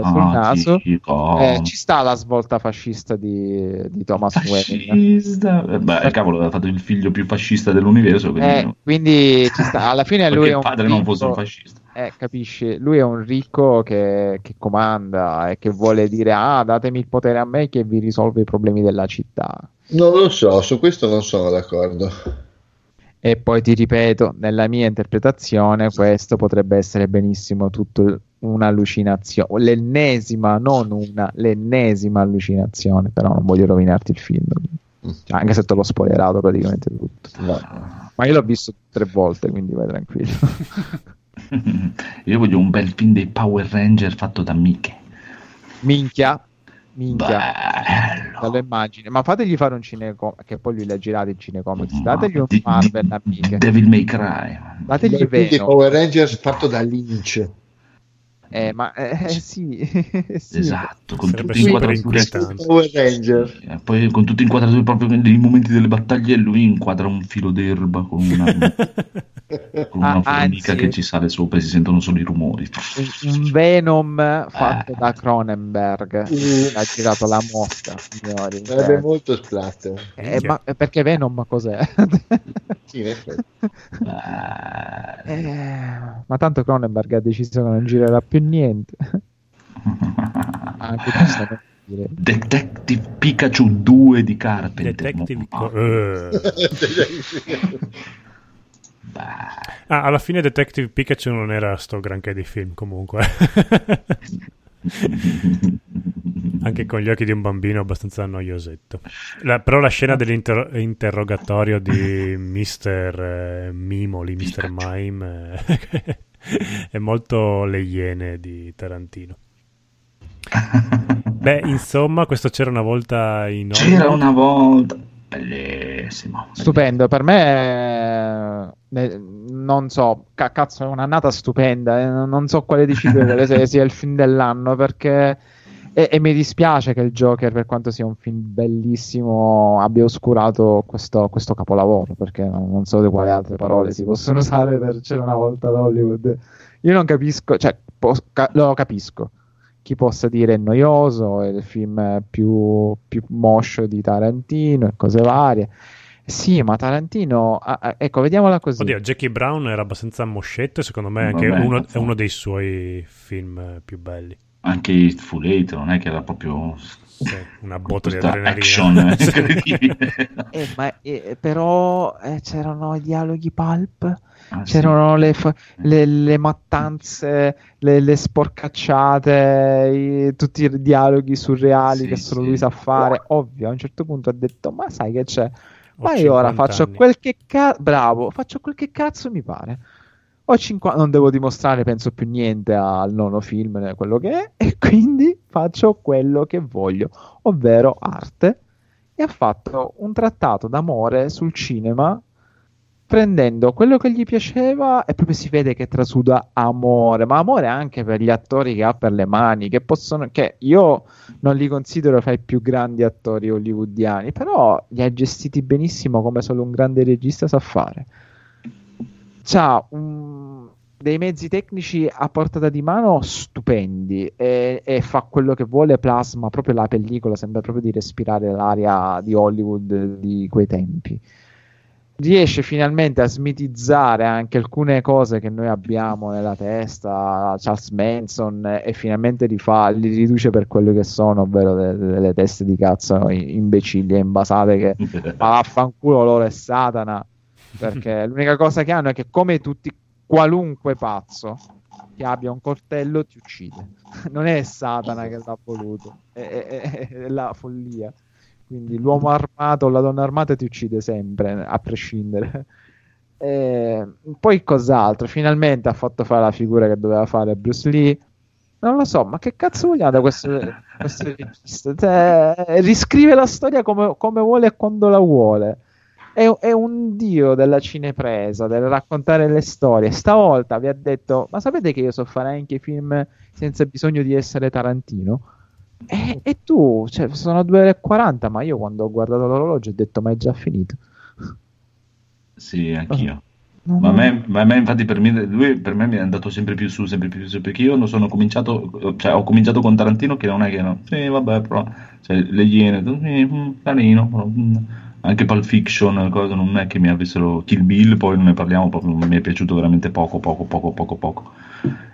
Speaker 5: sul naso. Eh, ci sta la svolta fascista di, di Thomas Wayne.
Speaker 3: Fascista. Eh, Beh, cavolo, ha fatto il figlio più fascista dell'universo. Quindi,
Speaker 5: Eh, quindi ci sta. alla fine lui è un
Speaker 3: padre non fosse un
Speaker 5: ricco-
Speaker 3: fascista.
Speaker 5: Eh, capisci? Lui è un ricco che, che comanda e che vuole dire: Ah, datemi il potere a me che vi risolve i problemi della città.
Speaker 4: Non lo so, su questo non sono d'accordo.
Speaker 5: E poi ti ripeto, nella mia interpretazione, questo potrebbe essere benissimo tutto un'allucinazione, l'ennesima, non una, l'ennesima allucinazione, però non voglio rovinarti il film, Cioè, anche se te l'ho spoilerato praticamente tutto. Ma io l'ho visto tre volte, quindi vai tranquillo.
Speaker 3: Io voglio un bel film dei Power Ranger fatto da Miche.
Speaker 5: minchia, minchia. Lo immagini, ma fategli fare un cinecomics, che poi lui l'ha girato in cinecomics,
Speaker 3: Ma
Speaker 5: dategli un
Speaker 3: di-
Speaker 5: Marvel
Speaker 3: di-
Speaker 5: amiche,
Speaker 3: Devil May Cry.
Speaker 5: dategli Venom.
Speaker 4: Power Rangers fatto da Lynch.
Speaker 5: Eh, ma eh, sì, sì.
Speaker 3: Esatto, con tutte inquadrature. Eh, Poi con tutte inquadrature proprio nei momenti delle battaglie lui inquadra un filo d'erba con una, con una
Speaker 5: Ah,
Speaker 3: formica
Speaker 5: anzi.
Speaker 3: che ci sale sopra e si sentono solo i rumori.
Speaker 5: un, Venom fatto
Speaker 3: Eh.
Speaker 5: da Cronenberg
Speaker 4: Mm.
Speaker 5: ha girato la mosca signori
Speaker 4: Sarebbe
Speaker 5: Cioè,
Speaker 4: molto splatter.
Speaker 5: eh, ma perché Venom cos'è?
Speaker 4: Sì, in effetti.
Speaker 3: Eh,
Speaker 5: Eh, ma tanto Cronenberg ha deciso che non girerà più niente anche giustamente dire.
Speaker 3: Detective Pikachu 2 di Carpenter.
Speaker 1: Detective.
Speaker 3: Beh,
Speaker 1: Ah, alla fine Detective Pikachu non era sto granché di film comunque. Anche con gli occhi di un bambino abbastanza noiosetto. La- però la scena dell'interrogatorio di Mr. eh, Mimoli, Mr. Mime, eh, è molto le iene di Tarantino. Beh, insomma, questo c'era una volta in
Speaker 3: C'era
Speaker 1: Hollywood.
Speaker 3: una volta. Bellissimo.
Speaker 5: stupendo per me eh, non so ca- cazzo è un'annata stupenda eh, non so quale decidere se sia il film dell'anno perché e, e mi dispiace che il Joker per quanto sia un film bellissimo abbia oscurato questo, questo capolavoro perché non, non so di quali altre parole si possono usare per c'era una volta ad Hollywood io non capisco cioè pos- ca- lo capisco chi possa dire è noioso, è il film più, più moscio di Tarantino e cose varie. Sì, ma Tarantino, ah, ah, ecco, vediamola così.
Speaker 1: Oddio, Jackie Brown era abbastanza moscetto e secondo me anche
Speaker 3: Vabbè,
Speaker 1: uno, è uno dei suoi film più belli.
Speaker 3: Anche il Full Eight non è che era proprio
Speaker 1: Sì, una botta di adrenalina.
Speaker 3: action eh,
Speaker 1: Sì.
Speaker 5: ma, eh, però eh, c'erano i dialoghi pulp,
Speaker 3: Ah, sì.
Speaker 5: c'erano le, fa- le- le mattanze, le, le sporcacciate, i- tutti i dialoghi surreali
Speaker 3: Sì,
Speaker 5: che solo
Speaker 3: sì.
Speaker 5: lui sa fare. Ovvio, a un certo punto ha detto, ma sai che c'è? Ma io ora
Speaker 1: 50
Speaker 5: faccio
Speaker 1: anni.
Speaker 5: quel che cazzo, bravo, faccio quel che cazzo mi pare. Ho 50, non devo dimostrare, penso più niente al nono film, né quello che è, e quindi faccio quello che voglio, ovvero arte. E ha fatto un trattato d'amore sul cinema prendendo quello che gli piaceva e proprio si vede che trasuda amore, ma amore anche per gli attori che ha per le mani, che possono, che io non li considero fra i più grandi attori hollywoodiani, però li ha gestiti benissimo come solo un grande regista sa fare. C'ha un- dei mezzi tecnici a portata di mano stupendi e, e fa quello che vuole, plasma proprio la pellicola, sembra proprio di respirare l'aria di Hollywood di quei tempi. Riesce finalmente a smitizzare anche alcune cose che noi abbiamo nella testa, Charles Manson, e finalmente li, fa, li riduce per quello che sono, ovvero de- delle teste di cazzo imbecilli e invasate che ma vaffanculo loro è Satana, perché l'unica cosa che hanno è che come tutti, qualunque pazzo che abbia un coltello ti uccide, non è Satana che l'ha voluto, è, è- è- la follia. Quindi l'uomo armato o la donna armata ti uccide sempre, a prescindere. E poi cos'altro? Finalmente ha fatto fare la figura che doveva fare Bruce Lee. Non lo so, ma che cazzo vogliamo da questo, questo regista? Cioè, riscrive la storia come, come vuole e quando la vuole. È, è un dio della cinepresa, del raccontare le storie. Stavolta vi ha detto: Ma sapete che io so fare anche film senza bisogno di essere Tarantino? E, e tu, cioè, sono 2 ore e 40, ma io quando ho guardato l'orologio ho detto: Ma è già finito.
Speaker 3: Sì, anch'io.
Speaker 5: No,
Speaker 3: Ma a me, ma a me, infatti per me, lui per me mi è andato sempre più su, sempre più su, perché io non sono cominciato, cioè ho cominciato con Tarantino che non è che no, sì vabbè però, cioè le iene, sì, mm, carino, però, mm, anche Pulp Fiction, cose, non è che mi avessero Kill Bill, poi non ne parliamo, proprio mi è piaciuto veramente poco, poco, poco, poco, poco.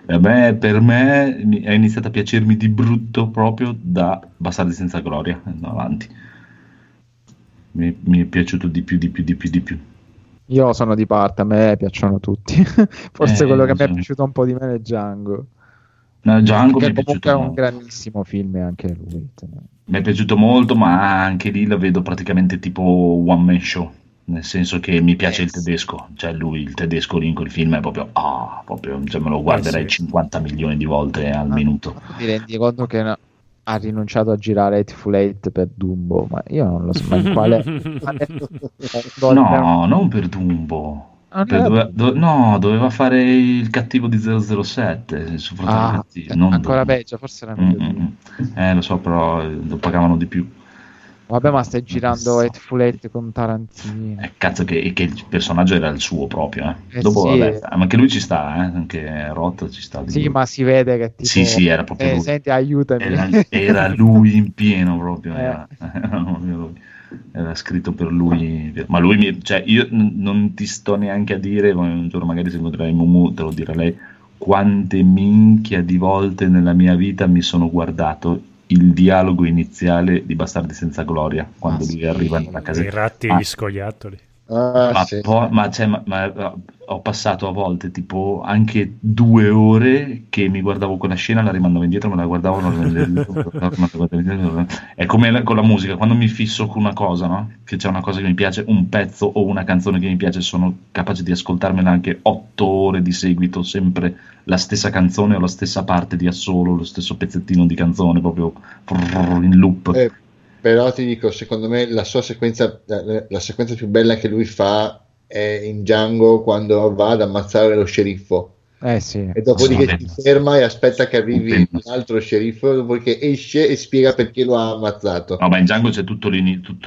Speaker 3: E me, per me è iniziato a piacermi di brutto proprio da Bastardi senza gloria, in avanti. Mi, mi è piaciuto di più, di più, di più, di più.
Speaker 5: Io sono di parte, a me piacciono tutti. Forse
Speaker 3: Eh,
Speaker 5: quello che mi è piaciuto un po' di meno è Django.
Speaker 3: No, Django mi è
Speaker 5: comunque
Speaker 3: piaciuto
Speaker 5: è un
Speaker 3: molto.
Speaker 5: grandissimo film anche lui.
Speaker 3: Mi è piaciuto molto, ma anche lì la vedo praticamente tipo one man show. Nel senso che mi piace
Speaker 5: Eh,
Speaker 3: il tedesco, cioè lui, il tedesco lì in quel film è proprio, ah, proprio, cioè me lo guarderei
Speaker 1: Eh sì.
Speaker 3: 50 milioni di volte al
Speaker 5: Ah,
Speaker 3: minuto.
Speaker 5: Ti rendi conto che no- ha rinunciato a girare Hateful Eight per Dumbo? Ma io non lo so, ma in quale...
Speaker 3: No, non per Dumbo.
Speaker 5: Ah,
Speaker 3: Per
Speaker 5: no,
Speaker 3: dove- do- no, doveva fare il cattivo di 007, su Fratelli
Speaker 5: Ah,
Speaker 3: Cattivi, non
Speaker 5: ancora
Speaker 3: Dumbo.
Speaker 5: peggio, forse era
Speaker 3: Mm,
Speaker 5: meglio
Speaker 3: mm, mm. Eh, lo so, però eh, lo pagavano di più.
Speaker 5: Vabbè, ma stai girando Hateful Eight con Tarantino.
Speaker 3: Eh, cazzo, che, che il personaggio era il suo proprio. Eh.
Speaker 5: Eh,
Speaker 3: Dopo,
Speaker 5: sì.
Speaker 3: vabbè, ma anche lui ci sta, eh, anche Roth ci sta.
Speaker 5: Sì,
Speaker 3: lui.
Speaker 5: ma si vede che tipo...
Speaker 3: Sì, sì, era proprio
Speaker 5: Eh,
Speaker 3: lui.
Speaker 5: senti, aiutami.
Speaker 3: Era, era lui in pieno proprio,
Speaker 5: Eh.
Speaker 3: era, era proprio lui. Era scritto per lui, ma lui mi, cioè io n- non ti sto neanche a dire, un giorno magari se incontrerai Mumu te lo dirà lei, quante minchia di volte nella mia vita mi sono guardato il dialogo iniziale di Bastardi senza gloria, quando
Speaker 5: Ah,
Speaker 3: lui
Speaker 5: sì.
Speaker 3: arriva nella casa
Speaker 1: I ratti e
Speaker 3: Ah.
Speaker 1: gli scoiattoli.
Speaker 4: Ah,
Speaker 3: ma,
Speaker 4: sì.
Speaker 3: po- ma, cioè, ma- ma- ho passato a volte tipo anche due ore che mi guardavo quella scena, la rimandavo indietro, me la guardavo, la rimandavo indietro. È come la- con la musica, quando mi fisso con una cosa, no? Che c'è una cosa che mi piace, un pezzo o una canzone che mi piace, sono capace di ascoltarmela anche otto ore di seguito, sempre la stessa canzone o la stessa parte di assolo, lo stesso pezzettino di canzone, proprio in loop.
Speaker 4: Eh, però ti dico, secondo me la sua sequenza, la, la sequenza più bella che lui fa è in Django quando va ad ammazzare lo sceriffo
Speaker 5: Eh sì.
Speaker 4: e dopodiché
Speaker 3: Sì,
Speaker 4: si
Speaker 3: vabbè.
Speaker 4: ferma e aspetta che arrivi
Speaker 3: Stupendo.
Speaker 4: l'altro sceriffo, dopodiché esce e spiega perché lo ha ammazzato.
Speaker 3: No, ma in Django c'è tutto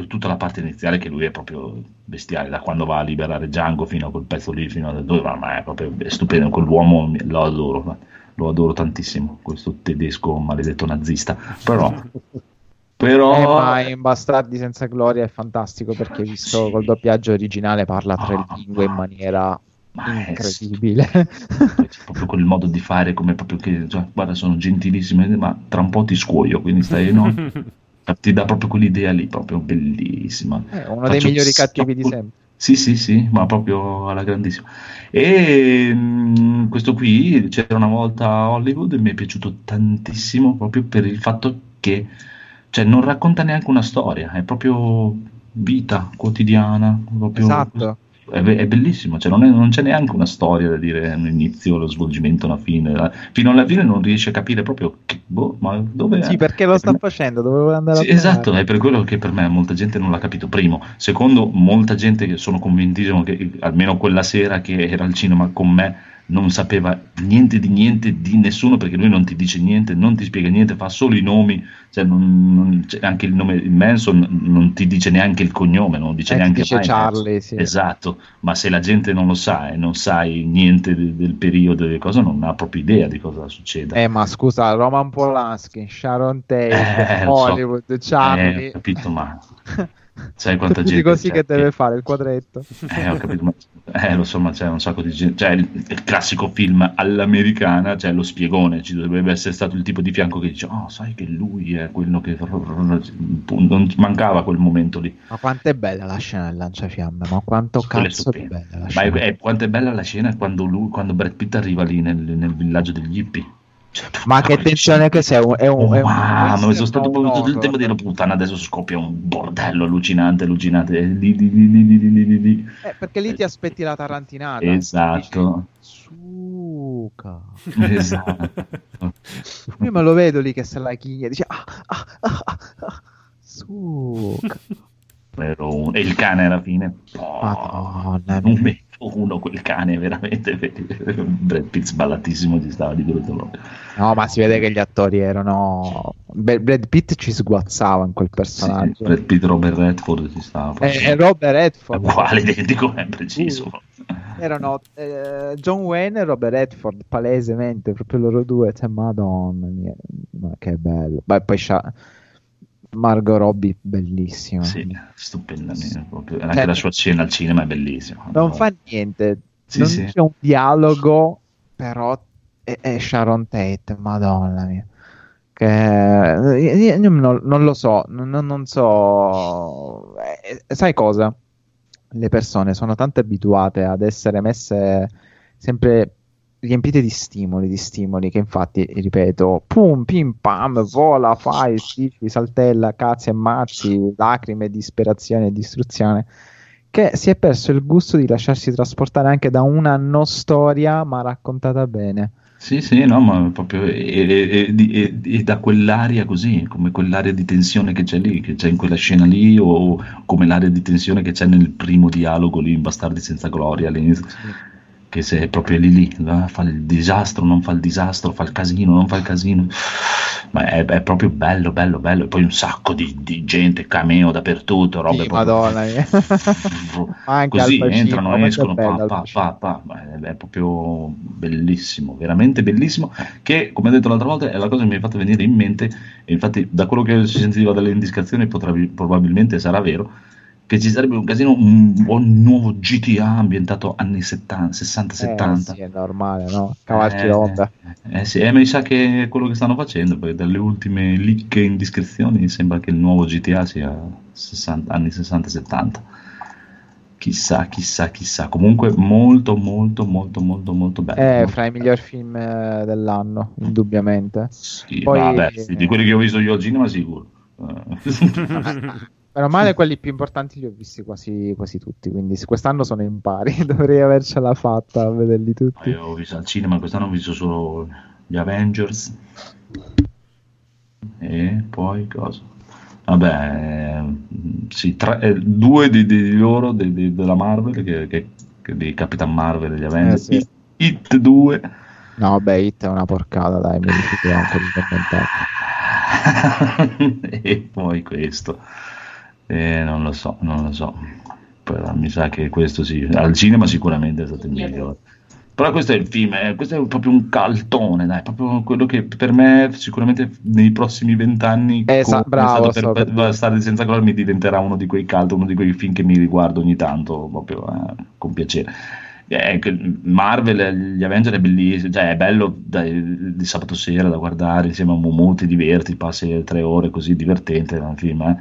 Speaker 3: tutta la parte iniziale che lui è proprio bestiale, da quando va a liberare Django fino a quel pezzo lì, fino a dove va, ma è proprio è stupendo, quell'uomo lo adoro, lo adoro tantissimo, questo tedesco maledetto nazista, però... però
Speaker 5: Eh, ma in Bastardi senza gloria è fantastico perché visto
Speaker 3: Sì.
Speaker 5: col doppiaggio originale parla tre
Speaker 3: Ah,
Speaker 5: lingue in
Speaker 3: ma-
Speaker 5: maniera
Speaker 3: ma
Speaker 5: incredibile.
Speaker 3: c'è proprio quel modo di fare come proprio che, cioè, guarda, sono gentilissime, ma tra un po' ti scuoio, quindi stai, no? Ti dà proprio quell'idea lì, proprio bellissima.
Speaker 5: È uno dei
Speaker 3: Faccio
Speaker 5: migliori
Speaker 3: schifo.
Speaker 5: cattivi di sempre.
Speaker 3: Sì, sì, sì, ma proprio alla grandissima. E mm, questo qui c'era una volta a Hollywood e mi è piaciuto tantissimo proprio per il fatto che cioè, non racconta neanche una storia, è proprio vita quotidiana. Proprio...
Speaker 5: Esatto.
Speaker 3: è, be- è bellissimo, cioè non, è- non c'è neanche una storia da dire un inizio, lo svolgimento, una fine. Fino alla fine non riesci a capire proprio che, boh, ma dove
Speaker 5: Sì, perché lo sta
Speaker 3: per me-
Speaker 5: facendo, dove andare
Speaker 3: Sì,
Speaker 5: a
Speaker 3: esatto, è per quello che per me molta gente non l'ha capito. Primo, secondo, molta gente che sono convintissimo che almeno quella sera che era al cinema con me non sapeva niente di niente di nessuno perché lui non ti dice niente, non ti spiega niente, fa solo i nomi, cioè non- non- cioè anche il nome Manson non ti dice neanche il cognome, non dice
Speaker 5: Eh,
Speaker 3: neanche
Speaker 5: dice Charlie, sì.
Speaker 3: Esatto, ma se la gente non lo sa e non sai niente de- del periodo di cosa, non ha proprio idea di cosa succeda.
Speaker 5: Eh, ma scusa, Roman Polanski, Sharon Tate,
Speaker 3: Eh, lo so.
Speaker 5: Hollywood, Charlie.
Speaker 3: Eh, capito, ma sai quanta gente
Speaker 5: così che deve fare il quadretto.
Speaker 3: Eh, ho capito, ma- eh, lo so, ma c'è un sacco di gente. Cioè, il, il classico film all'americana, cioè lo spiegone, ci dovrebbe essere stato il tipo di fianco che dice: Oh, sai che lui è quello che. Non mancava quel momento lì.
Speaker 5: Ma quanto è bella la scena del lanciafiamme, ma quanto cazzo è bella la
Speaker 3: Ma
Speaker 5: scena.
Speaker 3: è, è- quanto è bella la scena quando, lui, quando Brad Pitt arriva lì nel, nel villaggio degli hippie.
Speaker 5: Ma che tensione che sei, è un,
Speaker 3: Oh,
Speaker 5: è un
Speaker 3: mamma, mi sono stato proprio tutto il tempo di dire puttana, adesso scoppia un bordello allucinante, allucinante. lì, lì, lì.
Speaker 5: Eh, perché lì ti aspetti la tarantinata.
Speaker 3: Esatto.
Speaker 5: Dici, Suca.
Speaker 3: Esatto.
Speaker 5: Io me lo vedo lì che se la chiglia, dice ah, ah, ah, ah, ah, Suca.
Speaker 3: E il cane alla fine. Oh,
Speaker 5: Madonna mia.
Speaker 3: Uno quel cane veramente Brad Pitt sballatissimo ci stava di brutto.
Speaker 5: No, ma si vede che gli attori erano. Brad Pitt ci sguazzava in quel
Speaker 3: Sì,
Speaker 5: personaggio.
Speaker 3: Brad Pitt Robert Redford ci stava
Speaker 5: E, e Robert
Speaker 3: è
Speaker 5: Redford.
Speaker 3: uguale identico è preciso
Speaker 5: Erano eh, John Wayne e Robert Redford, palesemente, proprio loro due. Cioè, madonna mia, ma che bello. Beh, poi c'ha Margot Robbie, bellissima.
Speaker 3: sì, stupenda proprio. anche
Speaker 5: Cioè-
Speaker 3: la sua scena al cinema è bellissima
Speaker 5: Non fa niente,
Speaker 3: Sì,
Speaker 5: non
Speaker 3: sì.
Speaker 5: c'è un dialogo, però è, è Sharon Tate, madonna mia. Che io, io non, non lo so, non, non so. Eh, sai cosa? Le persone sono tanto abituate ad essere messe sempre riempite di stimoli, di stimoli che infatti, ripeto, pum, pim, pam, vola, fai, schifi, saltella, cazzi e mazzi, lacrime, disperazione e distruzione che si è perso il gusto di lasciarsi trasportare anche da una no storia ma raccontata bene.
Speaker 3: Sì, sì, no, ma proprio e, e- e- da quell'aria così, come quell'area di tensione che c'è lì, che c'è in quella scena lì, o come l'area di tensione che c'è nel primo dialogo lì in Bastardi senza gloria all'inizio, che se è proprio lì lì, va, fa il disastro, non fa il disastro, fa il casino, non fa il casino, ma è, è proprio bello, bello, bello, e poi un sacco di, di gente, cameo dappertutto, robe
Speaker 5: Sì,
Speaker 3: proprio-
Speaker 5: Madonna mia. Anche
Speaker 3: così entrano,
Speaker 5: che
Speaker 3: escono,
Speaker 5: bello
Speaker 3: pa, pa, pa, È, è proprio bellissimo, veramente bellissimo. Che, come ho detto l'altra volta, è la cosa che mi ha fatto venire in mente. E infatti, da quello che si sentiva dalle indiscrezioni, potrebbe- probabilmente sarà vero. Che ci sarebbe un casino, un buon nuovo GTA ambientato anni 70, 60-70.
Speaker 5: Eh, sì, è normale, no? Cavalchi
Speaker 3: Eh,
Speaker 5: d'onda.
Speaker 3: Eh sì, eh, mi sa che è quello che stanno facendo, perché dalle ultime leak e indiscrezioni sembra che il nuovo GTA sia 60 anni 60-70. Chissà, chissà, chissà. Comunque molto, molto, molto, molto, molto bello.
Speaker 5: È
Speaker 3: Molto
Speaker 5: fra i migliori film eh, dell'anno, indubbiamente.
Speaker 3: Sì,
Speaker 5: Poi-
Speaker 3: vabbè, sì, di quelli che ho visto io al cinema sicuro. Eh.
Speaker 5: Meno male quelli più importanti li ho visti quasi, quasi tutti, quindi quest'anno sono in pari, dovrei avercela fatta a vederli tutti.
Speaker 3: Io ho visto al cinema, quest'anno ho visto solo gli Avengers. E poi cosa? Vabbè, ehm, sì, tre- eh, due di, di loro de- de- della Marvel, che, che- che di Capitan Marvel e gli Avengers.
Speaker 5: Eh, sì.
Speaker 3: Hit, Hit 2.
Speaker 5: No, vabbè, Hit è una porcata, dai, mi rifiuto anche di commentare.
Speaker 3: e poi questo. Eh, non lo so, non lo so. Però mi sa che questo sì, al cinema sicuramente è stato il migliore. Però questo è il film, eh, questo è proprio un caltone, dai, proprio quello che per me sicuramente nei prossimi vent'anni,
Speaker 5: Eh, sa-
Speaker 3: come è
Speaker 5: bravo,
Speaker 3: stato
Speaker 5: so
Speaker 3: per,
Speaker 5: per-
Speaker 3: Bastardi senza gloria, mi diventerà uno di quei cult, uno di quei film che mi riguardo ogni tanto, proprio eh, con piacere. Eh, Marvel, gli Avenger è bellissimo, cioè è bello dai, di sabato sera da guardare insieme a Momo, ti diverti, passi tre ore così divertente, è un film, eh.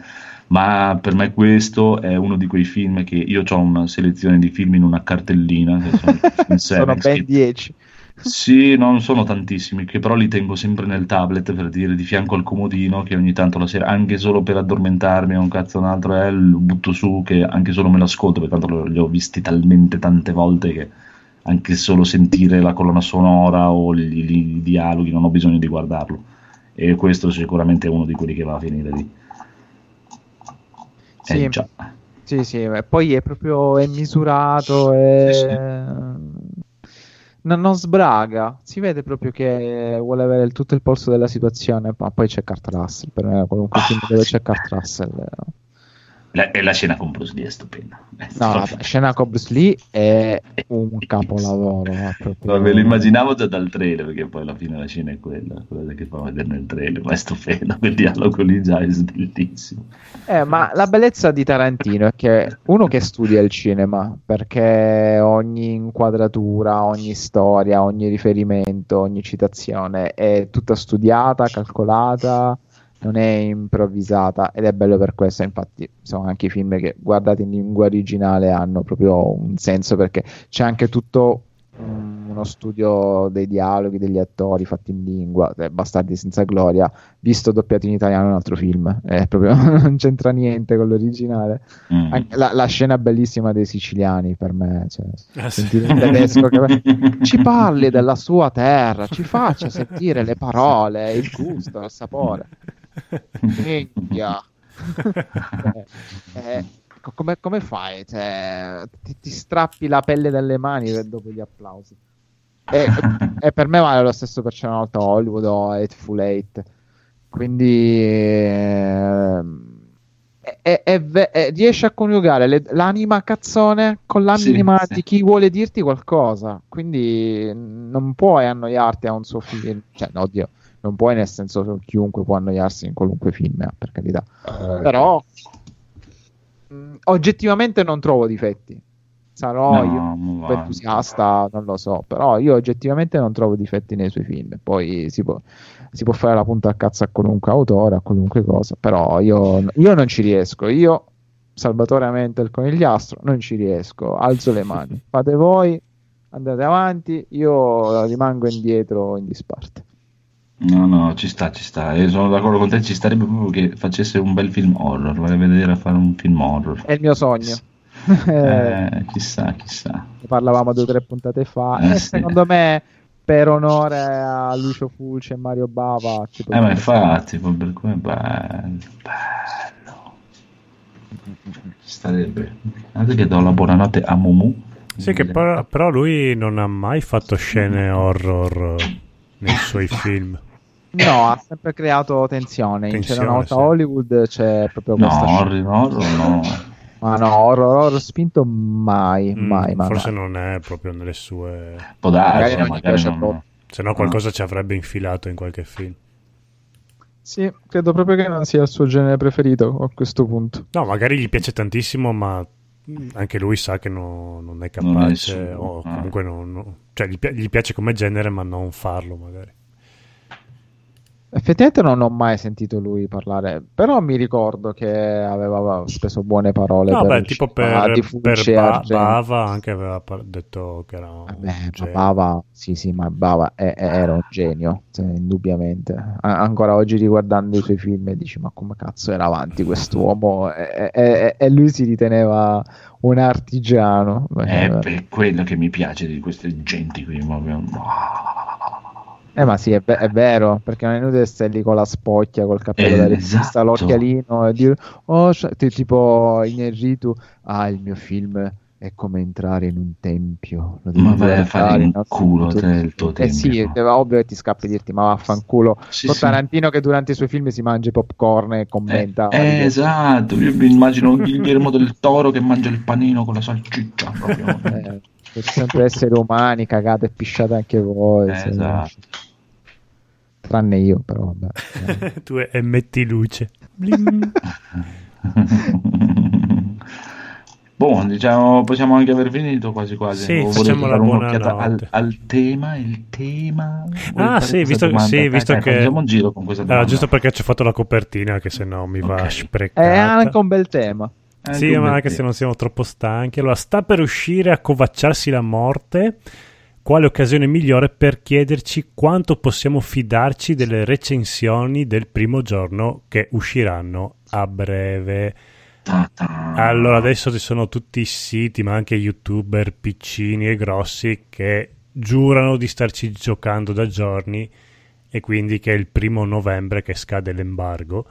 Speaker 3: Ma per me questo è uno di quei film che io ho una selezione di film in una cartellina, che sono, i
Speaker 5: Sono ben
Speaker 3: che-
Speaker 5: 10.
Speaker 3: Sì, non sono tantissimi, che però li tengo sempre nel tablet per dire di fianco al comodino che ogni tanto la sera, anche solo per addormentarmi o un cazzo un altro, eh, lo butto su che anche solo me lo ascolto, perché tanto li ho visti talmente tante volte che anche solo sentire la colonna sonora o gli dialoghi non ho bisogno di guardarlo. E questo sicuramente è uno di quelli che va a finire lì.
Speaker 5: Sì.
Speaker 3: Eh, già.
Speaker 5: Sì, sì, poi è proprio è misurato, è...
Speaker 3: Sì, sì.
Speaker 5: Non, non sbraga, si vede proprio che vuole avere il- tutto il polso della situazione, ma poi c'è Kurt Russell, per me qualunque
Speaker 3: Ah,
Speaker 5: film dove c'è Kurt Russell. eh.
Speaker 3: La- e la scena con Bruce Lee è stupenda. È
Speaker 5: No, la scena con Bruce Lee è un capolavoro. è proprio-
Speaker 3: No, me lo immaginavo già dal trailer, perché poi alla fine la scena è quella, quella che fa vedere nel trailer, ma è stupendo, quel dialogo lì già è bellissimo.
Speaker 5: Eh, ma la bellezza di Tarantino è che uno che studia il cinema, perché ogni inquadratura, ogni storia, ogni riferimento, ogni citazione è tutta studiata, calcolata, non è improvvisata ed è bello per questo. Infatti, sono anche i film che guardati in lingua originale hanno proprio un senso perché c'è anche tutto mm, uno studio dei dialoghi degli attori fatti in lingua, eh, Bastardi senza gloria, visto doppiato in italiano è un altro film, è proprio, non c'entra niente con l'originale.
Speaker 3: Mm.
Speaker 5: Anche la, la scena bellissima dei siciliani per me, cioè,
Speaker 1: Ah, sì.
Speaker 5: sentire un tedesco che ci parli della sua terra, ci faccia sentire le parole, il gusto, il sapore. Minchia. Eh, eh, co- come, come fai? Cioè, ti, ti strappi la pelle dalle mani dopo gli applausi. E, e per me vale lo stesso per c'è una volta Hollywood o Hateful Eight. Quindi ehm, è- è- è riesce a coniugare le- l'anima cazzone con l'anima
Speaker 3: Sì, sì.
Speaker 5: di chi vuole dirti qualcosa. Quindi non puoi annoiarti a un suo film. Cioè, no, oddio, non puoi nel senso che chiunque può annoiarsi in qualunque film, eh, per carità. Però mh, oggettivamente non trovo difetti. Sarò
Speaker 3: No,
Speaker 5: io entusiasta, non lo so, però io oggettivamente non trovo difetti nei suoi film. Poi si può, si può fare la punta a cazzo a qualunque autore, a qualunque cosa, però io, io non ci riesco. Io, Salvatore Amente il conigliastro, non ci riesco. Alzo le mani. Fate voi, andate avanti, io rimango indietro in disparte.
Speaker 3: No, no, ci sta, ci sta. E sono d'accordo con te, ci starebbe proprio che facesse un bel film horror. Vorrei vedere a fare un film horror.
Speaker 5: È il mio sogno. Eh,
Speaker 3: Eh, chissà, chissà.
Speaker 5: ne parlavamo due o tre puntate fa.
Speaker 3: Eh,
Speaker 5: e
Speaker 3: sì.
Speaker 5: secondo me, per onore a Lucio Fulci e Mario Bava, ci
Speaker 3: Eh, ma infatti, per come è bello, bello. Starebbe. Guardate che do la buonanotte a Mumu.
Speaker 1: Sì, che però, però lui non ha mai fatto scene horror eh, nei suoi film.
Speaker 5: No, ha sempre creato tensione. In
Speaker 1: Tensione,
Speaker 5: C'era una volta
Speaker 1: sì.
Speaker 5: Hollywood, c'è proprio
Speaker 3: No,
Speaker 5: questa
Speaker 3: horror, horror no.
Speaker 5: Ma no, horror, horror spinto mai,
Speaker 1: Mm,
Speaker 5: mai, mai.
Speaker 1: forse
Speaker 5: mai.
Speaker 1: non è proprio nelle sue...
Speaker 3: Può darsi,
Speaker 5: Magari non gli
Speaker 3: magari
Speaker 5: piace
Speaker 3: non-
Speaker 5: proprio.
Speaker 1: Se no qualcosa ci avrebbe infilato in qualche film.
Speaker 5: Sì, credo proprio che non sia il suo genere preferito a questo punto.
Speaker 1: No, magari gli piace tantissimo, ma anche lui sa che no- non è
Speaker 3: Non è
Speaker 1: capace o
Speaker 3: ah.
Speaker 1: comunque non, no- cioè gli, pi- gli piace come genere, ma non farlo magari.
Speaker 5: Effettivamente non ho mai sentito lui parlare, però mi ricordo che aveva speso buone parole
Speaker 1: No,
Speaker 5: per
Speaker 1: beh,
Speaker 5: il
Speaker 1: tipo per, per Ba-. Bava anche aveva par- detto che era un
Speaker 5: Vabbè, ma
Speaker 1: genio.
Speaker 5: Bava, sì, sì, ma Bava è- è- era un genio, cioè, indubbiamente. A- ancora oggi riguardando i suoi film dici, ma come cazzo era avanti quest'uomo? E, e- lui si riteneva un artigiano.
Speaker 3: È
Speaker 5: Eh,
Speaker 3: per quello che mi piace di queste genti qui. proprio.
Speaker 5: Eh, ma sì, è, ve- è vero, perché non è inutile stare lì con la spocchia, col cappello
Speaker 3: Eh,
Speaker 5: da regista,
Speaker 3: esatto.
Speaker 5: l'occhialino e dire, oh, ti- tipo Inarritu, ah, il mio film è come entrare in un tempio. Lo
Speaker 3: Ma vai a fare
Speaker 5: no?
Speaker 3: culo te il tuo
Speaker 5: Eh sì,
Speaker 3: tempio.
Speaker 5: ovvio che ti scappi dirti, ma vaffanculo.
Speaker 3: Sì,
Speaker 5: Con
Speaker 3: sì.
Speaker 5: Tarantino che durante i suoi film si mangia popcorn e commenta.
Speaker 3: Eh, eh, esatto, io mi immagino Guillermo del Toro che mangia il panino con la salsiccia proprio.
Speaker 5: Eh, per sempre esseri umani, cagate e pisciate anche voi.
Speaker 3: Eh,
Speaker 5: sì.
Speaker 3: esatto.
Speaker 5: Tranne io, però vabbè. Eh.
Speaker 1: tu e metti luce. Blim.
Speaker 3: Boh, diciamo, possiamo anche aver finito quasi quasi.
Speaker 1: Sì,
Speaker 3: O volete
Speaker 1: facciamo la
Speaker 3: un'occhiata al,
Speaker 1: buonanotte.
Speaker 3: al tema, il tema. Vuoi
Speaker 1: Ah,
Speaker 3: fare
Speaker 1: sì,
Speaker 3: questa
Speaker 1: visto, sì, visto
Speaker 3: dai,
Speaker 1: che...
Speaker 3: Facciamo un giro con questa domanda.
Speaker 1: giusto perché ci ho fatto la copertina, che se no mi va
Speaker 3: Ok.
Speaker 1: sprecata.
Speaker 5: È anche un bel tema.
Speaker 3: Anche
Speaker 1: Sì, ma anche se non siamo troppo stanchi. Allora, sta per uscire a covacciarsi la morte quale occasione migliore per chiederci quanto possiamo fidarci delle recensioni del primo giorno che usciranno a breve.
Speaker 3: Ta-ta.
Speaker 1: Allora, adesso ci sono tutti i siti, ma anche youtuber piccini e grossi che giurano di starci giocando da giorni e quindi che è il primo novembre che scade l'embargo,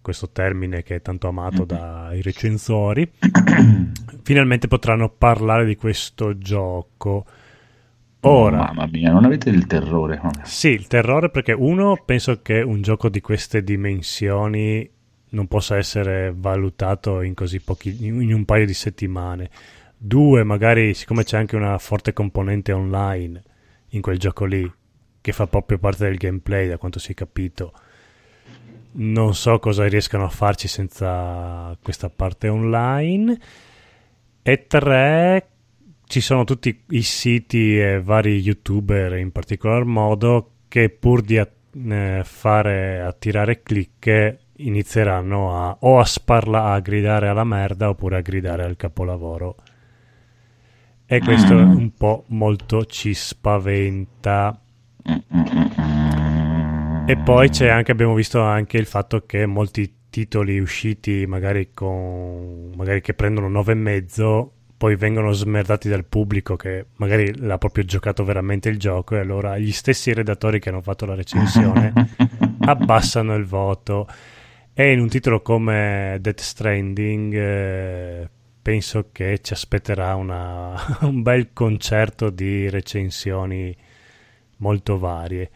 Speaker 1: questo termine che è tanto amato dai recensori. Finalmente potranno parlare di questo gioco. Ora,
Speaker 3: Oh, mamma mia, non avete il terrore.
Speaker 1: Sì, il terrore perché uno, penso che un gioco di queste dimensioni non possa essere valutato in così pochi, in un paio di settimane. Due, magari siccome c'è anche una forte componente online in quel gioco lì, che fa proprio parte del gameplay, da quanto si è capito, non so cosa riescano a farci senza questa parte online. E tre, ci sono tutti i siti e vari youtuber in particolar modo che pur di at- eh, fare attirare click inizieranno a o a sparla a gridare alla merda oppure a gridare al capolavoro e questo
Speaker 3: Mm.
Speaker 1: un po' molto ci spaventa e poi c'è anche, abbiamo visto anche il fatto che molti titoli usciti magari con magari che prendono 9,5 poi vengono smerdati dal pubblico che magari l'ha proprio giocato veramente il gioco e allora gli stessi redattori che hanno fatto la recensione abbassano il voto e in un titolo come Death Stranding eh, penso che ci aspetterà una- un bel concerto di recensioni molto varie.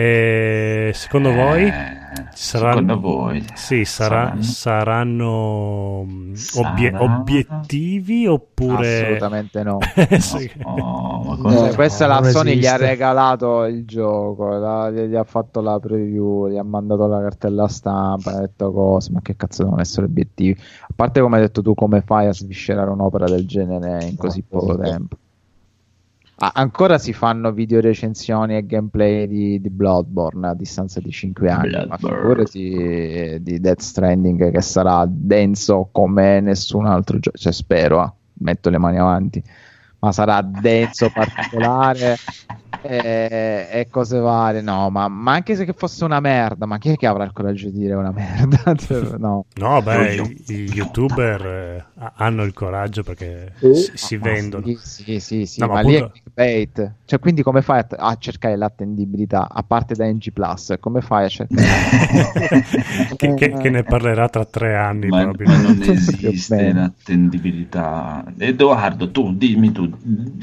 Speaker 1: E secondo voi?
Speaker 3: Eh,
Speaker 1: saranno-
Speaker 3: Secondo voi?
Speaker 1: Sì, sarà-
Speaker 3: Saranno?
Speaker 1: saranno mm,
Speaker 3: Saranno?
Speaker 1: obiettivi oppure...
Speaker 5: Assolutamente no.
Speaker 1: Sì.
Speaker 3: Oh, ma
Speaker 4: No,
Speaker 5: Cioè, questa la Sony gli ha
Speaker 6: esiste.
Speaker 5: regalato il gioco, la- gli ha fatto la preview, gli ha mandato la cartella stampa, ha detto cose, ma che cazzo devono essere obiettivi? A parte come hai detto tu, come fai a sviscerare un'opera del genere in così poco tempo? Ah, ancora si fanno video recensioni e gameplay di, di Bloodborne a distanza di 5 anni, ma
Speaker 3: Bloodborne.
Speaker 5: figurati eh, di Death Stranding che sarà denso come nessun altro gioco, cioè spero, ah, metto le mani avanti, ma sarà denso, particolare e, e cose varie. No, ma, ma anche se che fosse una merda, ma chi è che avrà il coraggio di dire una merda? Cioè, no.
Speaker 1: No, beh, i, i youtuber eh, ha- hanno il coraggio perché
Speaker 4: Sì.
Speaker 1: si, si
Speaker 5: Ma
Speaker 1: vendono.
Speaker 5: Sì, sì, sì, sì,
Speaker 1: No, ma
Speaker 5: ma, lì è
Speaker 1: appunto-
Speaker 5: clickbait. Cioè, quindi come fai a, a cercare l'attendibilità a parte da NG Plus? Come fai a cercare?
Speaker 1: che, che- che ne parlerà tra tre anni
Speaker 3: Ma, ma non esiste l'attendibilità. Edoardo, tu dimmi tu,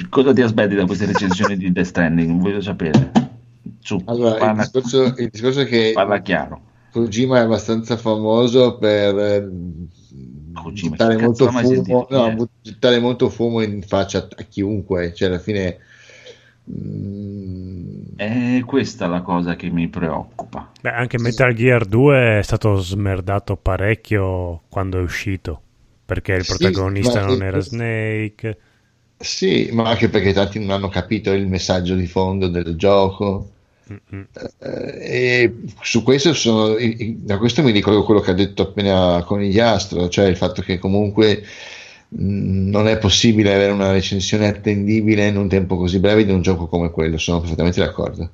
Speaker 3: cosa ti aspetti da queste recensioni di Death Stranding? Voglio sapere. Su,
Speaker 4: Allora, il
Speaker 3: parla,
Speaker 4: discorso, il discorso è che
Speaker 3: parla chiaro.
Speaker 4: Kojima è abbastanza famoso per eh,
Speaker 3: Kojima,
Speaker 4: buttare, molto fumo,
Speaker 3: sentito
Speaker 4: no, buttare molto fumo in faccia a, chiunque, cioè alla fine mm,
Speaker 3: È questa la cosa che mi preoccupa.
Speaker 1: Beh, anche Metal Gear 2 è stato smerdato parecchio quando è uscito, perché il
Speaker 4: Sì,
Speaker 1: protagonista
Speaker 4: ma-
Speaker 1: non era Snake.
Speaker 4: Sì, ma anche perché tanti non hanno capito il messaggio di fondo del gioco.
Speaker 1: Mm-mm.
Speaker 4: Eh, e su questo sono, da questo mi ricordo quello che ha detto appena Conigliastro, cioè il fatto che comunque mh, non è possibile avere una recensione attendibile in un tempo così breve di un gioco come quello, sono perfettamente d'accordo.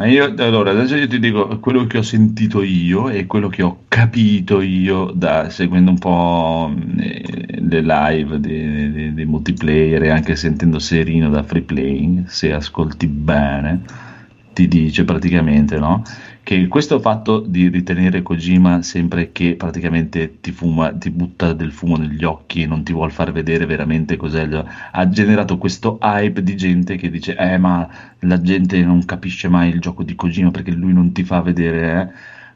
Speaker 3: Ma io, allora, adesso io ti dico quello che ho sentito io e quello che ho capito io da, seguendo un po' eh, le live dei multiplayer e anche sentendo Serino da Free Playing, se ascolti bene, ti dice praticamente, no? Che questo fatto di ritenere Kojima sempre che praticamente ti fuma, ti butta del fumo negli occhi e non ti vuol far vedere veramente cos'è, il- ha generato questo hype di gente che dice, eh ma la gente non capisce mai il gioco di Kojima perché lui non ti fa vedere, eh.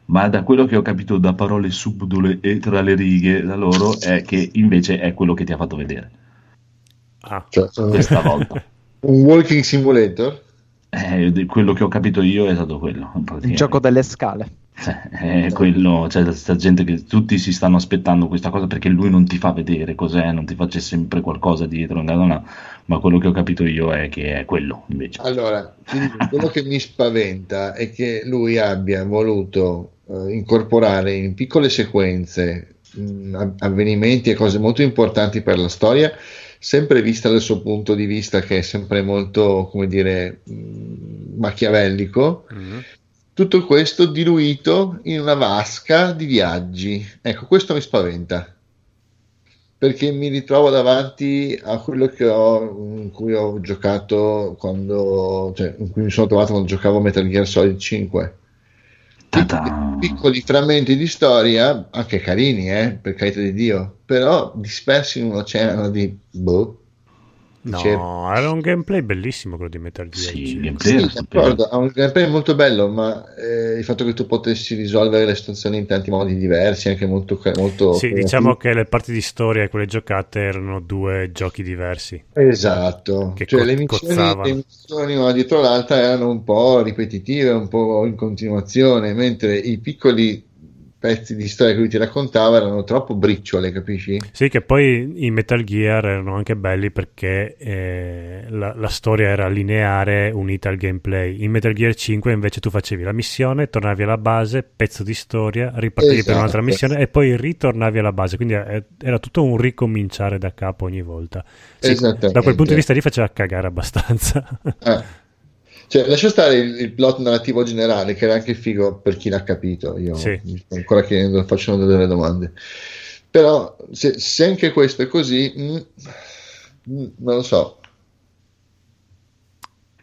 Speaker 3: Ma da quello che ho capito da parole subdole e tra le righe da loro è che invece è quello che ti ha fatto vedere
Speaker 1: Ah,
Speaker 4: Cioè,
Speaker 3: questa volta.
Speaker 4: un walking simulator?
Speaker 3: Eh, quello che ho capito io è stato quello.
Speaker 5: Il gioco delle scale.
Speaker 3: Eh, È quello, c'è questa gente che tutti si stanno aspettando questa cosa perché lui non ti fa vedere cos'è, non ti faccia sempre qualcosa dietro, no, no, no. ma quello che ho capito io è che è quello invece.
Speaker 4: Allora, quello che mi spaventa è che lui abbia voluto eh, incorporare in piccole sequenze mh, av- avvenimenti e cose molto importanti per la storia sempre vista dal suo punto di vista che è sempre molto, come dire, mh, machiavellico,
Speaker 1: Mhm.
Speaker 4: tutto questo diluito in una vasca di viaggi. Ecco, questo mi spaventa. Perché mi ritrovo davanti a quello che ho, in cui ho giocato quando, cioè, in cui mi sono trovato quando giocavo Metal Gear Solid 5.
Speaker 3: Ta-ta.
Speaker 4: Piccoli frammenti di storia, anche carini, eh, per carità di Dio, però dispersi in un oceano di boh.
Speaker 1: No, era un gameplay bellissimo quello di Metal Gear.
Speaker 3: Sì,
Speaker 1: 5.
Speaker 3: gameplay
Speaker 4: Sì, d'accordo, ha un gameplay molto bello, ma eh, il fatto che tu potessi risolvere le situazioni in tanti modi diversi, anche molto, molto
Speaker 1: Sì,
Speaker 4: creativi.
Speaker 1: diciamo che le parti di storia e quelle giocate erano due giochi diversi.
Speaker 4: Esatto,
Speaker 1: Che
Speaker 4: cioè
Speaker 1: co-
Speaker 4: le missioni, le missioni una dietro l'altra erano un po' ripetitive, un po' in continuazione, mentre i piccoli pezzi di storia che lui ti raccontava erano troppo briciole, capisci?
Speaker 1: Sì, che poi i Metal Gear erano anche belli perché eh, la, la storia era lineare unita al gameplay. In Metal Gear 5 invece tu facevi la missione, tornavi alla base, pezzo di storia, ripartivi per un'altra
Speaker 4: Esatto.
Speaker 1: missione e poi ritornavi alla base. Quindi eh, era tutto un ricominciare da capo ogni volta. Sì, da quel punto di vista lì faceva cagare abbastanza.
Speaker 4: Eh. Cioè, lascia stare il, il plot narrativo generale, che era anche figo per chi l'ha capito. Io
Speaker 1: Sì.
Speaker 4: ancora chiedendo, facendo delle domande. Però, se, se anche questo è così, mm, mm, non lo so.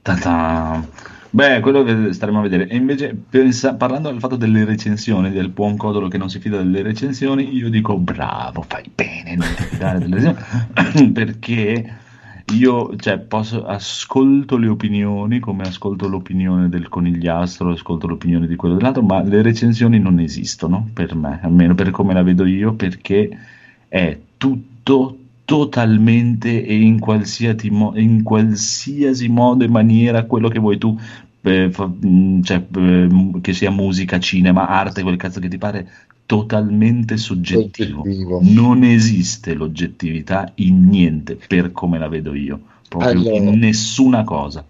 Speaker 3: Ta-ta. Beh, quello che staremo a vedere. E invece, pensa- parlando del fatto delle recensioni, del buon Codolo che non si fida delle recensioni, io dico bravo, fai bene, non ti fidare delle recensioni, perché io, cioè, posso, ascolto le opinioni, come ascolto l'opinione del conigliastro, ascolto l'opinione di quello dell'altro, ma le recensioni non esistono per me, almeno per come la vedo io, perché è tutto totalmente e in qualsiasi, mo- in qualsiasi modo e maniera quello che vuoi tu, eh, fa- mh, cioè, eh, m- che sia musica, cinema, arte, quel cazzo che ti pare, totalmente soggettivo.
Speaker 4: Soggettivo.
Speaker 3: Non esiste l'oggettività in niente per come la vedo io, proprio
Speaker 4: Allora.
Speaker 3: in nessuna cosa.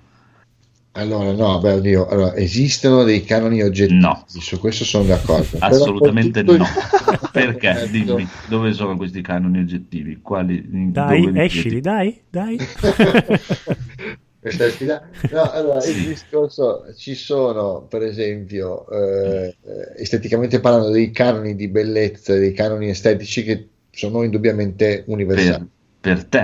Speaker 4: Allora, no, beh, oddio, allora, esistono dei canoni oggettivi,
Speaker 3: No.
Speaker 4: su questo sono d'accordo.
Speaker 3: Assolutamente no. Perché? Dimmi, dove sono questi canoni oggettivi? Quali,
Speaker 1: dai, escili, dai, dai.
Speaker 4: Questa è sfida. No, allora, il
Speaker 3: Sì.
Speaker 4: discorso ci sono, per esempio, eh, esteticamente parlando, dei canoni di bellezza, dei canoni estetici che sono indubbiamente universali.
Speaker 3: Per, per te.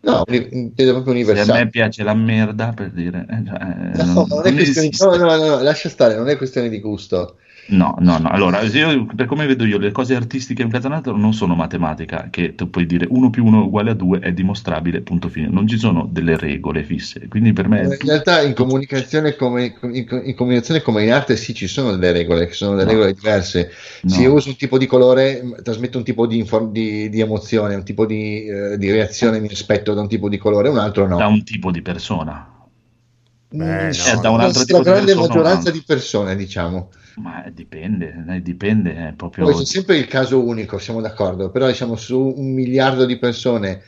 Speaker 4: No, intendo proprio
Speaker 3: Se a me piace la merda, per dire... eh, cioè,
Speaker 4: No, non è
Speaker 3: non
Speaker 4: questione
Speaker 3: esiste.
Speaker 4: no, no, no, lascia stare, non è questione di gusto.
Speaker 3: No, no, no. Allora, io, per come vedo io, le cose artistiche in cazzanato non sono matematica, che tu puoi dire 1 più 1 uguale a 2 è dimostrabile, punto fine. Non ci sono delle regole fisse. Quindi per me...
Speaker 4: In realtà in comunicazione come in, in comunicazione come in arte sì ci sono delle regole, che sono delle
Speaker 3: No.
Speaker 4: regole diverse.
Speaker 3: no.
Speaker 4: Se io uso un tipo di colore, trasmetto un tipo di, inform- di- di emozione, un tipo di, eh, di reazione mi aspetto da un tipo di colore, un altro no.
Speaker 3: da un tipo di persona.
Speaker 1: Beh,
Speaker 4: Mm,
Speaker 1: no,
Speaker 3: Eh, da un altro
Speaker 4: la
Speaker 3: tipo di
Speaker 4: grande
Speaker 3: persona,
Speaker 4: maggioranza
Speaker 3: no.
Speaker 4: di persone, diciamo.
Speaker 3: Ma dipende, eh, dipende, è proprio...
Speaker 4: Poi c'è sempre il caso unico, siamo d'accordo, però diciamo su un miliardo di persone.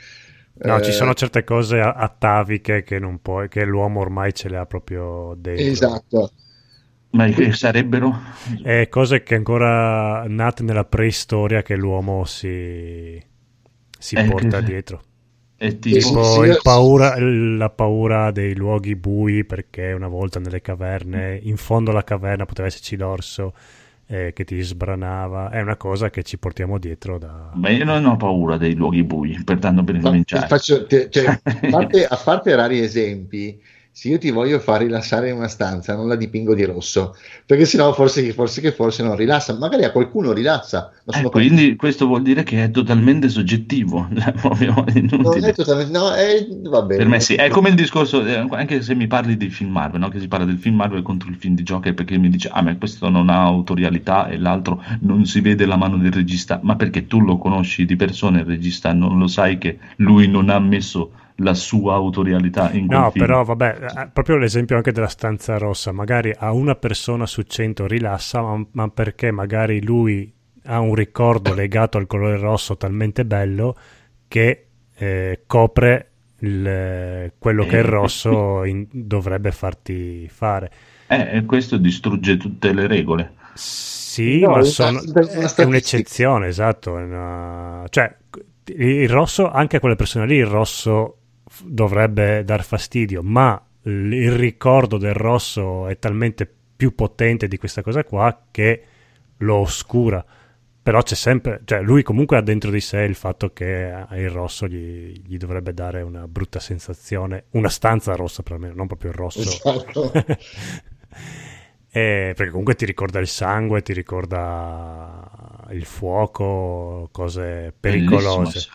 Speaker 1: No,
Speaker 4: eh,
Speaker 1: ci sono certe cose ataviche che non puoi, che l'uomo ormai ce le ha proprio dentro.
Speaker 4: Esatto.
Speaker 3: Ma che sarebbero?
Speaker 1: E cose che ancora nate nella preistoria che l'uomo si, si
Speaker 3: Eh,
Speaker 1: porta
Speaker 3: che-
Speaker 1: dietro.
Speaker 3: È tipo...
Speaker 4: sì, sì,
Speaker 1: paura- la paura dei luoghi bui perché una volta nelle caverne, in fondo alla caverna poteva esserci l'orso eh, che ti sbranava. È una cosa che ci portiamo dietro da...
Speaker 3: Ma io non ho paura dei luoghi bui, pertanto per cominciare.
Speaker 4: faccio- te- cioè, a, parte, a parte rari esempi, se io ti voglio far rilassare in una stanza, non la dipingo di rosso, perché sennò forse, forse che forse non rilassa, magari a qualcuno rilassa,
Speaker 3: Eh, quindi questo vuol dire che è totalmente soggettivo, cioè, proprio
Speaker 4: non
Speaker 3: inutile.
Speaker 4: è totalmente, no, è, va bene.
Speaker 3: Per me sì, è come il discorso, eh, anche se mi parli di film Marvel, no? che si parla del film Marvel contro il film di Joker perché mi dice, ah ma questo non ha autorialità e l'altro non si vede la mano del regista, ma perché tu lo conosci di persona il regista, non lo sai che lui non ha messo la sua autorialità in quel
Speaker 1: No,
Speaker 3: film.
Speaker 1: però vabbè, eh, proprio l'esempio anche della stanza rossa, magari a una persona su cento rilassa, ma, ma perché magari lui ha un ricordo legato al colore rosso talmente bello che eh, copre il- quello che il
Speaker 3: Eh.
Speaker 1: rosso in- dovrebbe farti fare.
Speaker 3: Eh, e questo distrugge tutte le regole.
Speaker 1: Sì,
Speaker 4: No,
Speaker 1: ma sono- è un'eccezione, esatto. una- Cioè, il rosso, anche a quelle persone lì, il rosso dovrebbe dar fastidio, ma l- il ricordo del rosso è talmente più potente di questa cosa qua che lo oscura. Però c'è sempre, cioè lui comunque ha dentro di sé il fatto che il rosso gli, gli dovrebbe dare una brutta sensazione, una stanza rossa perlomeno, non proprio il rosso.
Speaker 4: Esatto.
Speaker 1: Eh, perché comunque ti ricorda il sangue, ti ricorda il fuoco, cose pericolose.
Speaker 3: Bellissimo.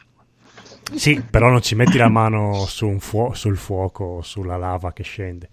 Speaker 1: Sì, però non ci metti la mano su un fuo- sul fuoco, sulla lava che scende.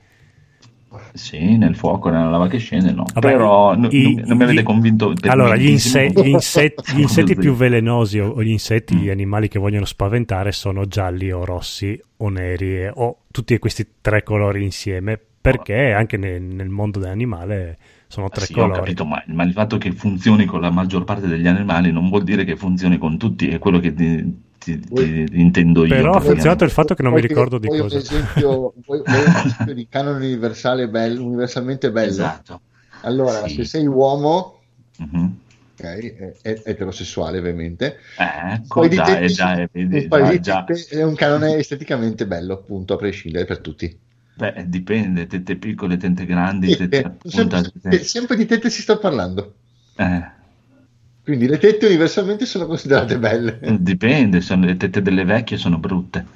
Speaker 3: Sì, nel fuoco, nella lava che scende, no.
Speaker 1: Vabbè,
Speaker 3: Però n-
Speaker 1: i-
Speaker 3: non, non mi avete convinto.
Speaker 1: Allora, gli, inse- gli inset- gli insetti più velenosi o, o gli insetti,
Speaker 3: Mm.
Speaker 1: gli animali che vogliono spaventare sono gialli o rossi o neri o tutti questi tre colori insieme perché anche ne- nel mondo dell'animale sono tre
Speaker 3: Sì, ho
Speaker 1: colori.
Speaker 3: capito, ma, ma il fatto che funzioni con la maggior parte degli animali non vuol dire che funzioni con tutti, è quello che ti, ti- ti- intendo io.
Speaker 1: Però ha funzionato il fatto che non mi ricordo di cosa.
Speaker 4: Un esempio, vuoi- vuoi un esempio di canone universale bello, universalmente bello?
Speaker 3: Esatto.
Speaker 4: Allora,
Speaker 3: Sì.
Speaker 4: se sei uomo,
Speaker 3: Mhm.
Speaker 4: ok, è- è- eterosessuale ovviamente,
Speaker 3: Eh, già, eh, già, eh, già,
Speaker 4: è un canone esteticamente bello, appunto, a prescindere per tutti.
Speaker 3: Beh, dipende, tette piccole, tette grandi, tette
Speaker 4: Tette, sempre,
Speaker 3: appuntate.
Speaker 4: sempre di tette si sta parlando.
Speaker 3: Eh,
Speaker 4: Quindi le tette universalmente sono considerate belle.
Speaker 3: dipende, sono, le tette delle vecchie sono brutte.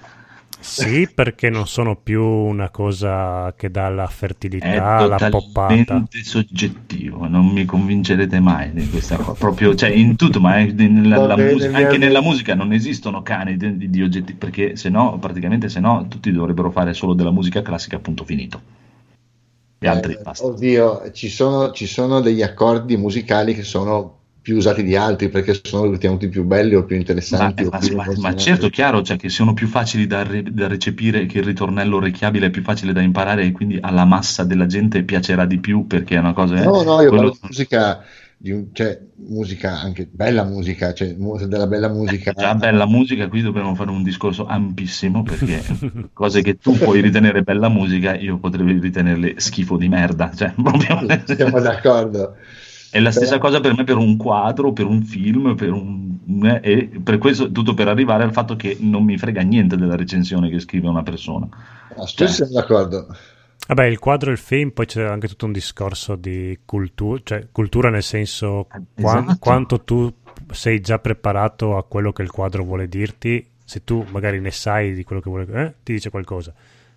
Speaker 1: Sì, perché non sono più una cosa che dà la
Speaker 3: È
Speaker 1: fertilità, la poppata.
Speaker 3: totalmente soggettivo, non mi convincerete mai di questa cosa. Proprio, cioè, in tutto, ma è nella,
Speaker 4: bene,
Speaker 3: musica- anche nella musica non esistono cani di, di oggetti, perché se no, praticamente se no, tutti dovrebbero fare solo della musica classica, punto finito. Gli altri
Speaker 4: Eh,
Speaker 3: basta.
Speaker 4: oddio, ci sono, ci sono degli accordi musicali che sono più usati di altri perché sono ritenuti più belli o più
Speaker 3: Ma,
Speaker 4: interessanti.
Speaker 3: ma-
Speaker 4: più
Speaker 3: ma- ma
Speaker 4: emozionanti.
Speaker 3: certo, chiaro, cioè che sono più facili da, re- da recepire, che il ritornello orecchiabile è più facile da imparare e quindi alla massa della gente piacerà di più perché è una cosa...
Speaker 4: No, no, io
Speaker 3: quello-
Speaker 4: parlo di musica, di cioè musica anche bella musica, cioè della bella musica.
Speaker 3: Già bella musica, qui dobbiamo fare un discorso ampissimo perché cose che tu puoi ritenere bella musica, io potrei ritenerle schifo di merda. Cioè, proprio...
Speaker 4: Siamo d'accordo.
Speaker 3: È la stessa cosa per me per un quadro, per un film, per un... eh, e per questo tutto per arrivare al fatto che non mi frega niente della recensione che scrive una persona.
Speaker 4: No, spesso siamo d'accordo.
Speaker 1: Vabbè, il quadro e il film, poi c'è anche tutto un discorso di cultura, cioè cultura nel senso qua-
Speaker 3: Esatto.
Speaker 1: quanto tu sei già preparato a quello che il quadro vuole dirti, se tu magari ne sai di quello che vuole, eh, ti dice qualcosa.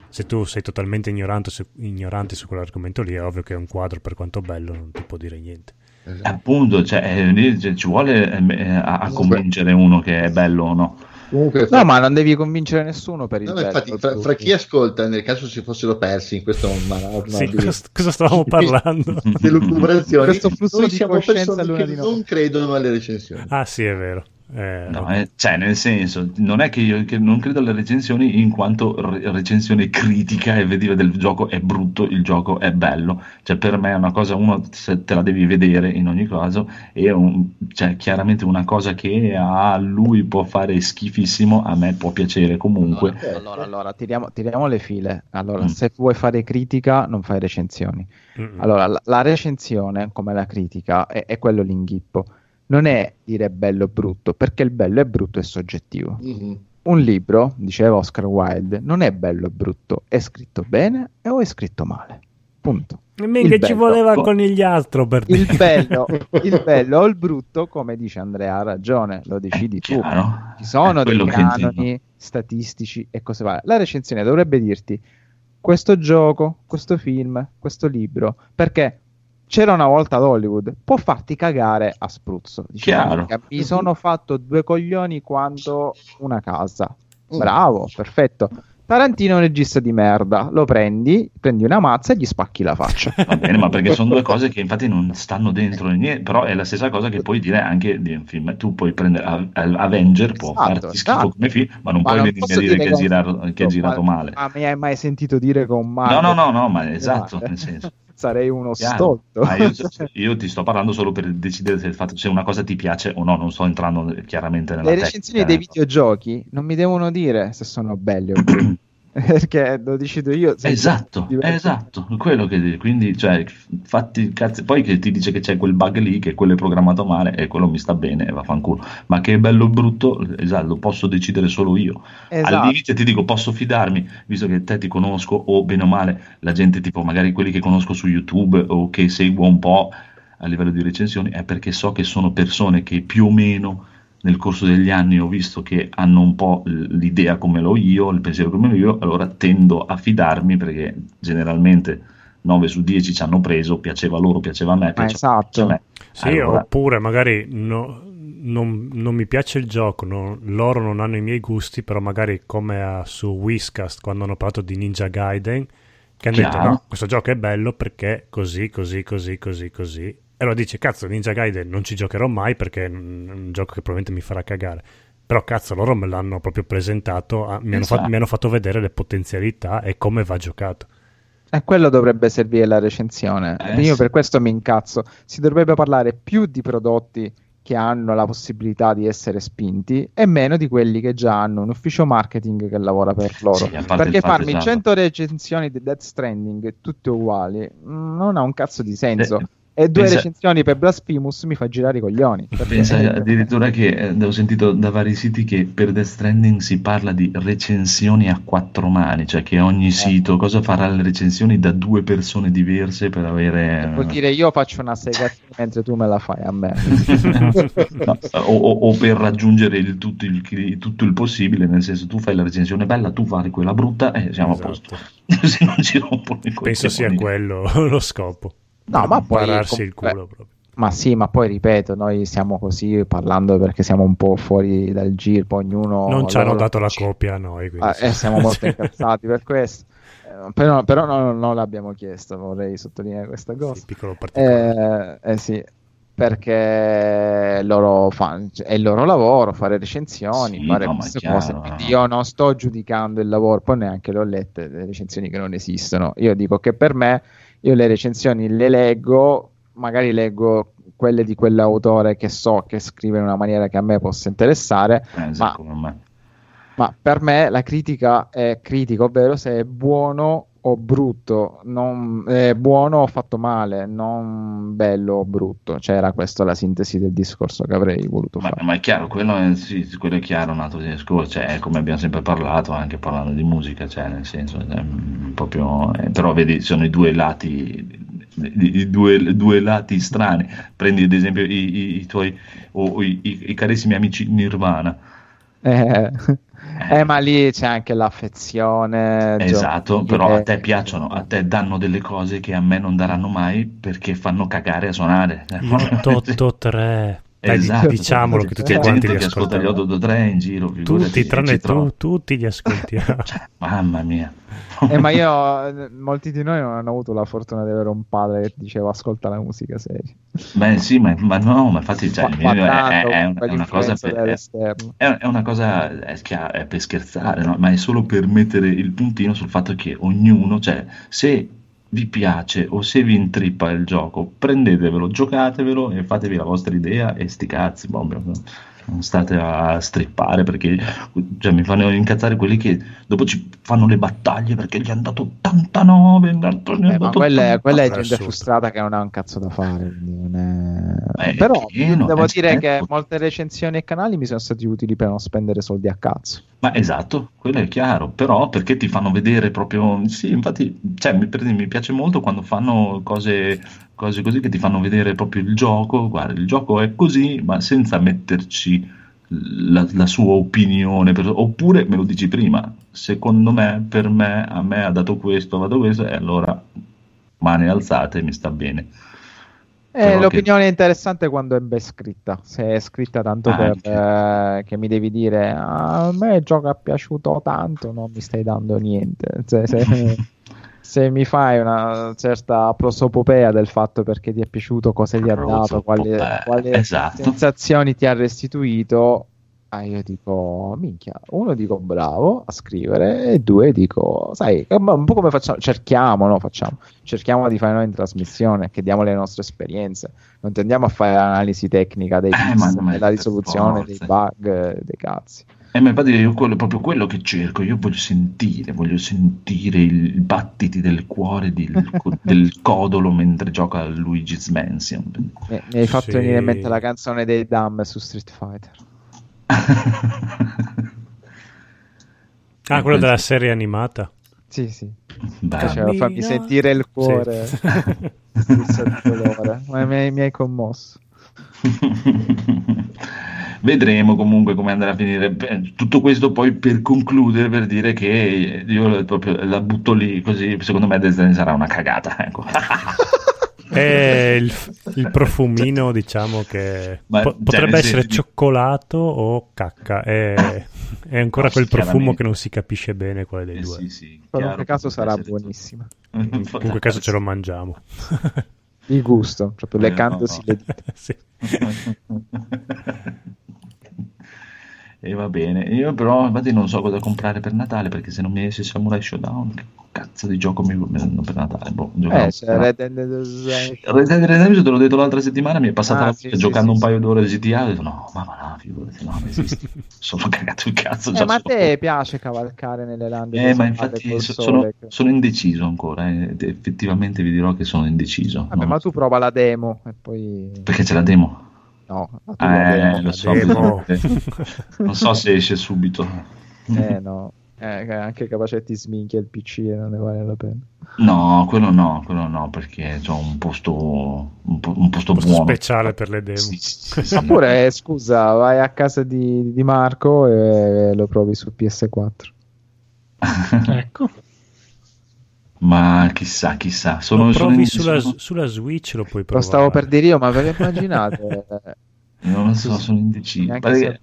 Speaker 1: Se tu sei totalmente ignorante su, ignorante su quell'argomento lì, è ovvio che un quadro, per quanto bello, non ti può dire niente.
Speaker 4: Esatto.
Speaker 3: Appunto, cioè, eh, lì ci vuole eh, eh, a, a convincere uno che è bello o no.
Speaker 4: Comunque,
Speaker 5: No, ma non devi convincere nessuno per il
Speaker 4: No, infatti, fra, fra chi ascolta, nel caso si fossero persi in questo marasma
Speaker 1: Sì,
Speaker 4: di,
Speaker 1: cosa, stavamo parlando?
Speaker 4: di lucubrazioni,
Speaker 5: Questo flusso di
Speaker 4: siamo
Speaker 5: coscienza
Speaker 4: che non credono alle recensioni.
Speaker 1: Ah, sì, è vero. Eh,
Speaker 3: No, eh, cioè, nel senso, non è che io che non credo alle recensioni in quanto re- recensione critica e vedere del gioco è brutto, il gioco è bello. Cioè, per me è una cosa, uno se te la devi vedere in ogni caso, e un- cioè, chiaramente una cosa che a lui può fare schifissimo, a me può piacere comunque.
Speaker 5: Allora, allora, allora, tiriamo, tiriamo le file. Allora,
Speaker 3: Mm.
Speaker 5: se vuoi fare critica, non fai recensioni.
Speaker 1: mm,
Speaker 5: Allora, la, la recensione, come la critica, è, è quello l'inghippo. Non è dire bello o brutto, perché il bello e brutto è soggettivo.
Speaker 4: Mhm.
Speaker 5: Un libro, diceva Oscar Wilde, non è bello o brutto, è scritto bene o è scritto male. Punto.
Speaker 1: E mica
Speaker 5: il
Speaker 1: ci
Speaker 5: bello.
Speaker 1: voleva
Speaker 3: Oh.
Speaker 1: conigliastro per
Speaker 5: Il
Speaker 1: dire.
Speaker 5: bello, il bello o il brutto, come dice Andrea, ha ragione, lo decidi
Speaker 3: È
Speaker 5: tu.
Speaker 3: chiaro?
Speaker 5: Ci sono
Speaker 3: È
Speaker 5: dei canoni statistici e cose varie. La recensione dovrebbe dirti questo gioco, questo film, questo libro, perché c'era una volta ad Hollywood, può farti cagare a spruzzo. Dici,
Speaker 3: Chiaro.
Speaker 5: "Minchia, mi sono fatto due coglioni quanto una casa.
Speaker 4: Mm.
Speaker 5: Bravo, perfetto. Tarantino è un regista di merda, lo prendi, prendi una mazza e gli spacchi la faccia.
Speaker 3: Va bene, ma perché sono due cose che infatti non stanno dentro niente, però è la stessa cosa che puoi dire anche di un film. Tu puoi prendere A- A- Avenger, può
Speaker 5: Esatto,
Speaker 3: farti schifo
Speaker 5: esatto.
Speaker 3: come film, ma non
Speaker 5: Ma
Speaker 3: puoi
Speaker 5: non
Speaker 3: dire
Speaker 5: dire
Speaker 3: che è,
Speaker 5: un
Speaker 3: girato, che è girato
Speaker 5: ma-
Speaker 3: male.
Speaker 5: Ma mi hai mai sentito dire un male?
Speaker 3: No, no, no, no, ma esatto,
Speaker 5: male?
Speaker 3: nel senso.
Speaker 5: Sarei uno
Speaker 3: Chiaro.
Speaker 5: stolto.
Speaker 3: Ma io, io ti sto parlando solo per decidere se, il fatto, se una cosa ti piace o no, non sto entrando chiaramente nella
Speaker 5: Le recensioni
Speaker 3: tecnica,
Speaker 5: dei
Speaker 3: ecco.
Speaker 5: videogiochi non mi devono dire se sono belli o brutti. perché lo decido io.
Speaker 3: Esatto, esatto, quello che quindi, cioè, fatti cazzo, poi che ti dice che c'è quel bug lì, che quello è programmato male e quello mi sta bene, vaffanculo. Ma che è bello o brutto, esatto, lo posso decidere solo io. Al
Speaker 5: Esatto.
Speaker 3: limite ti dico, posso fidarmi, visto che te ti conosco, o bene o male, la gente tipo magari quelli che conosco su YouTube o che seguo un po' a livello di recensioni, è perché so che sono persone che più o meno nel corso degli anni ho visto che hanno un po' l'idea come l'ho io, il pensiero come l'ho io, allora tendo a fidarmi perché generalmente 9 su 10 ci hanno preso, piaceva loro, piaceva a me, piaceva,
Speaker 5: esatto.
Speaker 3: a me.
Speaker 1: Sì,
Speaker 3: Allora,
Speaker 1: oppure magari no- non, non mi piace il gioco, no- loro non hanno i miei gusti, però magari come a- su Whiscast quando hanno parlato di Ninja Gaiden, che hanno detto
Speaker 3: Chiaro.
Speaker 1: no, questo gioco è bello perché così, così, così, così, così. E allora dice, cazzo, Ninja Gaiden non ci giocherò mai perché è un gioco che probabilmente mi farà cagare. Però cazzo, loro me l'hanno proprio presentato, mi, hanno fa-
Speaker 3: Esatto.
Speaker 1: mi hanno fatto vedere le potenzialità e come va giocato.
Speaker 5: E quello dovrebbe servire la recensione.
Speaker 3: Eh,
Speaker 5: Io
Speaker 3: sì.
Speaker 5: per questo mi incazzo. Si dovrebbe parlare più di prodotti che hanno la possibilità di essere spinti e meno di quelli che già hanno un ufficio marketing che lavora per loro.
Speaker 3: Sì, a
Speaker 5: Perché
Speaker 3: fatto,
Speaker 5: farmi
Speaker 3: esatto.
Speaker 5: 100 recensioni di Death Stranding tutte uguali mm, non ha un cazzo di senso.
Speaker 3: Eh,
Speaker 5: e due
Speaker 3: pensa-
Speaker 5: recensioni per Blasphemous mi fa girare i coglioni.
Speaker 3: Pensa addirittura che eh, ho sentito da vari siti che per Death Stranding si parla di recensioni a quattro mani, cioè che
Speaker 5: Eh.
Speaker 3: ogni sito cosa farà le recensioni da due persone diverse per avere
Speaker 5: Vuol dire io faccio una segazione mentre tu me la fai a me.
Speaker 3: No, o, o- per raggiungere il tutto, il, tutto il possibile, nel senso tu fai la recensione bella, tu fai quella brutta e siamo a posto.
Speaker 1: Esatto.
Speaker 3: Se non ci rompono i
Speaker 1: Penso sia
Speaker 3: coglioni.
Speaker 1: quello lo scopo.
Speaker 5: No, ma poi
Speaker 1: Pararsi il culo proprio.
Speaker 5: Ma sì, ma poi ripeto, noi stiamo così parlando perché siamo un po' fuori dal giro, poi ognuno...
Speaker 1: non ci hanno
Speaker 5: loro-
Speaker 1: dato la copia a noi. quindi
Speaker 5: Ah,
Speaker 1: sì.
Speaker 5: e siamo molto incazzati per questo. Eh, Però, però no- non l'abbiamo chiesto, vorrei sottolineare questa
Speaker 1: Sì,
Speaker 5: cosa.
Speaker 1: piccolo particolare.
Speaker 5: Eh, eh sì, perché loro fanno, cioè, è il loro lavoro fare recensioni,
Speaker 3: Sì,
Speaker 5: fare
Speaker 3: no,
Speaker 5: queste cose. Quindi io non sto giudicando il lavoro, poi neanche le ho lette le recensioni che non esistono. Io dico che per me, io le recensioni le leggo, magari leggo quelle di quell'autore che so che scrive in una maniera che a me possa interessare,
Speaker 3: Eh,
Speaker 5: ma ma per me la critica è critica, ovvero se è buono o brutto, non, è buono o fatto male, non bello o brutto. Cioè, era questa la sintesi del discorso che avrei voluto
Speaker 3: Ma,
Speaker 5: fare.
Speaker 3: ma è chiaro, quello è, sì, quello è chiaro, un altro discorso, cioè, come abbiamo sempre parlato, anche parlando di musica, cioè, nel senso, è, mm, proprio, eh, però vedi, sono i due lati, i, due, due lati strani. Prendi ad esempio i, i- i tuoi, o i, i- i carissimi amici Nirvana,
Speaker 5: Eh, eh, ma lì c'è anche l'affezione.
Speaker 3: esatto,
Speaker 5: giovanile.
Speaker 3: però a te piacciono, a te danno delle cose che a me non daranno mai perché fanno cagare a suonare.
Speaker 1: Gli 883. Dai, di-
Speaker 3: Esatto.
Speaker 1: diciamolo che tutti
Speaker 3: C'è
Speaker 1: quanti
Speaker 3: gente
Speaker 1: li
Speaker 3: che ascolta gli
Speaker 1: ascoltano.
Speaker 3: 883 in giro, figurati,
Speaker 1: Tutti, tranne tu, tutti li ascoltiamo.
Speaker 3: Cioè, mamma mia.
Speaker 5: Eh, ma io, molti di noi non hanno avuto la fortuna di avere un padre che diceva ascolta la musica seria.
Speaker 3: Beh, sì, ma, ma no, ma infatti cioè, mio è, è- è è una cosa per, è, una cosa per scherzare, no? Ma è solo per mettere il puntino sul fatto che ognuno, cioè, se vi piace o se vi intrippa il gioco, prendetevelo, giocatevelo e fatevi la vostra idea e sti cazzi, no? non state a strippare perché cioè, mi fanno incazzare quelli che dopo ci fanno le battaglie perché gli hanno dato 89 gli hanno dato-
Speaker 5: Eh, ma quella,
Speaker 3: 80.
Speaker 5: quella è
Speaker 1: è
Speaker 5: gente
Speaker 1: assurdo.
Speaker 5: frustrata che non ha un cazzo da fare. è-
Speaker 3: Eh,
Speaker 5: Però
Speaker 3: pieno,
Speaker 5: devo
Speaker 3: eh,
Speaker 5: dire che
Speaker 3: certo.
Speaker 5: molte recensioni e canali mi sono stati utili per non spendere soldi a cazzo.
Speaker 3: Ma esatto, quello è chiaro, però perché ti fanno vedere proprio, sì, infatti, cioè, mi, per mi piace molto quando fanno cose, cose così che ti fanno vedere proprio il gioco, guarda, il gioco è così, ma senza metterci la, la sua opinione, per- oppure me lo dici prima, secondo me, per me, a me ha dato questo, ha dato questo, e allora mani alzate, mi sta bene.
Speaker 5: Eh, l'opinione è interessante quando è ben scritta. Se è scritta tanto per
Speaker 3: Anche.
Speaker 5: eh, che mi devi dire "Ah, a me il gioco è piaciuto tanto, non mi stai dando niente. Se, se- se mi fai una certa prosopopea del fatto perché ti è piaciuto, cosa ti ha dato, quali, quali
Speaker 3: esatto.
Speaker 5: sensazioni ti ha restituito, ah, io dico, minchia, uno dico bravo a scrivere e due dico, sai, un po' come facciamo, cerchiamo, no, facciamo, cerchiamo di fare noi in trasmissione, che diamo le nostre esperienze, non tendiamo a fare analisi tecnica dei
Speaker 3: Eh, ma
Speaker 5: della risoluzione,
Speaker 3: forza.
Speaker 5: dei bug, dei cazzi.
Speaker 3: Eh, ma infatti io quello, è proprio quello che cerco, io voglio sentire, voglio sentire il- i battiti del cuore di- del codolo mentre gioca a Luigi's Mansion.
Speaker 5: Mi, mi hai fatto
Speaker 1: Sì.
Speaker 5: venire in mente la canzone dei Dam su Street Fighter.
Speaker 1: Ah, quello della serie animata.
Speaker 5: Sì, sì. Faceva fammi sentire il cuore.
Speaker 1: Sì.
Speaker 5: Dolore. Ma mi, hai- mi hai commosso.
Speaker 3: Vedremo comunque come andrà a finire. Tutto questo poi per concludere, per dire che io proprio la butto lì così, secondo me Death sarà una cagata. Ecco.
Speaker 1: È il, il profumino, diciamo che
Speaker 3: Ma,
Speaker 1: po-
Speaker 3: cioè,
Speaker 1: potrebbe essere
Speaker 3: di-
Speaker 1: cioccolato o cacca. È, è ancora
Speaker 3: No,
Speaker 1: quel profumo che non si capisce bene quale dei
Speaker 3: Eh,
Speaker 1: due.
Speaker 3: sì, sì,
Speaker 5: In
Speaker 3: chiaro,
Speaker 5: qualunque caso sarà buonissima.
Speaker 1: In qualunque caso ce lo mangiamo.
Speaker 5: Il gusto, proprio
Speaker 3: Eh,
Speaker 5: leccandosi
Speaker 3: no,
Speaker 5: le dita.
Speaker 1: Sì.
Speaker 3: E va bene, io però infatti non so cosa comprare per Natale perché se non mi esce Samurai Showdown, che cazzo di gioco mi prendono per Natale? Boh,
Speaker 5: Eh, c'è Red Dead Redemption.
Speaker 3: Red Dead Redemption te l'ho detto l'altra settimana, mi è passata
Speaker 5: Ah,
Speaker 3: la
Speaker 5: sì,
Speaker 3: giocando
Speaker 5: sì,
Speaker 3: un
Speaker 5: sì.
Speaker 3: paio d'ore di GTA, ho detto no, ma va là, figurati, no, non esiste. Sono cagato il cazzo.
Speaker 5: Eh, ma a te piace cavalcare nelle lande
Speaker 3: Eh, ma infatti so- sono,
Speaker 5: che-
Speaker 3: sono indeciso ancora, eh, effettivamente vi dirò che sono indeciso.
Speaker 5: Vabbè, ma tu prova la demo e poi...
Speaker 3: Perché c'è la demo?
Speaker 5: No,
Speaker 3: Eh, lo so, non so se esce subito.
Speaker 5: Eh, no. Eh, anche capace ti sminchia il PC e non ne vale la pena.
Speaker 3: No, quello no, quello no, perché ho un posto, un, po- un posto
Speaker 1: Posto
Speaker 3: buono.
Speaker 1: speciale per le demo.
Speaker 3: Sì, sì, sì.
Speaker 5: Oppure, scusa, vai a casa di, di Marco e lo provi su PS4.
Speaker 6: Ecco.
Speaker 3: Ma chissà, chissà. Sono,
Speaker 1: lo
Speaker 3: sono
Speaker 1: provi
Speaker 3: in-
Speaker 1: sulla,
Speaker 3: sono-
Speaker 1: sulla Switch, lo puoi
Speaker 5: Lo
Speaker 1: provare.
Speaker 5: stavo per dire io, ma ve lo immaginate?
Speaker 3: Non lo so, sono indeciso. Perché-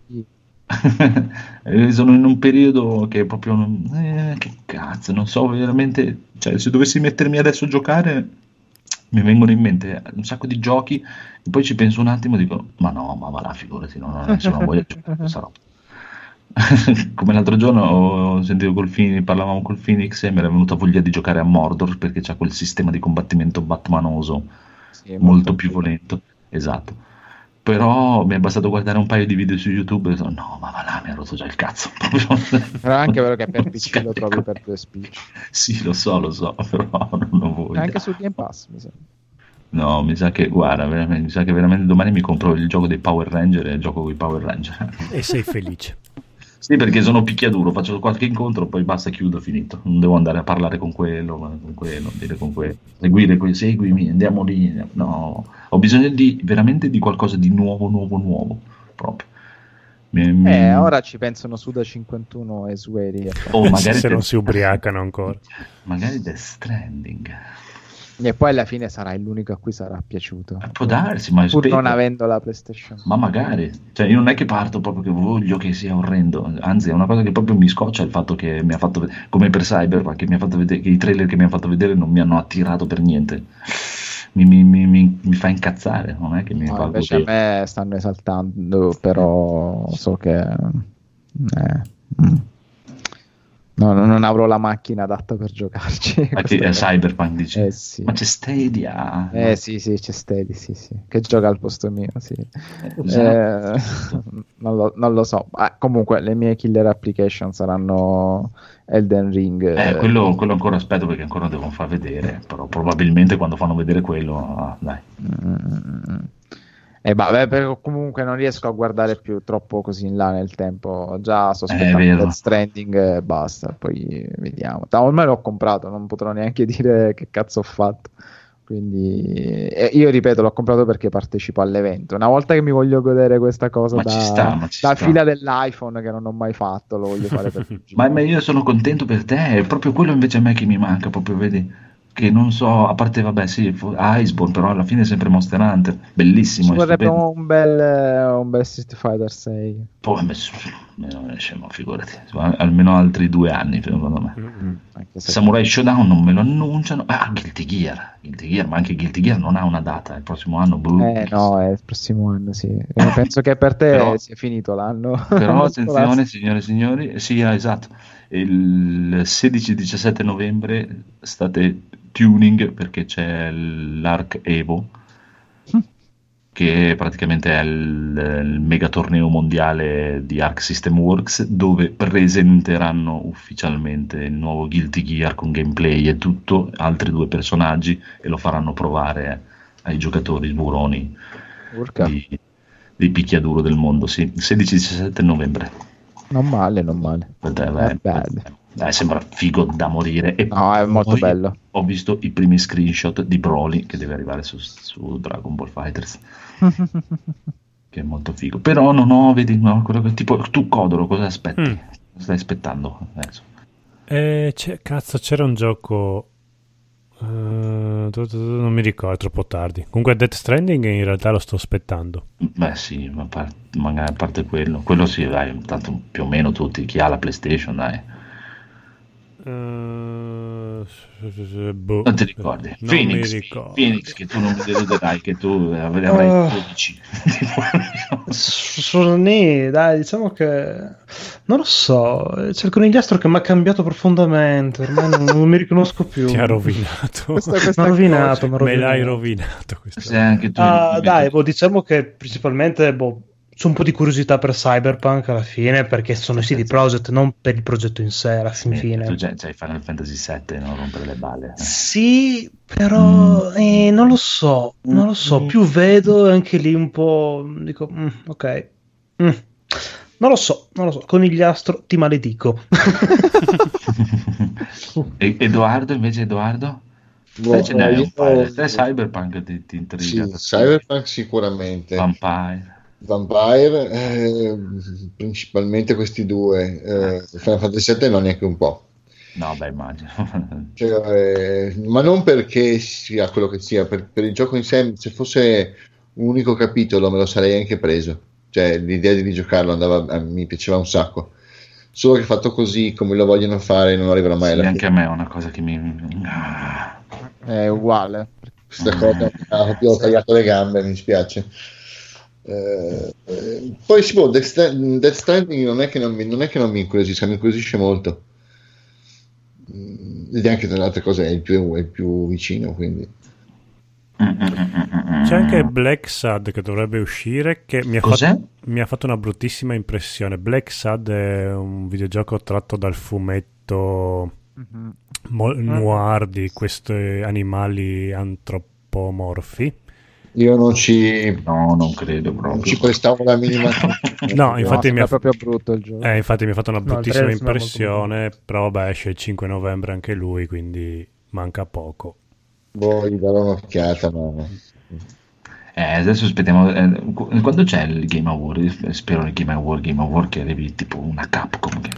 Speaker 3: Eh, sono in un periodo che proprio non- eh, che cazzo, non so veramente, cioè se dovessi mettermi adesso a giocare mi vengono in mente un sacco di giochi e poi ci penso un attimo e dico ma no, ma va là, figurati, non ho nessuna voglia di giocare questa roba. Come l'altro giorno ho sentito col Phoenix, parlavamo col Phoenix e mi era venuta voglia di giocare a Mordor perché c'ha quel sistema di combattimento batmanoso
Speaker 5: Sì,
Speaker 3: molto più volento, esatto. Però mi è bastato guardare un paio di video su YouTube e ho detto no, ma va là, mi ha rotto già il cazzo.
Speaker 5: Però è anche vero che per PC lo trovi per due spicci.
Speaker 3: Sì, lo so, lo so, però non ho voglia.
Speaker 5: Anche su Game Pass, mi sembra.
Speaker 3: No, mi sa che, guarda, mi sa che veramente domani mi compro il gioco dei Power Ranger e gioco con i Power Ranger.
Speaker 1: E sei felice.
Speaker 3: Sì, perché sono picchiaduro, faccio qualche incontro, poi basta, chiudo, finito. Non devo andare a parlare con quello, con quello, dire con quello, seguire, que- seguimi, andiamo lì. andiamo- No, ho bisogno di veramente di qualcosa di nuovo, nuovo, nuovo, proprio. Mi- mi-
Speaker 5: Eh, ora ci pensano su da 51 e Sueri.
Speaker 3: Oh, magari
Speaker 1: se
Speaker 3: te-
Speaker 1: non si ubriacano ancora.
Speaker 3: Magari Death Stranding.
Speaker 5: E poi alla fine sarai l'unico a cui sarà piaciuto.
Speaker 3: Eh, Può darsi, ma
Speaker 5: Pur
Speaker 3: spero.
Speaker 5: non avendo la PlayStation.
Speaker 3: Ma magari, cioè io non è che parto proprio che voglio che sia orrendo, anzi è una cosa che proprio mi scoccia il fatto che mi ha fatto vedere, come per Cyberpunk, che mi ha fatto vedere, che i trailer che mi hanno fatto vedere non mi hanno attirato per niente, mi, mi- mi- mi- mi fa incazzare, non è che mi
Speaker 5: No, invece a
Speaker 3: godere.
Speaker 5: me stanno esaltando, però so che eh, mm. No, no, non avrò la macchina adatta per giocarci.
Speaker 3: Ma
Speaker 5: Questo
Speaker 3: è Cyberpunk dici?
Speaker 5: Eh sì.
Speaker 3: Ma c'è Stadia.
Speaker 5: Eh sì, sì, c'è Steady, sì, sì, che gioca al posto mio, sì.
Speaker 3: Esatto.
Speaker 5: Eh, non, lo, non lo so. Ah, comunque, le mie killer application saranno Elden Ring.
Speaker 3: Eh, quello, quello ancora aspetto perché ancora devono far vedere, però probabilmente quando fanno vedere quello, ah, dai.
Speaker 5: Mm. E vabbè, però comunque non riesco a guardare più troppo così in là nel tempo. Già sto
Speaker 3: Eh,
Speaker 5: aspettando. Death Stranding e basta. Poi vediamo. Ta- Ormai l'ho comprato, non potrò neanche dire che cazzo ho fatto. Quindi e io ripeto, l'ho comprato perché partecipo all'evento. Una volta che mi voglio godere questa cosa
Speaker 3: Ma
Speaker 5: da,
Speaker 3: sta,
Speaker 5: da fila dell'iPhone che non ho mai fatto, lo voglio fare per tutti.
Speaker 3: Ma, ma io sono contento per te, è proprio quello invece a me che mi manca, proprio vedi, che non so, a parte vabbè sì, Iceborne, però alla fine è sempre Monster Hunter, bellissimo,
Speaker 5: Ci
Speaker 3: è
Speaker 5: vorrebbe un bel, eh, un bel Street Fighter 6.
Speaker 3: Poi non esce, ma figurati, almeno altri due anni secondo me.
Speaker 5: Se
Speaker 3: Samurai Showdown non me lo annunciano, ah Guilty Gear, Guilty Gear, ma anche Guilty Gear non ha una data, il prossimo anno, boh.
Speaker 5: Eh no, è il prossimo anno, sì. Penso che per te
Speaker 3: Però-
Speaker 5: sia finito l'anno.
Speaker 3: Però attenzione signore e signori, sì esatto, il 16-17 novembre state tuning perché c'è l'Arc Evo che praticamente è il, il mega torneo mondiale di Arc System Works dove presenteranno ufficialmente il nuovo Guilty Gear con gameplay e tutto, altri due personaggi e lo faranno provare ai giocatori sburoni
Speaker 5: Urca.
Speaker 3: di, di picchiaduro del mondo, sì, 16-17 novembre.
Speaker 5: Non male, non male.
Speaker 3: Eh,
Speaker 5: Not bad.
Speaker 3: eh, sembra figo da morire. E
Speaker 5: No, è molto bello.
Speaker 3: Ho visto i primi screenshot di Broly che deve arrivare su, su Dragon Ball Fighters, che è molto figo. Però non ho, vedi, no, quello che tipo tu Codoro, cosa aspetti?
Speaker 1: Mm.
Speaker 3: Cosa stai aspettando adesso?
Speaker 1: Eh, c'è- cazzo, c'era un gioco. Tu- non mi ricordo, è troppo tardi. Comunque, Death Stranding in realtà lo sto aspettando.
Speaker 3: Beh, sì, ma par- magari a parte quello, quello sì, dai, tanto più o meno tutti, chi ha la PlayStation, dai.
Speaker 1: Eh, boh,
Speaker 3: Non ti ricordi?
Speaker 1: Non
Speaker 3: Phoenix,
Speaker 1: ricordo.
Speaker 3: Phoenix, che tu non mi deluderai, che tu avrai
Speaker 6: Oh.
Speaker 3: 12.
Speaker 6: Sony, dai, diciamo che non lo so. C'è il conigliastro che mi ha cambiato profondamente. Ormai non, non mi riconosco più.
Speaker 1: Ti ha rovinato.
Speaker 5: Questa-
Speaker 6: Mi
Speaker 5: questa
Speaker 6: ha rovinato. ha
Speaker 1: Me l'hai
Speaker 6: rovinato.
Speaker 1: rovinato. questo.
Speaker 3: Se anche tu
Speaker 6: Ah, dai, boh, diciamo che principalmente boh, c'è un po' di curiosità per Cyberpunk alla fine perché sono i CD Projekt, non per il progetto in sé alla fin
Speaker 3: Eh,
Speaker 6: fine.
Speaker 3: tu già c'hai Final Fantasy VII, non rompere le balle. eh.
Speaker 6: Sì, però eh, non lo so, non lo so, più vedo anche lì un po', dico, mm, ok, Mm. non lo so, non lo so, conigliastro ti maledico.
Speaker 3: e Edoardo invece Edoardo?
Speaker 4: Boh, io-
Speaker 3: un paio. Te Cyberpunk ti, ti
Speaker 4: Sì,
Speaker 3: intriga.
Speaker 4: Cyberpunk sicuramente.
Speaker 3: Vampire.
Speaker 4: Vampire, eh, principalmente questi due. Eh, Final Fantasy VII non neanche un po'.
Speaker 3: No, beh, immagino.
Speaker 4: Cioè, eh, ma non perché sia quello che sia, per, per il gioco in sé, se fosse un unico capitolo me lo sarei anche preso. Cioè, l'idea di rigiocarlo andava, mi piaceva un sacco. Solo che fatto così, come lo vogliono fare, non arriverà mai
Speaker 3: Sì,
Speaker 4: alla
Speaker 3: anche a
Speaker 4: fine.
Speaker 3: me è una cosa che mi... Ah.
Speaker 5: È uguale.
Speaker 4: Questa cosa mi ha tagliato le gambe, mi spiace. Eh, eh, poi boh, Death, Strand- Death Stranding non è, che non mi, non è che non mi incuriosisca, mi incuriosisce molto. Mm, Ed è anche tra le altre cose è il più, è il più vicino, quindi.
Speaker 1: C'è anche Black Sad che dovrebbe uscire. Che mi ha, fatto, mi ha fatto una bruttissima impressione. Black Sad è un videogioco tratto dal fumetto
Speaker 5: Mhm.
Speaker 1: mo- noir di questi animali antropomorfi.
Speaker 4: Io non ci,
Speaker 3: No, non credo
Speaker 4: non
Speaker 3: proprio.
Speaker 4: ci prestavo la minima.
Speaker 1: No, infatti mi
Speaker 5: sembra
Speaker 1: ha,
Speaker 5: proprio brutto il gioco.
Speaker 1: eh, infatti mi ha fatto una
Speaker 6: No,
Speaker 1: bruttissima
Speaker 6: molto
Speaker 1: impressione. Però vabbè, esce il 5 novembre anche lui, quindi manca poco.
Speaker 4: Boh, gli darò un'occhiata, ma
Speaker 3: Eh, adesso aspettiamo. eh, qu- quando c'è il Game Award? Spero il Game Award, Game Award che arrivi tipo una Capcom. Che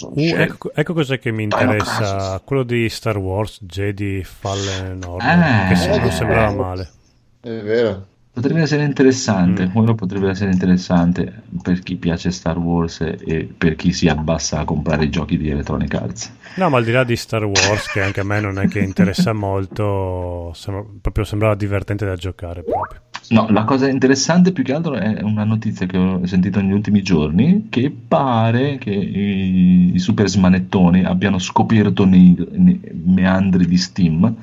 Speaker 1: Uh, ecco, ecco cos'è che mi interessa: quello di Star Wars Jedi Fallen Order.
Speaker 3: Eh,
Speaker 1: che se- non
Speaker 3: eh,
Speaker 1: sembrava
Speaker 3: eh.
Speaker 1: male.
Speaker 4: È vero.
Speaker 3: Potrebbe essere interessante,
Speaker 1: Mm.
Speaker 3: quello potrebbe essere interessante per chi piace Star Wars e per chi si abbassa a comprare i giochi di Electronic Arts.
Speaker 1: No, ma al di là di Star Wars, che anche a me non è che interessa molto, sembra- proprio sembrava divertente da giocare proprio.
Speaker 3: No, la cosa interessante più che altro è una notizia che ho sentito negli ultimi giorni, che pare che i, i super smanettoni abbiano scoperto nei, nei meandri di Steam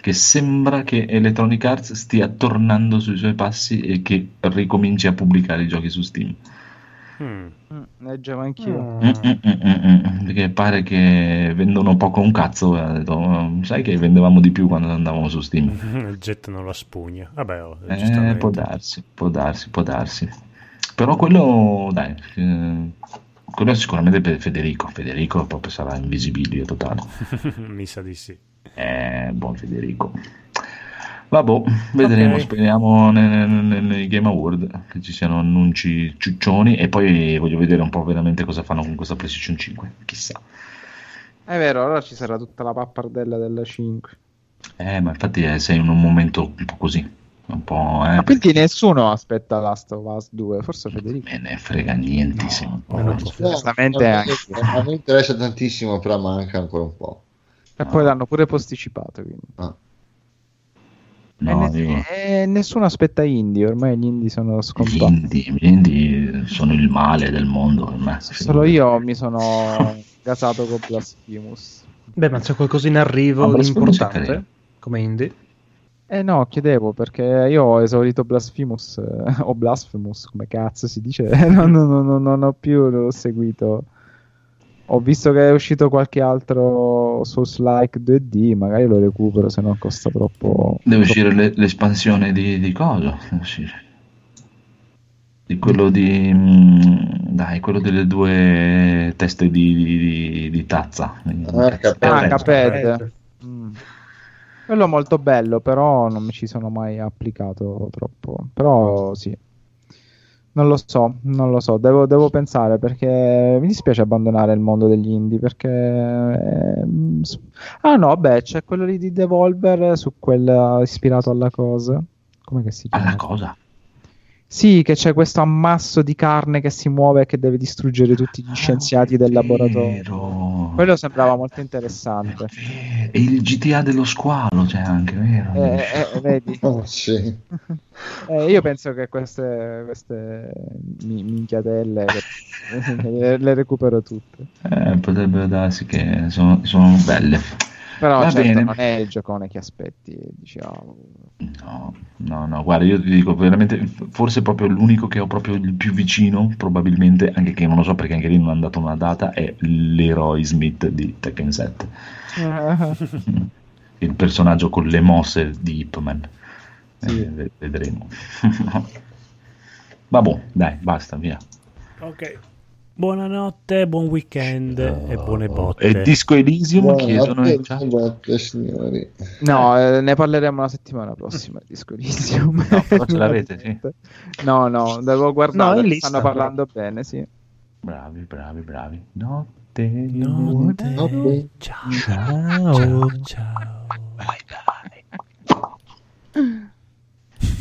Speaker 3: che sembra che Electronic Arts stia tornando sui suoi passi e che ricominci a pubblicare i giochi su Steam.
Speaker 1: Hmm.
Speaker 5: Mm, leggevo anch'io.
Speaker 6: Mm.
Speaker 3: Mm, mm, mm, mm, mm, Perché pare che vendono poco un cazzo. ha detto, "Oh, sai che vendevamo di più quando andavamo su Steam.
Speaker 1: Il jet non la spugna. Vabbè, oh,
Speaker 3: Eh, può darsi, può darsi, può darsi. Però quello, dai, eh, quello è sicuramente per Federico. Federico proprio sarà invisibile totale.
Speaker 1: Mi sa di sì.
Speaker 3: Eh, buon Federico. Vabbè, vedremo,
Speaker 6: Ok.
Speaker 3: speriamo nei, nei- nei Game Award che ci siano annunci ciuccioni e poi voglio vedere un po' veramente cosa fanno con questa PlayStation 5, chissà.
Speaker 5: È vero, allora ci sarà tutta la pappardella della 5.
Speaker 3: Eh, ma infatti eh, sei in un momento un po' così, un po', eh,
Speaker 5: Ma quindi nessuno aspetta Last of Us 2, forse Federico.
Speaker 3: me ne frega
Speaker 6: me può fare.
Speaker 5: Onestamente
Speaker 4: No,
Speaker 5: anche.
Speaker 4: a me interessa tantissimo, però manca ancora un po'.
Speaker 5: E poi l'hanno pure posticipato. Quindi.
Speaker 4: Ah.
Speaker 3: No,
Speaker 5: e, ne-
Speaker 3: dico,
Speaker 5: e nessuno aspetta indie, ormai gli indie sono
Speaker 3: gli
Speaker 5: scontati.
Speaker 3: indie, gli indie sono il male del mondo. per me.
Speaker 5: Solo io mi sono gasato con Blasphemous.
Speaker 6: Beh, ma c'è qualcosa in arrivo
Speaker 3: è
Speaker 6: importante come indie?
Speaker 5: Eh no, chiedevo perché io ho esaurito Blasphemous, eh, o Blasphemous, come cazzo si dice, non, non- non- non ho più seguito. Ho visto che è uscito qualche altro Souls-like 2D, magari lo recupero se non costa troppo.
Speaker 3: Deve uscire le- l'espansione di, di cosa? Deve uscire. Di quello di... mm, dai, quello delle due teste di, di- di- di tazza.
Speaker 4: Ah, Cuphead.
Speaker 5: Ah,
Speaker 3: Eh,
Speaker 5: Cuphead. Mm. Quello molto bello, però non mi ci sono mai applicato troppo. Però sì. Non lo so, non lo so, devo, devo pensare perché mi dispiace abbandonare il mondo degli indie perché... s- Ah no, beh, c'è quello lì di Devolver su quella ispirato alla cosa. Come che si chiama?
Speaker 3: Alla cosa?
Speaker 5: Sì, che c'è questo ammasso di carne che si muove e che deve distruggere tutti gli scienziati del laboratorio. Quello sembrava molto interessante.
Speaker 3: E il GTA dello squalo c'è anche, vero?
Speaker 5: Eh, eh, vedi?
Speaker 4: Oh, sì.
Speaker 5: Eh, io penso che queste, queste mi- minchiatelle le, le recupero tutte.
Speaker 3: Eh, potrebbe darsi che sono, sono belle.
Speaker 5: Però
Speaker 3: Va
Speaker 5: certo,
Speaker 3: bene.
Speaker 5: non è il giocone che aspetti. Dici, oh,
Speaker 3: No, no, no, guarda, io ti dico veramente, forse proprio l'unico che ho proprio il più vicino, probabilmente, anche che non lo so perché anche lì non hanno dato una data, è l'Eroy Smith di Tekken 7. Il personaggio con le mosse di Ip Man.
Speaker 5: Sì.
Speaker 3: Eh, ve- vedremo. Vabbè, dai, basta, via.
Speaker 1: Ok. Buonanotte, buon weekend e buone botte.
Speaker 3: E Disco Elysium chiedono
Speaker 4: Buonanotte,
Speaker 3: in chat.
Speaker 4: buonanotte, signori.
Speaker 5: No, eh, ne parleremo la settimana prossima. Disco Elysium.
Speaker 3: No, però ce l'avete, sì.
Speaker 5: No, no, devo guardare.
Speaker 6: No, lista.
Speaker 5: stanno parlando bene, sì.
Speaker 3: Bravi, bravi, bravi. Notte.
Speaker 1: Notte.
Speaker 4: Notte.
Speaker 1: Ciao. Ciao. Ciao.